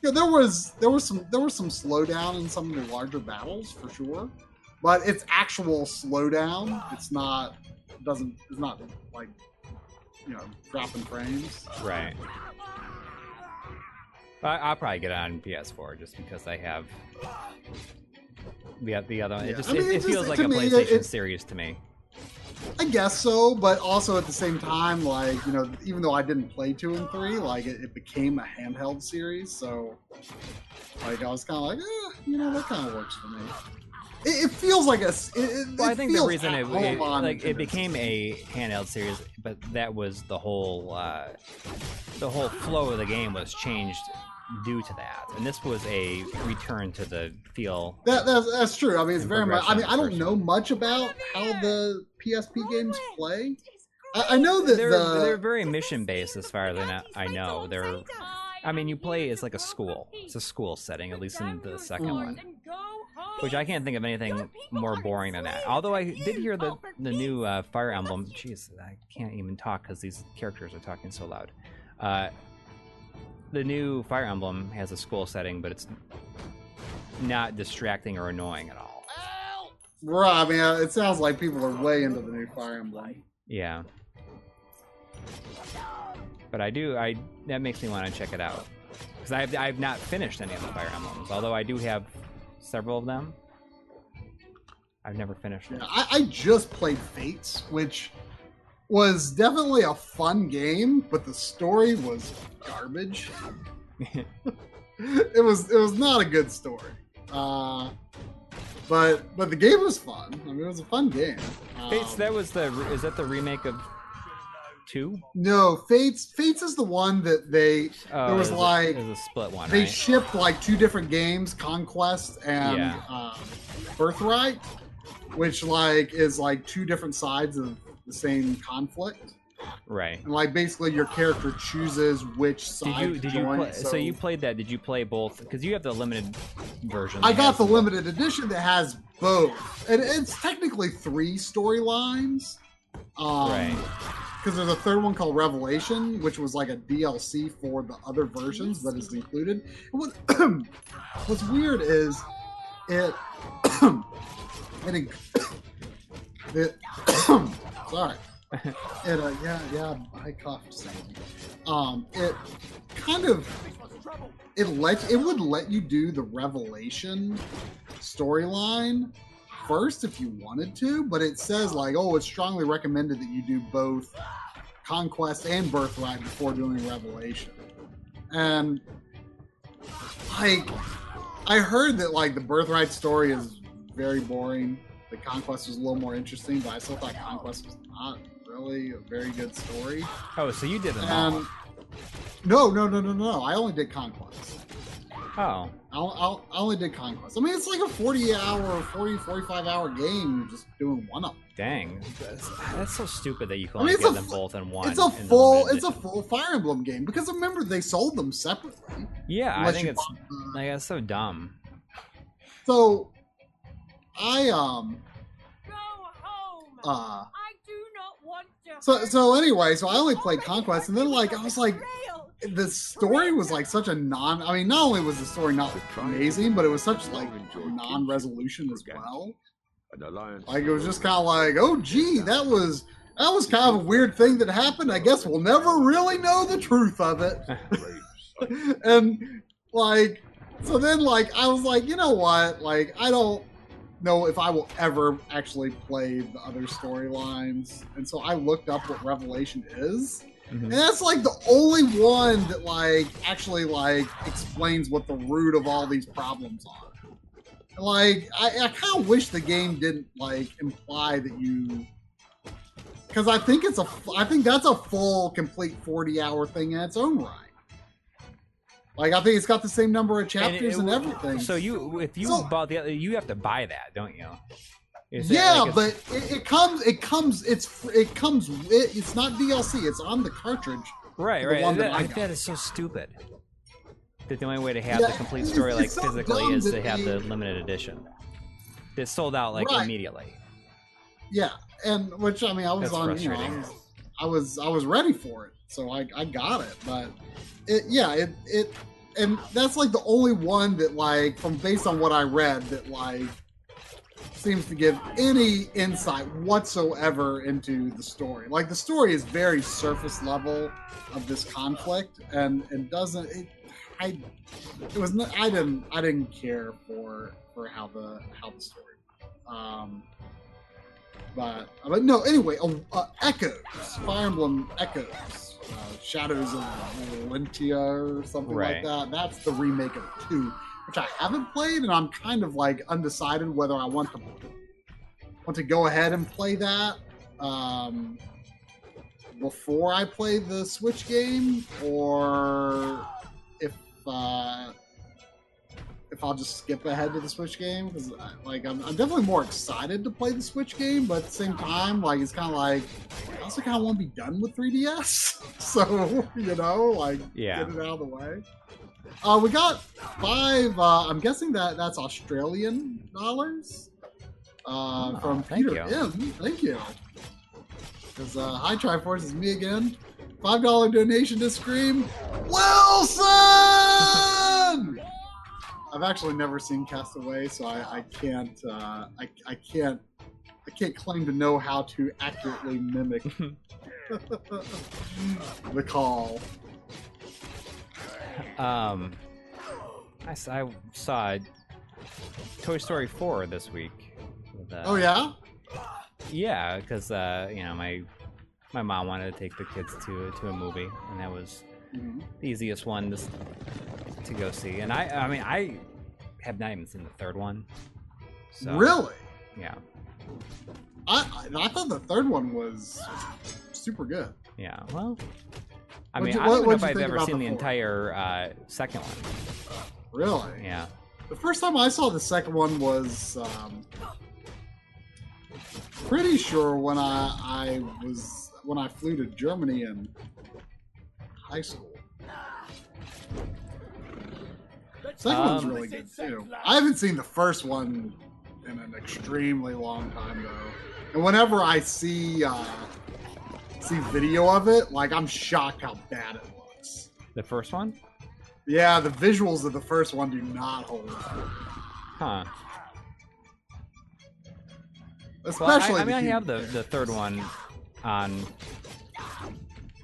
yeah, there was there was some there was some slowdown in some of the larger battles for sure, but it's actual slowdown. It's not doesn't it's not like you know dropping frames. Right. I, I'll probably get it on PS4 just because I have the the other one. It just I mean, it, it it just- feels like a me, it- PlayStation series to me. I guess so, but also at the same time, like you know, even though I didn't play two and three, like it, it became a handheld series, so like I was kind of like, eh, you know, that kind of works for me. It, it feels like a. It, it, Well, I think the reason it, it like it became a handheld series, but that was the whole uh, the whole flow of the game was changed due to that, and this was a return to the feel. That, that's, that's true. I mean, it's very much. I mean, I don't know much about how the PSP games play. I, I know that They're the they're very mission based as far as I know. I know they're. I mean, you play as like a school. It's a school setting, at least in the second Mm. one. Which I can't think of anything more boring than that. Although I did hear the the new uh, Fire Emblem. Jeez, I can't even talk because these characters are talking so loud. Uh, the new Fire Emblem has a school setting, but it's not distracting or annoying at all. right. I mean, it sounds like people are way into the new Fire Emblem. Yeah. But I do. I that makes me want to check it out because I've I've not finished any of the Fire Emblems. Although I do have several of them. I've never finished Yeah. I, I just played Fates, which was definitely a fun game, but the story was garbage. it was it was not a good story. Uh, but but the game was fun. I mean, it was a fun game. Fates. Um, That was the. Is that the remake of two? no Fates. Fates is the one that they Oh, there was a- like was a split one, they right? shipped like two different games, Conquest and Yeah. uh, Birthright, which like is like two different sides of the same conflict. right. And like basically your character chooses which Did side you to did you join. play, so, you played that? Did you play both? Because you have the limited version. I got the limited edition that has both, and it's technically three storylines. Um, Right. Because there's a third one called Revelation, which was like a DLC for the other versions that is included. What, what's weird is it it, it sorry it uh, yeah yeah I coughed something. Um, it kind of it let it would let you do the Revelation storyline first if you wanted to, but it says like, oh, it's strongly recommended that you do both Conquest and Birthright before doing Revelation. And like I heard that like the Birthright story is very boring. The Conquest was a little more interesting, but I still thought Conquest was not really a very good story. Oh, so you did them. And no, no, no, no, no. I only did Conquest. Oh, I, only did Conquest. I mean, it's like a 40 hour, 40, 45 hour game just doing one of them. dang! That's, that's so stupid that you can I mean, only get them both in one. It's a full, it's a full Fire Emblem game because remember they sold them separately. Yeah, I think it's the- uh, like that's so dumb. So, I um Go home. uh I do not want to. so hurt so anyway, so I only played Conquest, and then like I was like, betrayal. the story was like such a non. I mean, not only was the story not amazing, but it was such like non-resolution as well. Like it was just kind of like, oh gee, that was that was kind of a weird thing that happened. I guess we'll never really know the truth of it. and like, so then like I was like, you know what? Like I don't know if I will ever actually play the other storylines, and so I looked up what Revelation is. Mhm. And that's like the only one that like actually like explains what the root of all these problems are. Like I, I kind of wish the game didn't like imply that you because I think it's a I think that's a full complete 40 hour thing in its own right. Like I think it's got the same number of chapters and, it- everything. So you, if you So- bought the other, you have to buy that, don't you? Is yeah, like but it, it comes it comes it's it comes it, it's not DLC. It's on the cartridge. right, right. that That, I I- got. that is so stupid. That the only way to have Yeah, the complete it's- story like it's physically is to have the limited edition. It sold out like Right. immediately. Yeah, and which I mean, I was That's on. You know, I was, I was I was ready for it, so I I got it. But it yeah it it and that's like the only one that like from based on what I read that like seems to give any insight whatsoever into the story. Like the story is very surface level of this conflict, and and doesn't. It, I it was I didn't I didn't care for for how the how the story. Um, but but no. Anyway, uh, uh, Echoes, Fire Emblem Echoes, uh, Shadows of Valentia or something Right. like that. That's the remake of two, which I haven't played, and I'm kind of like undecided whether I want to want to go ahead and play that um, before I play the Switch game, or if uh, if I'll just skip ahead to the Switch game because like I'm, I'm definitely more excited to play the Switch game, but at the same time, like it's kind of like I also kind of want to be done with 3DS, so you know, like Yeah. get it out of the way. Uh, we got five. Uh, I'm guessing that that's Australian dollars. Uh, Oh, from thank Peter you. M. Thank you. Because uh, Hi Triforce is me again. Five dollar donation to Scream. Wilson. I've actually never seen Castaway, so I, I can't. Uh, I, I can't. I can't claim to know how to accurately mimic the call. Um, I, I saw Toy Story 4 this week. with, uh, Oh yeah. Yeah, because uh, you know my my mom wanted to take the kids to to a movie, and that was Mhm. the easiest one to, to go see. And I, I mean, I have not even seen the third one. So, Really? Yeah, I, I thought the third one was super good. yeah. Well, I What'd mean, you- I don't know if I've ever seen the the entire uh, second one. Really? Yeah. The first time I saw the second one was um, pretty sure when I I was when I flew to Germany in high school. Second one's Um, really good too. I haven't seen the first one in an extremely long time though, and whenever I see uh, see video of it, like I'm shocked how bad it looks. The first one? Yeah, the visuals of the first one do not hold up. Huh. Well, Especially I, I mean, the I have the, the third one on.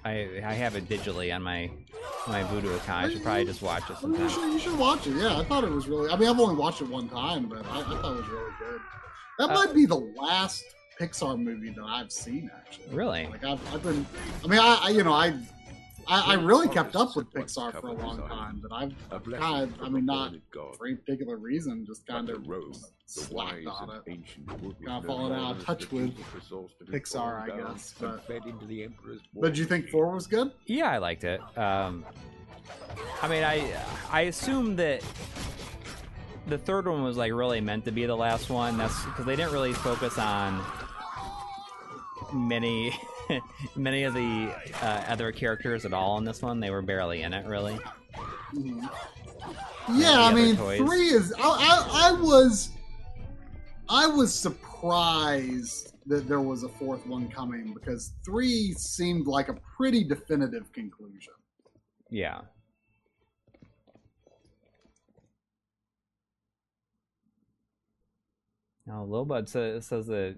I I have it digitally on my my Vudu account. I should probably just watch it Well, you, should, you should watch it. Yeah, I thought it was really. I mean, I've only watched it one time, but I, I thought it was really good. That Uh, might be the last Pixar movie that I've seen. Actually, Really? like I've, I've been. I mean, I, I you know I. I, I really kept up with Pixar for a long time, but I've kind of, I mean, not for any particular reason, just kind of rogue, the slacked wise on it. ancient would Kinda fallen out of touch with strategic resource to be Pixar, I guess, but- into the Emperor's But did you think four was good? Yeah, I liked it. Um, I mean, I I assume that the third one was like really meant to be the last one. That's because they didn't really focus on many many of the uh, other characters at all in this one. They were barely in it, really. Yeah, I mean, toys. three is. I, I, I was, I was surprised that there was a fourth one coming because three seemed like a pretty definitive conclusion. Yeah. Now, Lilbud says, says that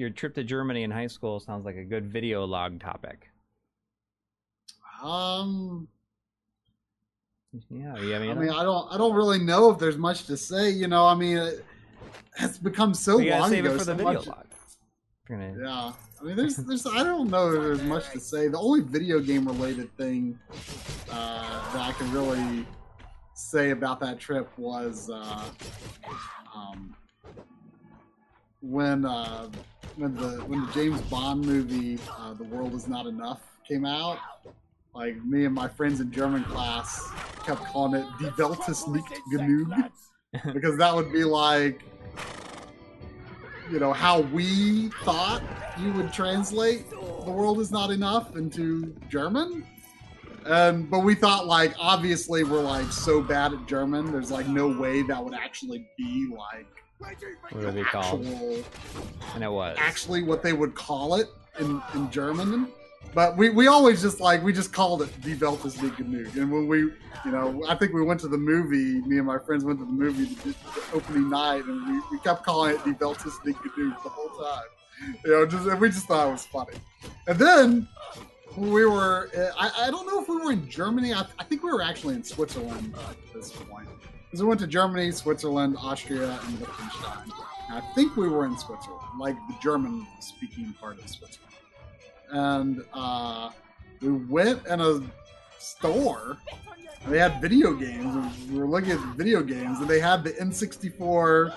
your trip to Germany in high school sounds like a good video log topic. Um, Yeah, yeah. I mean, I mean, I don't, I don't really know if there's much to say. You know, I mean, it, it's become so we gotta long save ago. it for the so video much, log. Gonna- Yeah, I mean, there's, there's, I don't know if there's much to say. The only video game related thing uh, that I can really say about that trip was uh, um, when uh, when the when the James Bond movie uh, "The World Is Not Enough" came out. Like me and my friends in German class kept calling it "Die Welt ist nicht genug." because that would be like you know how we thought you would translate the world is not enough into german and but we thought like obviously we're like so bad at german there's like no way that would actually be like What would it be called? And it was. actually what they would call it in in german but we, we always just like we just called it Die Welt is nicht genug. And when we, you know, I think we went to the movie. Me and my friends went to the movie the, the opening night, and we, we kept calling it Die Welt is nicht genug the whole time. You know, just and we just thought it was funny. And then we were, I, I don't know if we were in Germany. I, I think we were actually in Switzerland at this point. Because we went to Germany, Switzerland, Austria, and Liechtenstein. And I think we were in Switzerland, like the German speaking part of Switzerland. And uh, we went in a store, they had video games. We were looking at video games, and they had the N64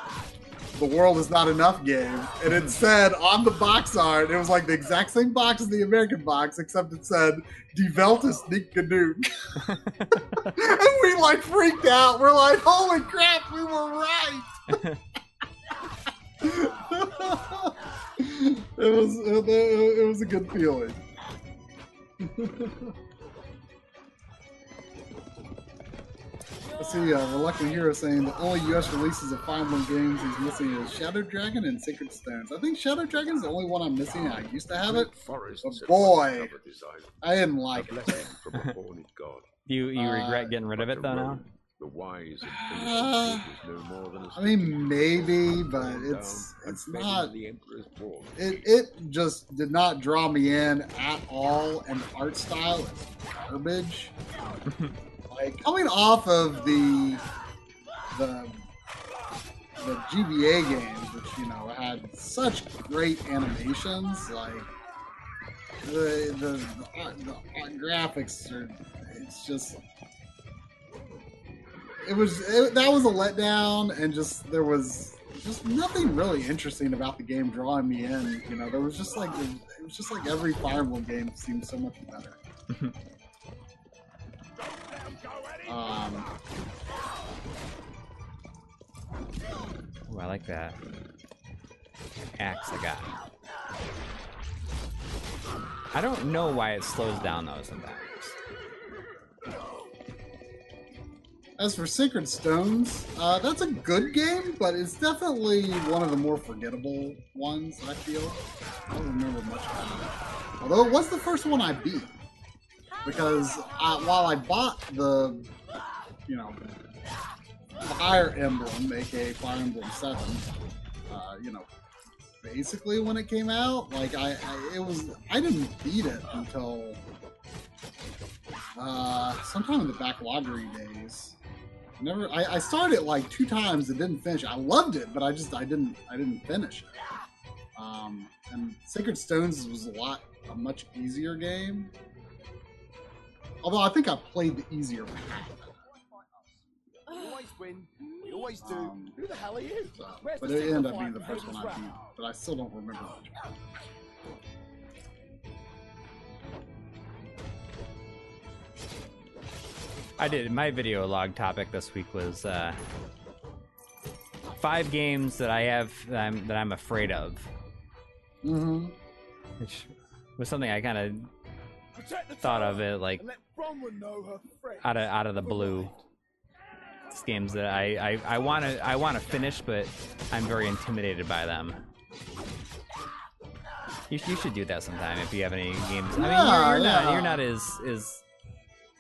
the world is not enough game and it said on the box art it was like the exact same box as the american box except it said die welt ist nicht genug and we like freaked out. We're like holy crap we were right. It was it, it was a good feeling Let's see, uh, Reluctant Hero saying the only U.S. releases of Fire Emblem games he's missing is Shadow Dragon and Sacred Stones. I think Shadow Dragon is the only one I'm missing. I used to have it. Forest But boy, once covered his island. I didn't like it. blessing from a horned god. You you Uh, regret getting rid of it though now? road, The wise and Uh, no more than a I mean, maybe, but it's it's not. the emperor's wall. It it just did not draw me in at all, and the art style is garbage. like coming off of the the the GBA games, which you know had such great animations, like the the, the, the graphics are it's just it was it, that was a letdown and just there was just nothing really interesting about the game drawing me in you know? There was just like it was, it was just like every fire emblem game seemed so much better um Ooh, I like that axe I got. I don't know why it slows down though sometimes. As for Sacred Stones, uh, that's a good game, but it's definitely one of the more forgettable ones, I feel. I don't remember much about it. Although it was the first one I beat. Because I, while I bought the, you know, Fire Emblem, aka Fire Emblem 7, uh, you know, basically when it came out, like, I, I it was, I didn't beat it until uh, sometime in the backloggery days. Never. I, I started it like two times and didn't finish. I loved it, but I just I didn't I didn't finish it. Um, and Sacred Stones was a lot a much easier game. Although I think I played the easier path. We always win. We always do. Um, Who the hell are you? Where's but the it ended up being the first one I beat. rap? But I still don't remember much. I did. My video log topic this week was uh, five games that I have that I'm, that I'm afraid of, Mm-hmm. which was something I kind of thought of it like and let Bronwyn know her friends. out of out of the have blue. Games that I I want to I want to finish, but I'm very intimidated by them. You, you should do that sometime if you have any games. I mean, Yeah, you're, you're not you're not as as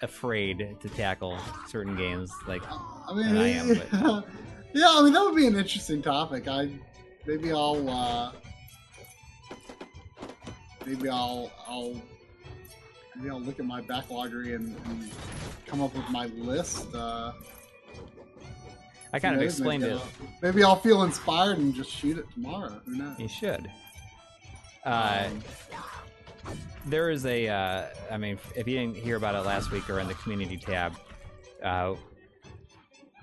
afraid to tackle certain games like I mean, I am, but- yeah, I mean that would be an interesting topic. I maybe I'll uh, maybe I'll I'll maybe I'll look at my backloggery and, and come up with my list. Uh, I kind of explained maybe it. I'll- Maybe I'll feel inspired and just shoot it tomorrow. Who knows? You should. Uh, Um, there is a. Uh, I mean, if you didn't hear about it last week or in the community tab, uh,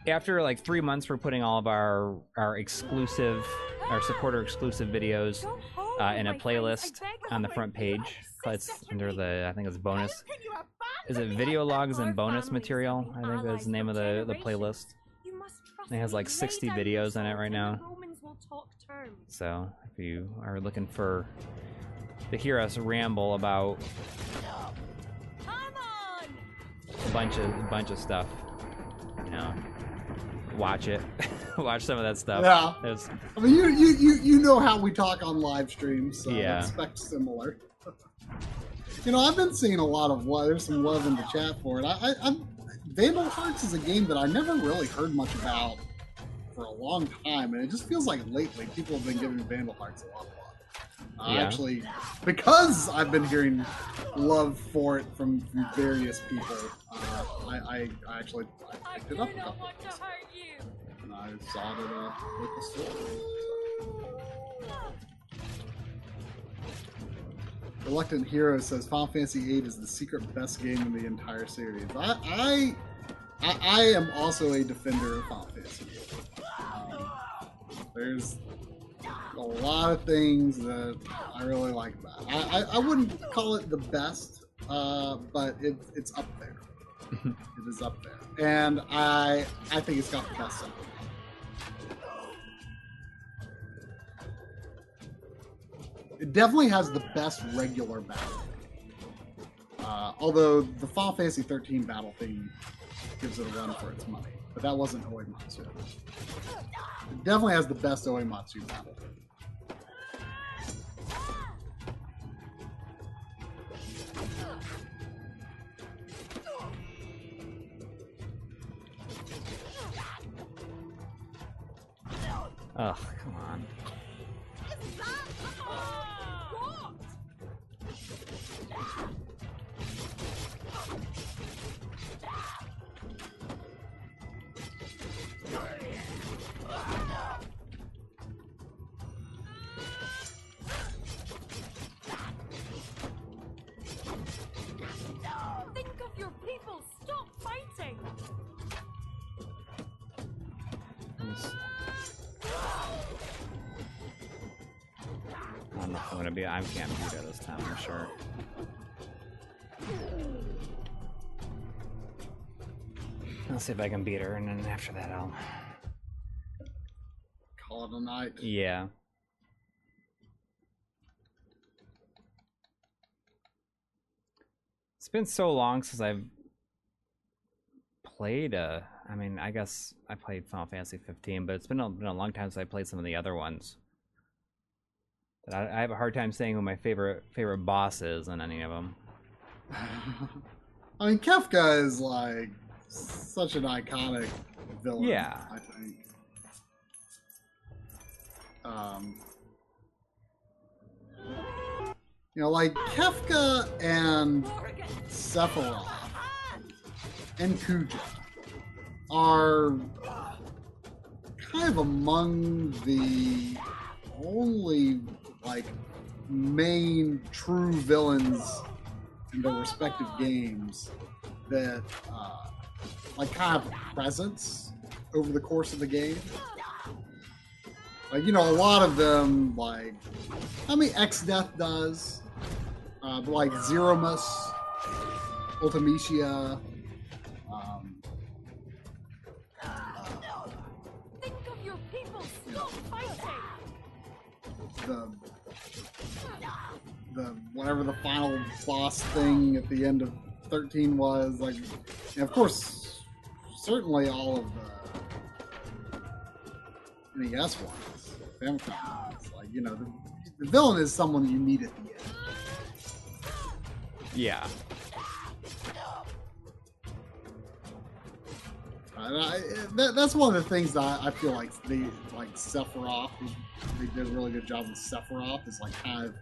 after like three months, we're putting all of our our exclusive, our supporter exclusive videos uh, in a my friends. I playlist on the front page. It's under the I think it's bonus. How can you Is it video logs and bonus material? I think allies that's the name of the the playlist. You must trust It has like 60 videos in it right now. Romans will talk terms. So if you are looking for to hear us ramble about a bunch of a bunch of stuff. You know, watch it, watch some of that stuff. Yeah. There's- I mean, you, you you you know how we talk on live streams, so Yeah. expect similar. You know, I've been seeing a lot of love. There's some love in the chat for it. I, I, I'm, Vandal Hearts is a game that I never really heard much about for a long time, and it just feels like lately people have been giving Vandal Hearts a lot of love. I Yeah. Actually, because I've been hearing love for it from, from various people, uh, I, I, I actually I picked it up a couple want to times, hurt you. and I saw it at a local store. Reluctant Hero says Final Fantasy VIII is the secret best game in the entire series. I, I, I, I am also a defender of Final Fantasy Um, there's a lot of things that I really like about it. I, I, I wouldn't call it the best, uh, but it, it's up there. it is up there, and I I think it's got the best stuff. It definitely has the best regular battle. Uh, although the Final Fantasy 13 battle theme gives it a run for its money, but that wasn't Uematsu. It definitely has the best Uematsu battle. Ugh, come on. Gonna be. I can't beat her this time. I'm sure. I'll see if I can beat her, and then after that, I'll. Call it a night. Yeah. It's been so long since I've played a. I mean, I guess I played Final Fantasy 15, but it's been a, been a long time since I played some of the other ones. I, I have a hard time saying who my favorite favorite boss is in any of them. I mean, Kefka is like such an iconic villain. Yeah. I think. Um, you know, like Kefka and Sephiroth and Kuja are kind of among the only like main true villains in their respective games that uh, like kind of presence over the course of the game. Like you know, a lot of them like I mean Exdeath does, uh, but like Zeromus, Ultimecia, um, Think of your people. Stop fighting. the the whatever the final boss thing at the end of 13 was like and of course certainly all of the NES ones Famicom ones like you know the, the villain is someone you meet at the end Yeah. I, that, that's one of the things that I, I feel like they like Sephiroth they did a really good job with Sephiroth is like kind of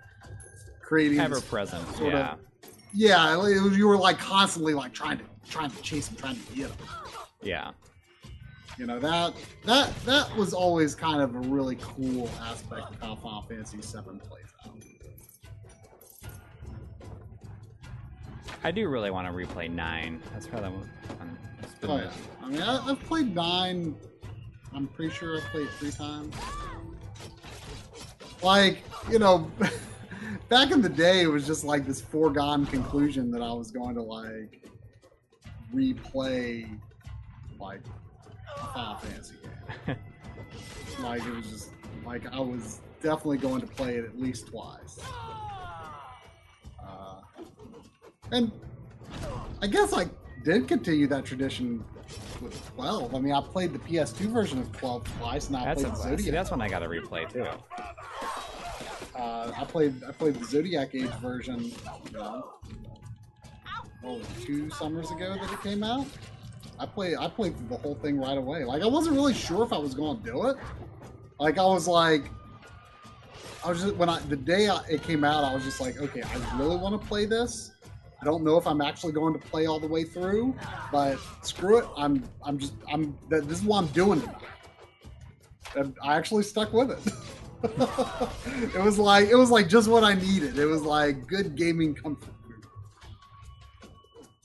creating ever present sort of- Yeah. Yeah, was- you were like constantly like trying to trying to chase him, trying to get him. Yeah. You know that that that was always kind of a really cool aspect of how Final Fantasy VII plays out. I do really want to replay nine. That's probably one. um, Oh yeah, I mean I, I've played nine. I'm pretty sure I've played three times. Like you know, back in the day, it was just like this foregone conclusion that I was going to like replay like a Final Fantasy game. like it was just like I was definitely going to play it at least twice. Uh, and I guess I did continue that tradition with 12. I mean, I played the PS2 version of 12 twice, and I That's played the see, Zodiac. that's one I got to replay too. Uh, I played I played the Zodiac Age version. Know, oh, two summers ago that it came out. I played I played the whole thing right away. Like I wasn't really sure if I was going to do it. Like I was like, I was just when I the day I, it came out, I was just like, okay, I really want to play this. I don't know if I'm actually going to play all the way through, but screw it. I'm I'm just I'm th- this is what I'm doing tonight. And I actually stuck with it. it was like it was like just what I needed. It was like good gaming comfort.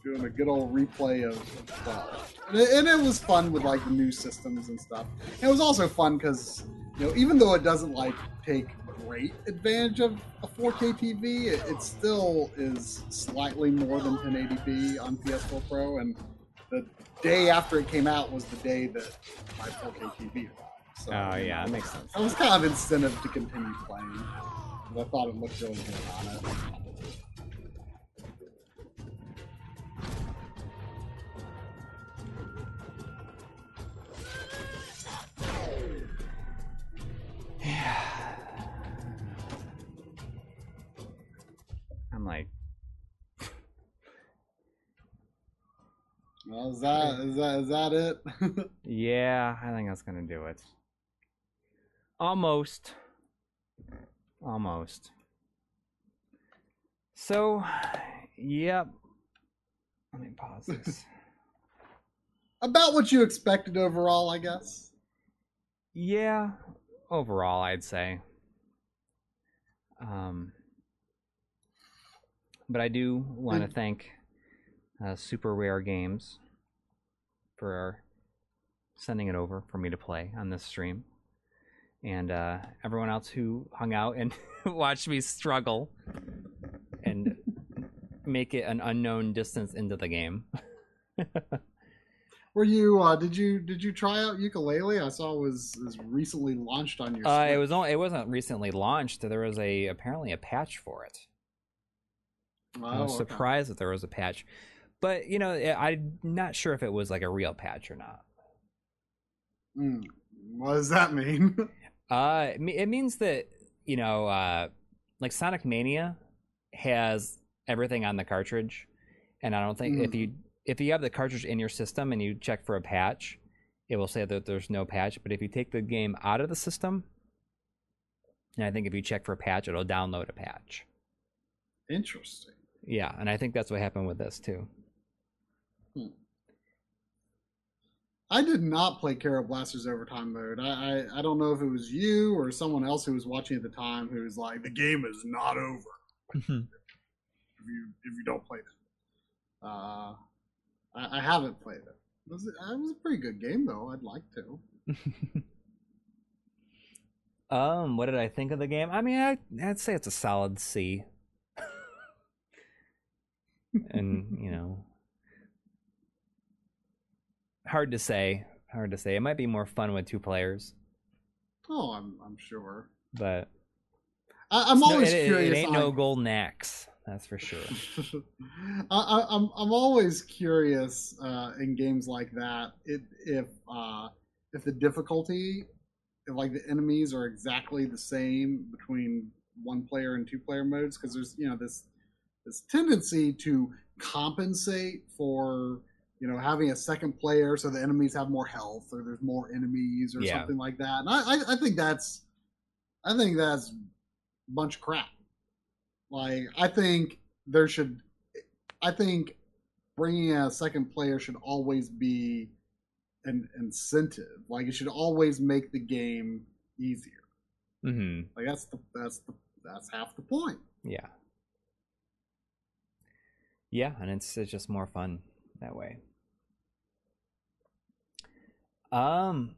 Doing a good old replay of, of 12. And it, and it was fun with like the new systems and stuff. And it was also fun because you know even though it doesn't like take great advantage of a 4K TV, it, it still is slightly more than 1080p on PS4 Pro. And the day after it came out was the day that my 4K TV arrived. So, Oh yeah, that makes sense. that was kind of incentive to continue playing. I thought it looked really good on it. Yeah. I'm like, Well, is that is that is that it? yeah, I think that's gonna do it. Almost. Almost. So, yep. Let me pause this. About what you expected overall, I guess. yeah, overall, I'd say. Um, but I do want to thank uh, Super Rare Games for sending it over for me to play on this stream, and uh, everyone else who hung out and watched me struggle and make it an unknown distance into the game. Were you? Uh, did you did you try out Yooka-Laylee? I saw it was was recently launched on your. Uh, it was only, it wasn't recently launched. There was a apparently a patch for it. I Oh, was okay. surprised that there was a patch, but you know, I- I'm not sure if it was like a real patch or not. Hmm. What does that mean? Uh, it means that you know, uh, like Sonic Mania has everything on the cartridge, and I don't think if Mm. you if you have the cartridge in your system and you check for a patch, it will say that there's no patch. But if you take the game out of the system, and I think if you check for a patch, it'll download a patch. Interesting. Yeah, and I think that's what happened with this too. I did not play Kero Blaster's Overtime mode. I, I I don't know if it was you or someone else who was watching at the time who was like, "The game is not over if you if you don't play it." Uh, I, I haven't played it. It was, it was a pretty good game though. I'd like to. Um, what did I think of the game? I mean, I, I'd say it's a solid C. and you know, hard to say. Hard to say. It might be more fun with two players, Oh, I'm I'm sure. but I, I'm it's no- always it, it- curious. It, ain't no on- golden axe. That's for sure. I, I, I'm I'm always curious uh, in games like that if if uh, if the difficulty, if like the enemies are exactly the same between one player and two player modes, because there's you know this this tendency to compensate for you know having a second player so the enemies have more health or there's more enemies or Yeah. something like that. And I, I think that's I think that's a bunch of crap. Like I think there should I think bringing a second player should always be an incentive. Like it should always make the game easier. hmm Like that's the that's the that's half the point. Yeah. Yeah, and it's it's just more fun that way. Um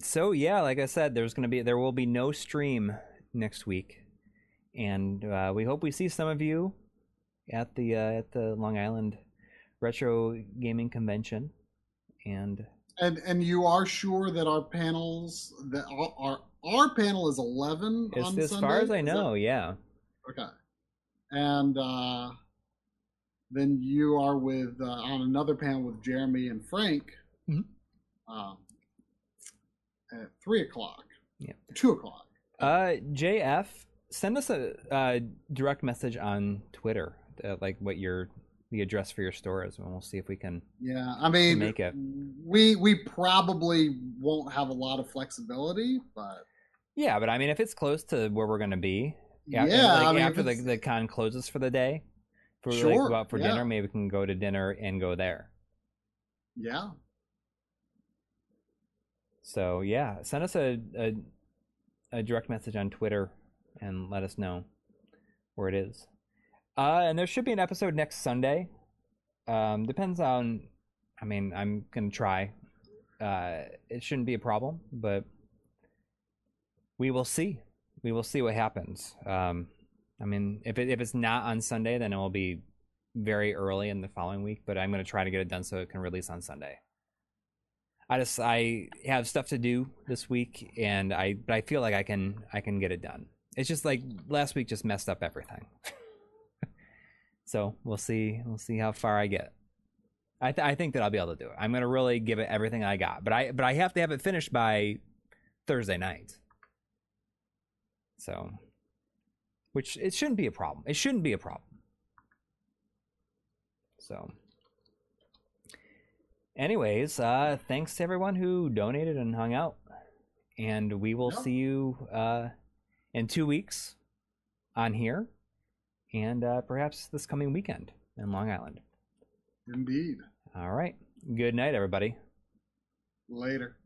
so yeah, like I said, there's gonna be there will be no stream next week. And uh, we hope we see some of you at the uh, at the Long Island Retro Gaming Convention. And And and you are sure that our panels that our our, our panel is eleven as, on as Sunday? far as I Is that- know, yeah. Okay. And uh, then you are with uh, on another panel with Jeremy and Frank Mhm. Uh, at three o'clock. Yeah. Two o'clock. Uh, JF send us a, uh direct message on Twitter, uh, like what your the address for your store is, and we'll see if we can. Yeah, I mean, make it. we we probably won't have a lot of flexibility, but Yeah, but I mean, if it's close to where we're gonna be, yeah, yeah, like I mean, after the, the con closes for the day, for like Sure, go out for yeah. dinner, maybe we can go to dinner and go there. yeah, So yeah, send us a, a a direct message on Twitter and let us know where it is. Uh, and there should be an episode next Sunday. Um, depends on. I mean, I'm gonna try. Uh, it shouldn't be a problem, but we will see. We will see what happens. Um, I mean, if it, if it's not on Sunday, then it will be very early in the following week. But I'm gonna try to get it done so it can release on Sunday. I just I have stuff to do this week, and I but I feel like I can I can get it done. It's just like last week just messed up everything. so we'll see we'll see how far I get. I th- I think that I'll be able to do it. I'm gonna really give it everything I got, but I but I have to have it finished by Thursday night. So, which it shouldn't be a problem. It shouldn't be a problem. So. Anyways, uh, thanks to everyone who donated and hung out. And we will Yeah. see you uh, in two weeks on here and uh, perhaps this coming weekend in Long Island. indeed. All right. Good night, everybody. Later.